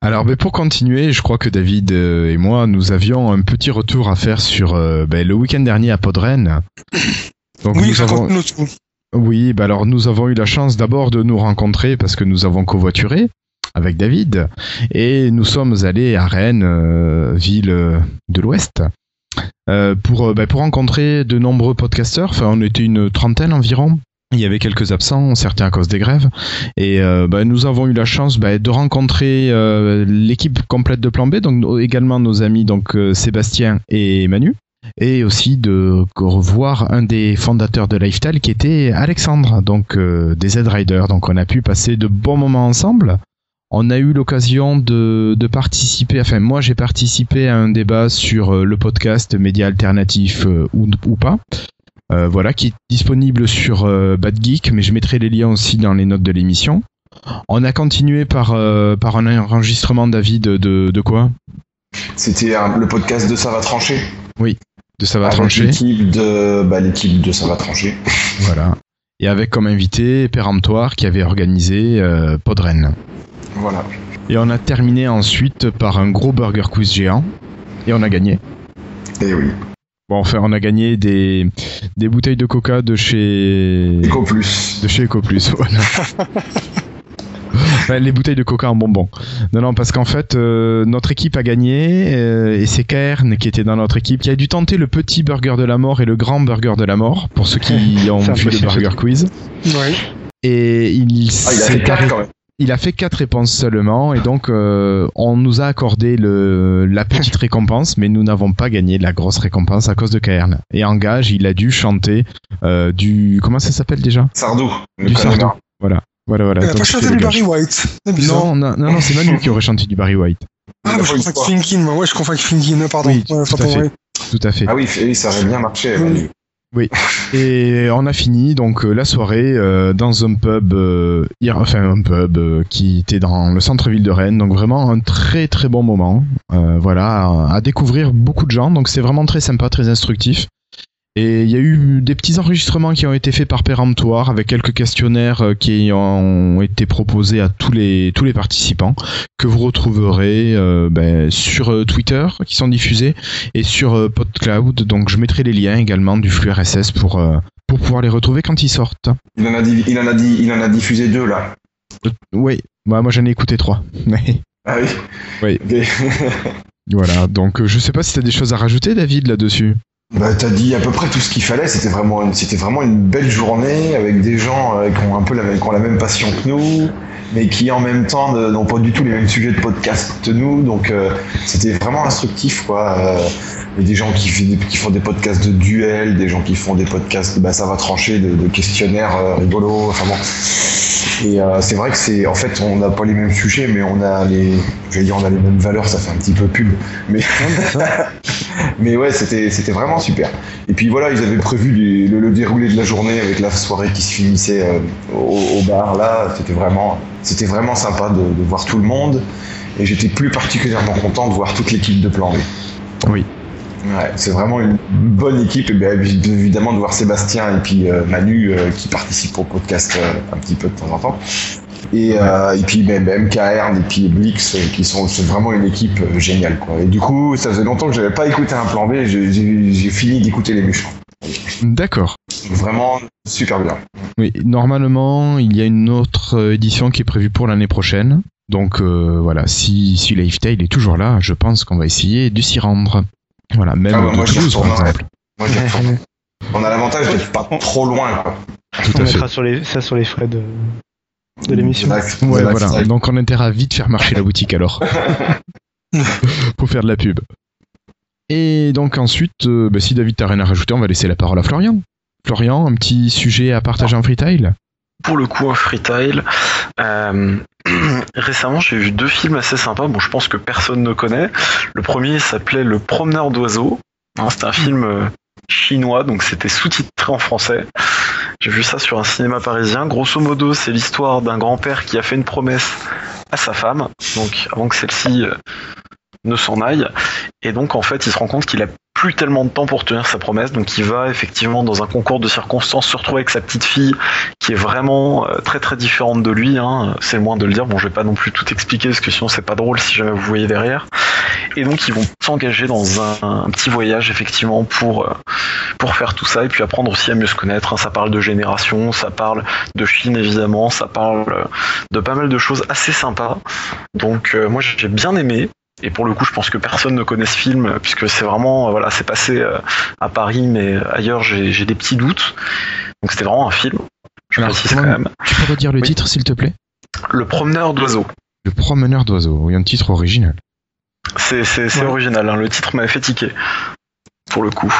Alors, ben, pour continuer, je crois que David euh, et moi, nous avions un petit retour à faire sur euh, ben, le week-end dernier à Podren. Donc, Oui, nous avons... raconte-nous tout. Oui, bah alors nous avons eu la chance d'abord de nous rencontrer parce que nous avons covoituré avec David et nous sommes allés à Rennes, euh, ville de l'Ouest, euh, pour, bah, pour rencontrer de nombreux podcasteurs. Enfin, on était une trentaine environ. Il y avait quelques absents, certains à cause des grèves. Et euh, bah, nous avons eu la chance bah, de rencontrer euh, l'équipe complète de Plan B, donc également nos amis donc euh, Sébastien et Manu et aussi de revoir un des fondateurs de Lifestyle qui était Alexandre, donc des Z-Riders. Donc on a pu passer de bons moments ensemble. on a eu l'occasion de, participer, enfin moi j'ai participé à un débat sur le podcast Média Alternatif ou, ou pas. Euh, voilà, qui est disponible sur euh, Bad Geek, mais je mettrai les liens aussi dans les notes de l'émission. On a continué par, euh, par un enregistrement, David, de, de quoi? C'était le podcast de Ça va trancher? De Ça va Avec trancher. l'équipe de, bah, l'équipe de Ça va trancher. Voilà. Et avec comme invité Péremptoire qui avait organisé euh, Podren. Voilà. Et on a terminé ensuite par un gros burger quiz géant. Et on a gagné. Et oui. Bon, enfin, on a gagné des, des bouteilles de coca de chez. Eco Plus. De chez EcoPlus, voilà. Enfin, les bouteilles de coca en bonbons. Non, non, parce qu'en fait, euh, notre équipe a gagné euh, et c'est Cairn qui était dans notre équipe qui a dû tenter le petit burger de la mort et le grand burger de la mort pour ceux qui ont vu le burger quiz. Ouais. Et il, Ah, s'est arrêté-. Il a fait quatre réponses seulement et donc euh, on nous a accordé le, la petite récompense mais nous n'avons pas gagné la grosse récompense à cause de Cairn. Et en gage, il a dû chanter euh, du comment ça s'appelle déjà? Sardou. Du. Sardou. Voilà. Voilà, voilà. Il a pas chanté du. Barry White. C'est bizarre. Non, non, non, non, c'est Manu qui aurait chanté du Barry White. Ah, pas je confonds avec Finkin, moi. Ouais, je confonds avec Finkin, pardon. Oui, Ouais, tout à fait. Tout à fait. Ah oui, ça aurait bien marché. Manu. Et on a fini donc euh, la soirée euh, dans un pub, euh, hier- enfin un pub euh, qui était dans le centre-ville de Rennes. Donc vraiment un très très bon moment. Euh, voilà, à, à découvrir beaucoup de gens. Donc c'est vraiment très sympa, très instructif. Et il y a eu des petits enregistrements qui ont été faits par péremptoire avec quelques questionnaires euh, qui ont été proposés à tous les tous les participants que vous retrouverez euh, ben, sur euh, Twitter qui sont diffusés et sur euh, PodCloud. Donc je mettrai les liens également du flux RSS pour euh, pour pouvoir les retrouver quand ils sortent. Il en a dit, il en a dit, il en a diffusé deux là. Oui, bah, moi j'en ai écouté trois. Ah oui. Oui. Voilà, donc je sais pas si t'as des choses à rajouter, David, là-dessus. Bah, t'as dit à peu près tout ce qu'il fallait. C'était vraiment, une, c'était vraiment une belle journée avec des gens euh, qui ont un peu la même, qui ont la même passion que nous, mais qui en même temps ne- n'ont pas du tout les mêmes sujets de podcast que nous. Donc, euh, c'était vraiment instructif, quoi. Euh, et des gens qui, font des podcasts de duel, des gens qui font des podcasts, bah, ça va trancher, de, de questionnaires euh, rigolos. Enfin bon. Et c'est vrai que c'est, en fait, on n'a pas les mêmes sujets, mais on a les, je vais dire, on a les mêmes valeurs. Ça fait un petit peu pub, mais. Mais ouais, c'était c'était vraiment super. Et puis voilà, ils avaient prévu les- le, le déroulé de la journée avec la soirée qui se finissait euh, au, au bar là. C'était vraiment c'était vraiment sympa de, de voir tout le monde. Et j'étais plus particulièrement content de voir toute l'équipe de Plan B. Oui. Ouais, c'est vraiment une bonne équipe. Et bien évidemment de voir Sébastien et puis euh, Manu euh, qui participent au podcast un petit peu de temps en temps. Et, euh, et puis même MKR et puis Blix euh, qui sont c'est vraiment une équipe euh, géniale quoi. Et du coup ça faisait longtemps que j'avais pas écouté un plan B, j'ai- fini d'écouter les méchants. D'accord. Vraiment super bien. Oui, normalement, il y a une autre édition qui est prévue pour l'année prochaine. Donc euh, voilà, si, si Lifetail est toujours là, je pense qu'on va essayer de s'y rendre. Voilà, même Ah ouais, de moi, Toulouse, par exemple. Moi, j'y retourne. On a l'avantage d'être pas trop loin quoi. Tout On mettra sur les, ça sur les frais de, de l'émission. Ouais, Exact. voilà. Donc on a intérêt à vite faire marcher la boutique alors. Pour faire de la pub. Et donc ensuite, euh, bah, si David t'a rien à rajouter, on va laisser la parole à Florian. Florian, un petit sujet à partager en freetail Pour le coup, un freetail. Euh, récemment, j'ai vu deux films assez sympas. Bon, je pense que personne ne connaît. Le premier s'appelait Le Promeneur d'oiseaux. Hein, C'était un film euh, chinois, donc c'était sous-titré en français. J'ai vu ça sur un cinéma parisien. Grosso modo, c'est l'histoire d'un grand-père qui a fait une promesse à sa femme, donc avant que celle-ci euh, ne s'en aille. Et donc, en fait, il se rend compte qu'il a plus tellement de temps pour tenir sa promesse, donc il va effectivement dans un concours de circonstances se retrouver avec sa petite fille qui est vraiment euh, très très différente de lui, hein, c'est le moins de le dire. Bon, je vais pas non plus tout expliquer parce que sinon c'est pas drôle si jamais vous voyez derrière. Et donc ils vont s'engager dans un, un petit voyage effectivement pour euh, pour faire tout ça et puis apprendre aussi à mieux se connaître. hein. Ça parle de génération, ça parle de Chine évidemment, ça parle euh, de pas mal de choses assez sympas. Donc euh, moi j'ai bien aimé. Et pour le coup, je pense que personne ne connaît ce film puisque c'est vraiment voilà, c'est passé à Paris, mais ailleurs j'ai des petits doutes. Donc c'était vraiment un film. Je Alors, précise quand même. Tu peux redire le Oui. titre, s'il te plaît? Le promeneur d'oiseaux. Le promeneur d'oiseaux. Oui, un titre original. C'est Ouais. original, hein. le titre m'avait fait tiquer. Pour le coup.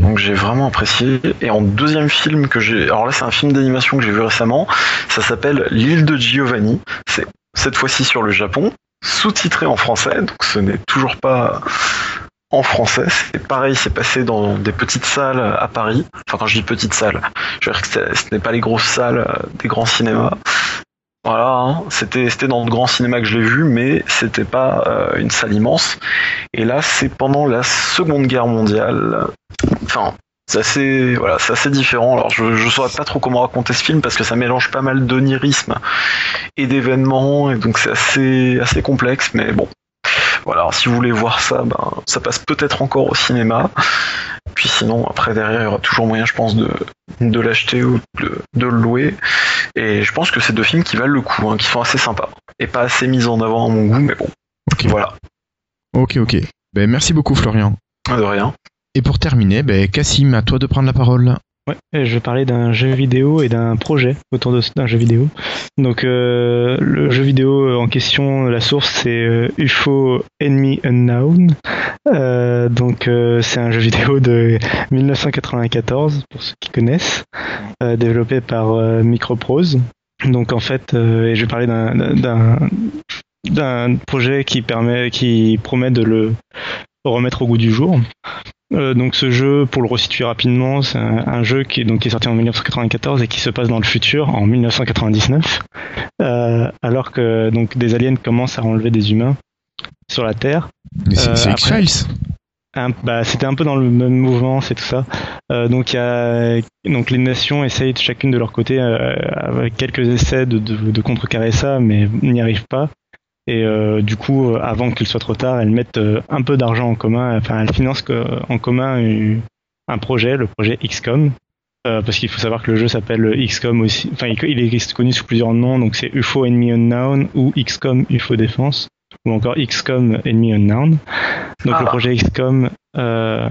Donc j'ai vraiment apprécié. Et en deuxième film que j'ai. Alors là, c'est un film d'animation que j'ai vu récemment. Ça s'appelle L'île de Giovanni. C'est cette fois-ci sur le Japon, sous-titré en français, donc ce n'est toujours pas en français. C'est pareil, c'est passé dans des petites salles à Paris. Enfin, quand je dis petites salles, je veux dire que ce n'est pas les grosses salles des grands cinémas. Voilà, hein, c'était c'était dans le grand cinéma que je l'ai vu, mais c'était pas euh, une salle immense. Et là, c'est pendant la Seconde Guerre mondiale. Enfin, c'est assez, voilà, c'est assez différent. Alors, je, je saurais pas trop comment raconter ce film parce que ça mélange pas mal d'onirisme et d'événements, et donc c'est assez, assez complexe, mais bon. Voilà, si vous voulez voir ça, ben, ça passe peut-être encore au cinéma. Puis sinon, après, derrière, il y aura toujours moyen, je pense, de, de l'acheter ou de, de le louer. Et je pense que c'est deux films qui valent le coup, hein, qui sont assez sympas. Et pas assez mis en avant à mon goût, mais bon. Voilà, Ok, ok. Ben, merci beaucoup, Florian. de rien. Et pour terminer, ben, Cassim, à toi de prendre la parole. Ouais, je vais parler d'un jeu vidéo et d'un projet autour d'un jeu vidéo. Donc euh, le jeu vidéo en question, la source c'est euh, UFO Enemy Unknown. Euh, donc euh, c'est un jeu vidéo de 1994 pour ceux qui connaissent, euh, développé par euh, Microprose. Donc en fait, euh, et je vais parler d'un d'un projet qui permet, qui promet de le remettre au goût du jour. Euh, donc ce jeu, pour le resituer rapidement, c'est un, un jeu qui est, donc, qui est sorti en 1994 et qui se passe dans le futur, en 1999, euh, alors que donc des aliens commencent à enlever des humains sur la Terre. Mais c'est Euh, X-Files. Un- bah, c'était un peu dans le même mouvement, c'est tout ça. Euh, donc, y a, donc les nations essayent chacune de leur côté, euh, avec quelques essais de, de, de contrecarrer ça, mais n'y arrivent pas. Et euh, du coup, euh, avant qu'il soit trop tard, elles mettent euh, un peu d'argent en commun, enfin elles financent en commun un projet, le projet XCOM. Euh, parce qu'il faut savoir que le jeu s'appelle XCOM aussi. Enfin, il est connu sous plusieurs noms, donc c'est UFO Enemy Unknown ou XCOM UFO Défense ou encore XCOM Enemy Unknown. Donc Ah. le projet XCOM, euh,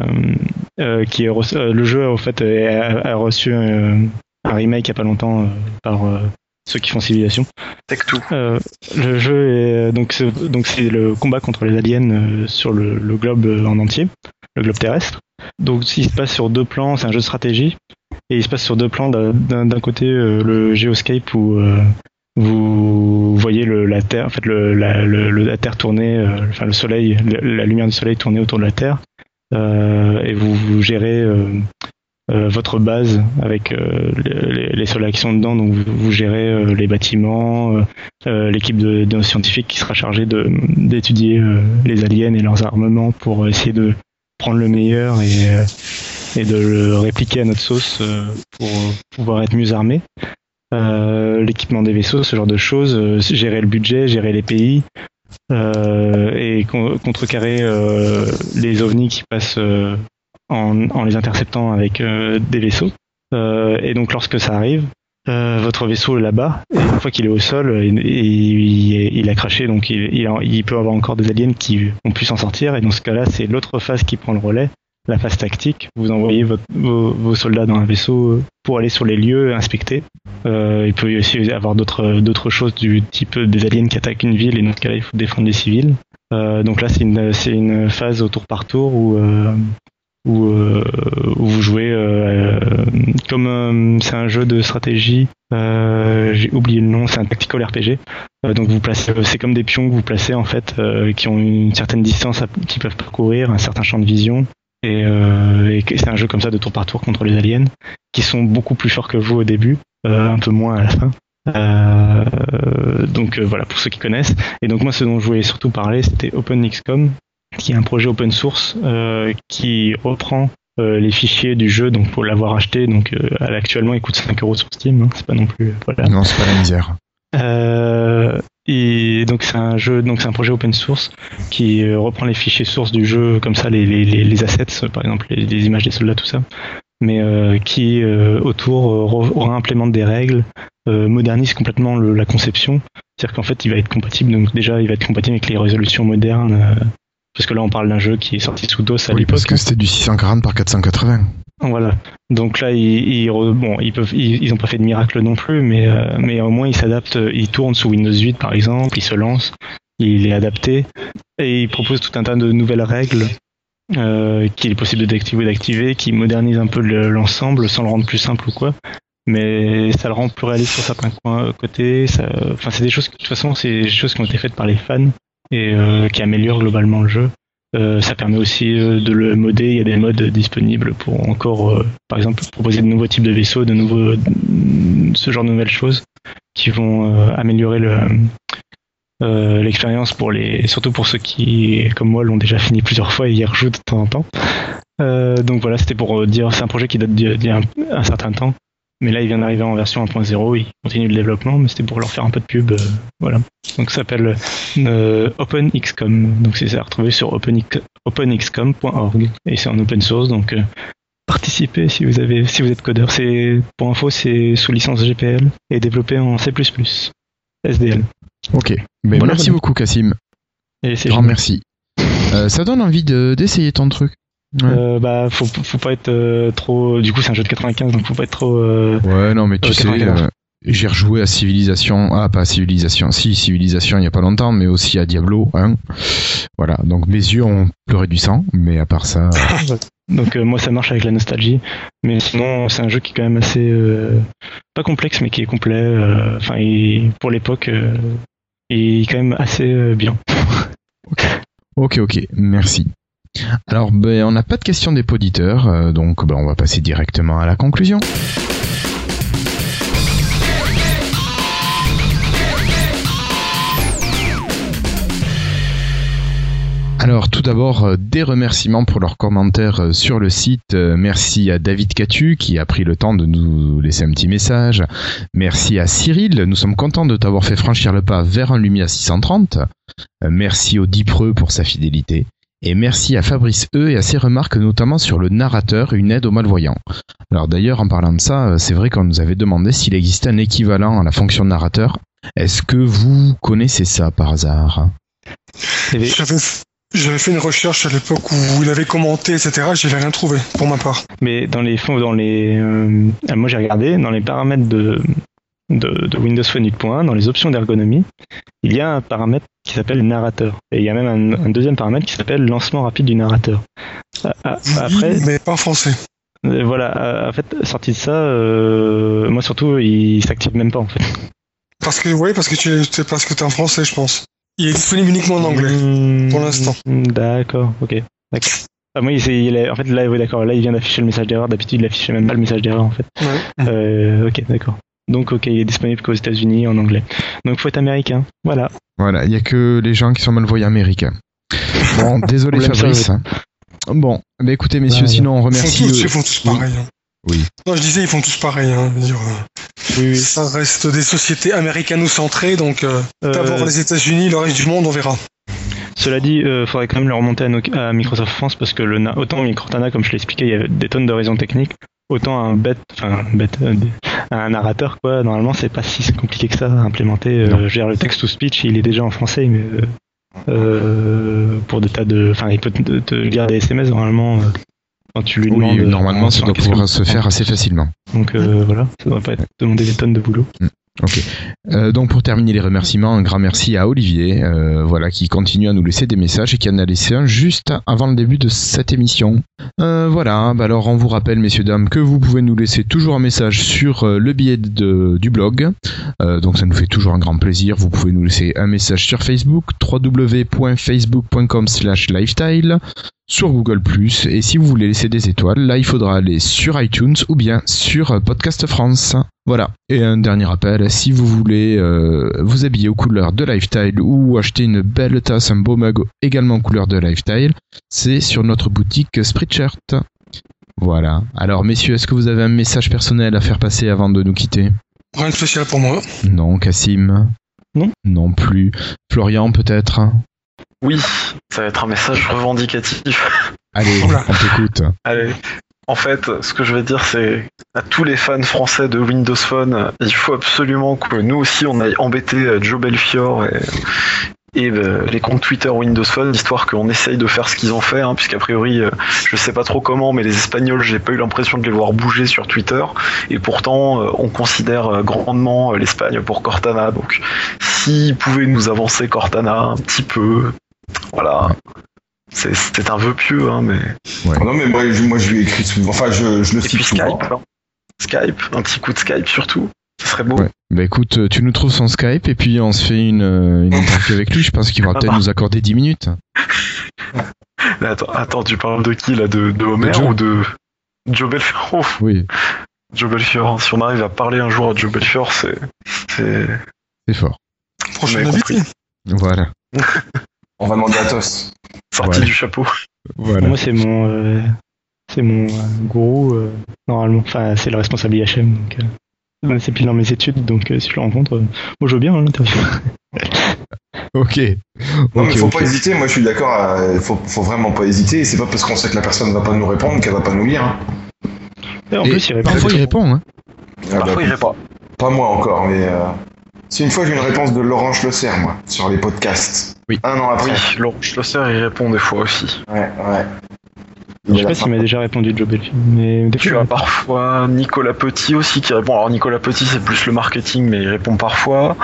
euh, qui est reçu- euh, le jeu en fait a, a reçu euh, un remake il y a pas longtemps euh, par euh, ceux qui font Civilization. Tech tout. Euh, le jeu est donc c'est, donc c'est le combat contre les aliens euh, sur le, le globe euh, en entier, le globe terrestre. Donc il se passe sur deux plans, c'est un jeu de stratégie et il se passe sur deux plans. D'un, d'un- côté euh, le Geoscape où euh, vous voyez le, la Terre, en fait le, la, la Terre tourner, euh, enfin le Soleil, le- la lumière du Soleil tourner autour de la Terre euh, et vous, vous gérez euh, euh, votre base avec euh, les, les- soldats qui sont dedans. Donc vous, vous gérez euh, les bâtiments, euh, euh, l'équipe de scientifiques qui sera chargée de, d'étudier les aliens et leurs armements pour essayer de prendre le meilleur et, et de le répliquer à notre sauce pour pouvoir être mieux armé. L'équipement des vaisseaux, ce genre de choses, gérer le budget, gérer les pays euh, et con- contrecarrer euh, les ovnis qui passent euh, en, en les interceptant avec euh, des vaisseaux. Euh, et donc lorsque ça arrive, euh, votre vaisseau est là-bas, et une fois qu'il est au sol, il, il- il a craché, donc il, il, peut avoir encore des aliens qui ont pu s'en sortir, et dans ce cas-là, c'est l'autre phase qui prend le relais, la phase tactique. Vous envoyez vos, vos soldats dans un vaisseau euh, pour aller sur les lieux, inspecter. Euh, il peut aussi avoir d'autres choses du type des aliens qui attaquent une ville, et dans ce cas-là, il faut défendre les civils. Euh, donc là, c'est une, une phase au tour par tour où, où, euh, où vous jouez euh, comme euh, c'est un jeu de stratégie. J'ai oublié le nom, c'est un tactical RPG. Donc vous placez, c'est comme des pions que vous placez en fait, qui ont une certaine distance, à- qui peuvent parcourir un certain champ de vision. Et, et c'est un jeu comme ça de tour par tour contre les aliens, qui sont beaucoup plus forts que vous au début, un peu moins à la fin. Euh, donc euh, voilà pour ceux qui connaissent. Et donc moi ce dont je voulais surtout parler c'était OpenXCOM, qui est un projet open source euh, qui reprend euh, les fichiers du jeu. Donc pour l'avoir acheté, donc euh, actuellement il coûte 5 euros sur Steam. hein, c'est pas non plus voilà. Non, c'est pas la misère. Euh, et donc c'est un jeu, donc c'est un projet open source qui reprend les fichiers sources du jeu, comme ça les, les, les, les assets, par exemple les, les images des soldats, tout ça, mais qui autour réimplémente des règles, modernise complètement le- la conception. C'est-à-dire qu'en fait il va être compatible, donc déjà il va être compatible avec les résolutions modernes. Euh, parce que là on parle d'un jeu qui est sorti sous DOS à Oui, l'époque. parce que c'était du 640 par 480. Voilà. Donc là, ils, ils bon, ils peuvent, ils, ils ont pas fait de miracle non plus, mais euh, mais au moins ils s'adaptent. Ils tournent sous Windows 8 par exemple, ils se lancent, il est adapté et ils proposent tout un tas de nouvelles règles euh, qu'il est possible d'activer ou d'activer, qui modernisent un peu le- l'ensemble sans le rendre plus simple ou quoi. mais ça le rend plus réaliste sur certains côtés. Enfin, c'est des choses, de toute façon, c'est des choses qui ont été faites par les fans et euh, qui améliorent globalement le jeu. Euh, ça permet aussi euh, de le modder. Il y a des modes disponibles pour encore, euh, par exemple, proposer de nouveaux types de vaisseaux, de nouveaux, ce genre de nouvelles choses qui vont euh, améliorer euh, l'expérience pour les, surtout pour ceux qui, comme moi, l'ont déjà fini plusieurs fois et y rejouent de temps en temps. Donc voilà, c'était pour dire, c'est un projet qui date d'il y a un certain temps. Mais là, il vient d'arriver en version 1.0, il continue le développement, mais c'était pour leur faire un peu de pub, euh, voilà. Donc ça s'appelle euh, OpenXCOM, donc c'est à retrouver sur openx- openxcom.org, et c'est en open source, donc euh, participez si vous avez, si vous êtes codeur. C'est, pour info, c'est sous licence GPL et développé en C++, SDL. Ok. Ben, Voilà, merci voilà. beaucoup, Cassim. Et c'est Grand génial. merci. Euh, ça donne envie de- d'essayer ton truc. Ouais. Euh, bah, faut, faut pas être euh, trop. Du coup, c'est un jeu de 95, donc faut pas être trop. euh, Ouais, non, mais tu Euh, sais, 94. euh, j'ai rejoué à Civilisation. Ah, pas à Civilisation. Si, Civilisation il y a pas longtemps, mais aussi à Diablo 1. Voilà, donc mes yeux ont pleuré du sang, mais à part ça. Donc euh, moi, ça marche avec la nostalgie, mais sinon, c'est un jeu qui est quand même assez euh, pas complexe, mais qui est complet. Enfin, pour l'époque, euh, il est quand même assez euh, bien. Ok, ok, merci. Alors, ben, on n'a pas de questions des auditeurs, euh, donc ben, on va passer directement à la conclusion. Alors tout d'abord, euh, des remerciements pour leurs commentaires euh, sur le site. Merci à David Catu qui a pris le temps de nous laisser un petit message. Merci à Cyril, nous sommes contents de t'avoir fait franchir le pas vers un Lumia 630. Euh, Merci au Dipreux pour sa fidélité. Et merci à Fabrice E et à ses remarques notamment sur le narrateur, une aide aux malvoyants. Alors d'ailleurs, en parlant de ça, euh, c'est vrai qu'on nous avait demandé s'il existait un équivalent à la fonction narrateur. Est-ce que vous connaissez ça par hasard? J'avais j'avais fait une recherche à l'époque où il avait commenté, etc. J'avais rien trouvé, pour ma part. Mais dans les fonds, dans les, euh, moi j'ai regardé dans les paramètres de de, de Windows Phone 8.1, dans les options d'ergonomie, il y a un paramètre qui s'appelle narrateur. Et il y a même un, un deuxième paramètre qui s'appelle lancement rapide du narrateur. Ah, ah, Après, mais pas en français. euh, voilà, euh, en fait, sorti de ça, euh, moi surtout, il s'active même pas en fait. Parce que, ouais, parce que tu es, parce que t'es en français, je pense. Il est disponible uniquement en anglais. Hmm, pour l'instant. D'accord, ok. D'accord. Ah, moi, il, il est- en fait, là, oui, d'accord. Là, il vient d'afficher le message d'erreur. D'habitude, il affichait même pas le message d'erreur, en fait. Ouais. Euh, ok, d'accord. Donc, ok, il est disponible qu'aux États-Unis en anglais. Donc, faut être américain. Voilà. Voilà, il y a que les gens qui sont malvoyants américains. Bon, désolé Fabrice. Bon, bah écoutez messieurs, Ouais, sinon on Ils font remercie. tous, euh, ils font tous oui. pareil. hein. Oui. Non, je disais, ils font tous pareil. Hein. Euh, Oui, oui. Ça reste des sociétés américano-centrées, donc euh, Euh, d'abord les États-Unis, le reste du monde, on verra. Cela dit, il faudrait quand même le remonter à, Microsoft France parce que le, na- autant Cortana, comme je l'ai expliqué, il y avait des tonnes de raisons techniques. Autant un bête, enfin un bête, euh, un narrateur quoi. Normalement, c'est pas si compliqué que ça à implémenter. Euh, Non. je veux dire, le text to speech, il est déjà en français, mais euh, euh, pour des tas de, enfin, il peut te, te lire des SMS normalement. euh, quand tu lui Oui, demandes. normalement ça doit pouvoir se faire assez facilement. Donc euh, voilà, ça doit pas être demander des tonnes de boulot. Euh, donc pour terminer les remerciements, un grand merci à Olivier, euh, voilà, qui continue à nous laisser des messages et qui en a laissé un juste avant le début de cette émission. Euh, voilà, bah alors on vous rappelle, messieurs dames, que vous pouvez nous laisser toujours un message sur euh, le billet du blog. Donc ça nous fait toujours un grand plaisir. Vous pouvez nous laisser un message sur Facebook, www.facebook.com/lifestyle, sur Google et si vous voulez laisser des étoiles, là il faudra aller sur iTunes ou bien sur euh, Podcast France. Voilà. Et un dernier rappel, si vous voulez euh, vous habiller aux couleurs de Lifestyle ou acheter une belle tasse, un beau mug également aux couleurs de Lifestyle, c'est sur notre boutique Spreadshirt. Voilà. Alors messieurs, est-ce que vous avez un message personnel à faire passer avant de nous quitter? Rien de spécial pour moi. Non, Cassim? Non. Non plus. Florian peut-être? Oui, ça va être un message revendicatif. Allez, on t'écoute. Allez. En fait, ce que je vais dire, c'est à tous les fans français de Windows Phone, il faut absolument que nous aussi on aille embêter euh, Joe Belfior et, et euh, les comptes Twitter Windows Phone, histoire qu'on essaye de faire ce qu'ils ont fait, hein, puisqu'a priori, euh, je sais pas trop comment, mais les Espagnols, j'ai pas eu l'impression de les voir bouger sur Twitter, et pourtant, on considère grandement l'Espagne pour Cortana, donc s'ils pouvaient nous avancer Cortana un petit peu, voilà. C'est- C'est un vœu pieux, hein, mais. Non, mais moi, je, moi, je lui ai écrit souvent. Enfin, je, je le Et cite souvent. Skype. hein. Skype, un petit coup de Skype surtout. Ce serait beau. Ouais. Bah écoute, euh, tu nous trouves son Skype et puis on se fait une, euh, une interview avec lui. Je pense qu'il va peut-être nous accorder 10 minutes. Mais attends, attends, tu parles de qui là De, de Homer De ou de Joe Belfior Oh, Oui, Joe Belfior. Si on arrive à parler un jour à Joe Belfior, c'est. c'est... c'est fort. Invité. Voilà. On va demander à Tos. sorti Ouais. du chapeau. voilà. Moi, c'est mon, euh, c'est mon euh, gourou, euh, normalement. Enfin, c'est le responsable IHM. Donc, euh, c'est pile dans mes études, donc euh, si je le rencontre, euh, moi je veux bien hein, l'interview. Ok. Non, mais faut pas hésiter. Moi, je suis d'accord. à- Faut, faut vraiment pas hésiter. Et c'est pas parce qu'on sait que la personne va pas nous répondre qu'elle va pas nous lire. hein. Et en Et plus, il répond. parfois il répond. Hein. Ah bah, Parfois, il répond. Pas moi encore, mais euh, si une fois j'ai une réponse de Laurent Schlosser, moi, sur les podcasts. Oui. Un an après. Oui, Laurent Schlosser, il répond des fois aussi. Ouais, ouais. Je sais pas s'il m'a déjà répondu Joe mais des Tu as parfois Nicolas Petit aussi qui répond. Alors Nicolas Petit c'est plus le marketing mais il répond parfois.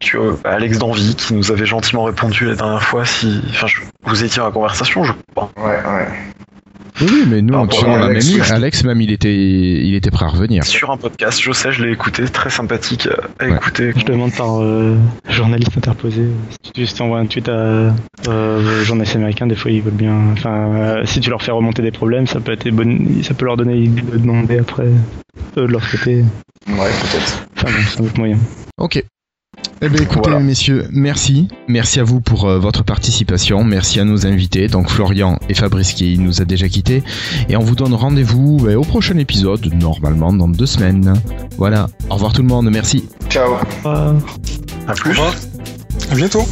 Tu as Alex Danvy qui nous avait gentiment répondu la dernière fois si enfin je- vous étiez en conversation je crois. Ouais, ouais. Oui, oui, mais nous, on, bon, tu vois, on l'a Alex, même eu. Alex, même, il était, il était prêt à revenir. Sur un podcast, je sais, je l'ai écouté, très sympathique à Ouais. écouter. Je demande par euh, journaliste interposé. Si tu si t'envoies un tweet à euh, journaliste américain, des fois ils veulent bien. Enfin, euh, si tu leur fais remonter des problèmes, ça peut être des bonnes, ça peut leur donner l'idée de demander après eux de leur côté. Ouais, peut-être. Enfin bon, c'est un autre moyen. Ok. Eh bien, écoutez, Voilà. messieurs, merci. Merci à vous pour euh, votre participation. Merci à nos invités, donc Florian et Fabrice qui nous a déjà quittés. Et on vous donne rendez-vous euh, au prochain épisode, normalement dans deux semaines. Voilà. Au revoir tout le monde. Merci. Ciao. Ah. À plus. À bientôt.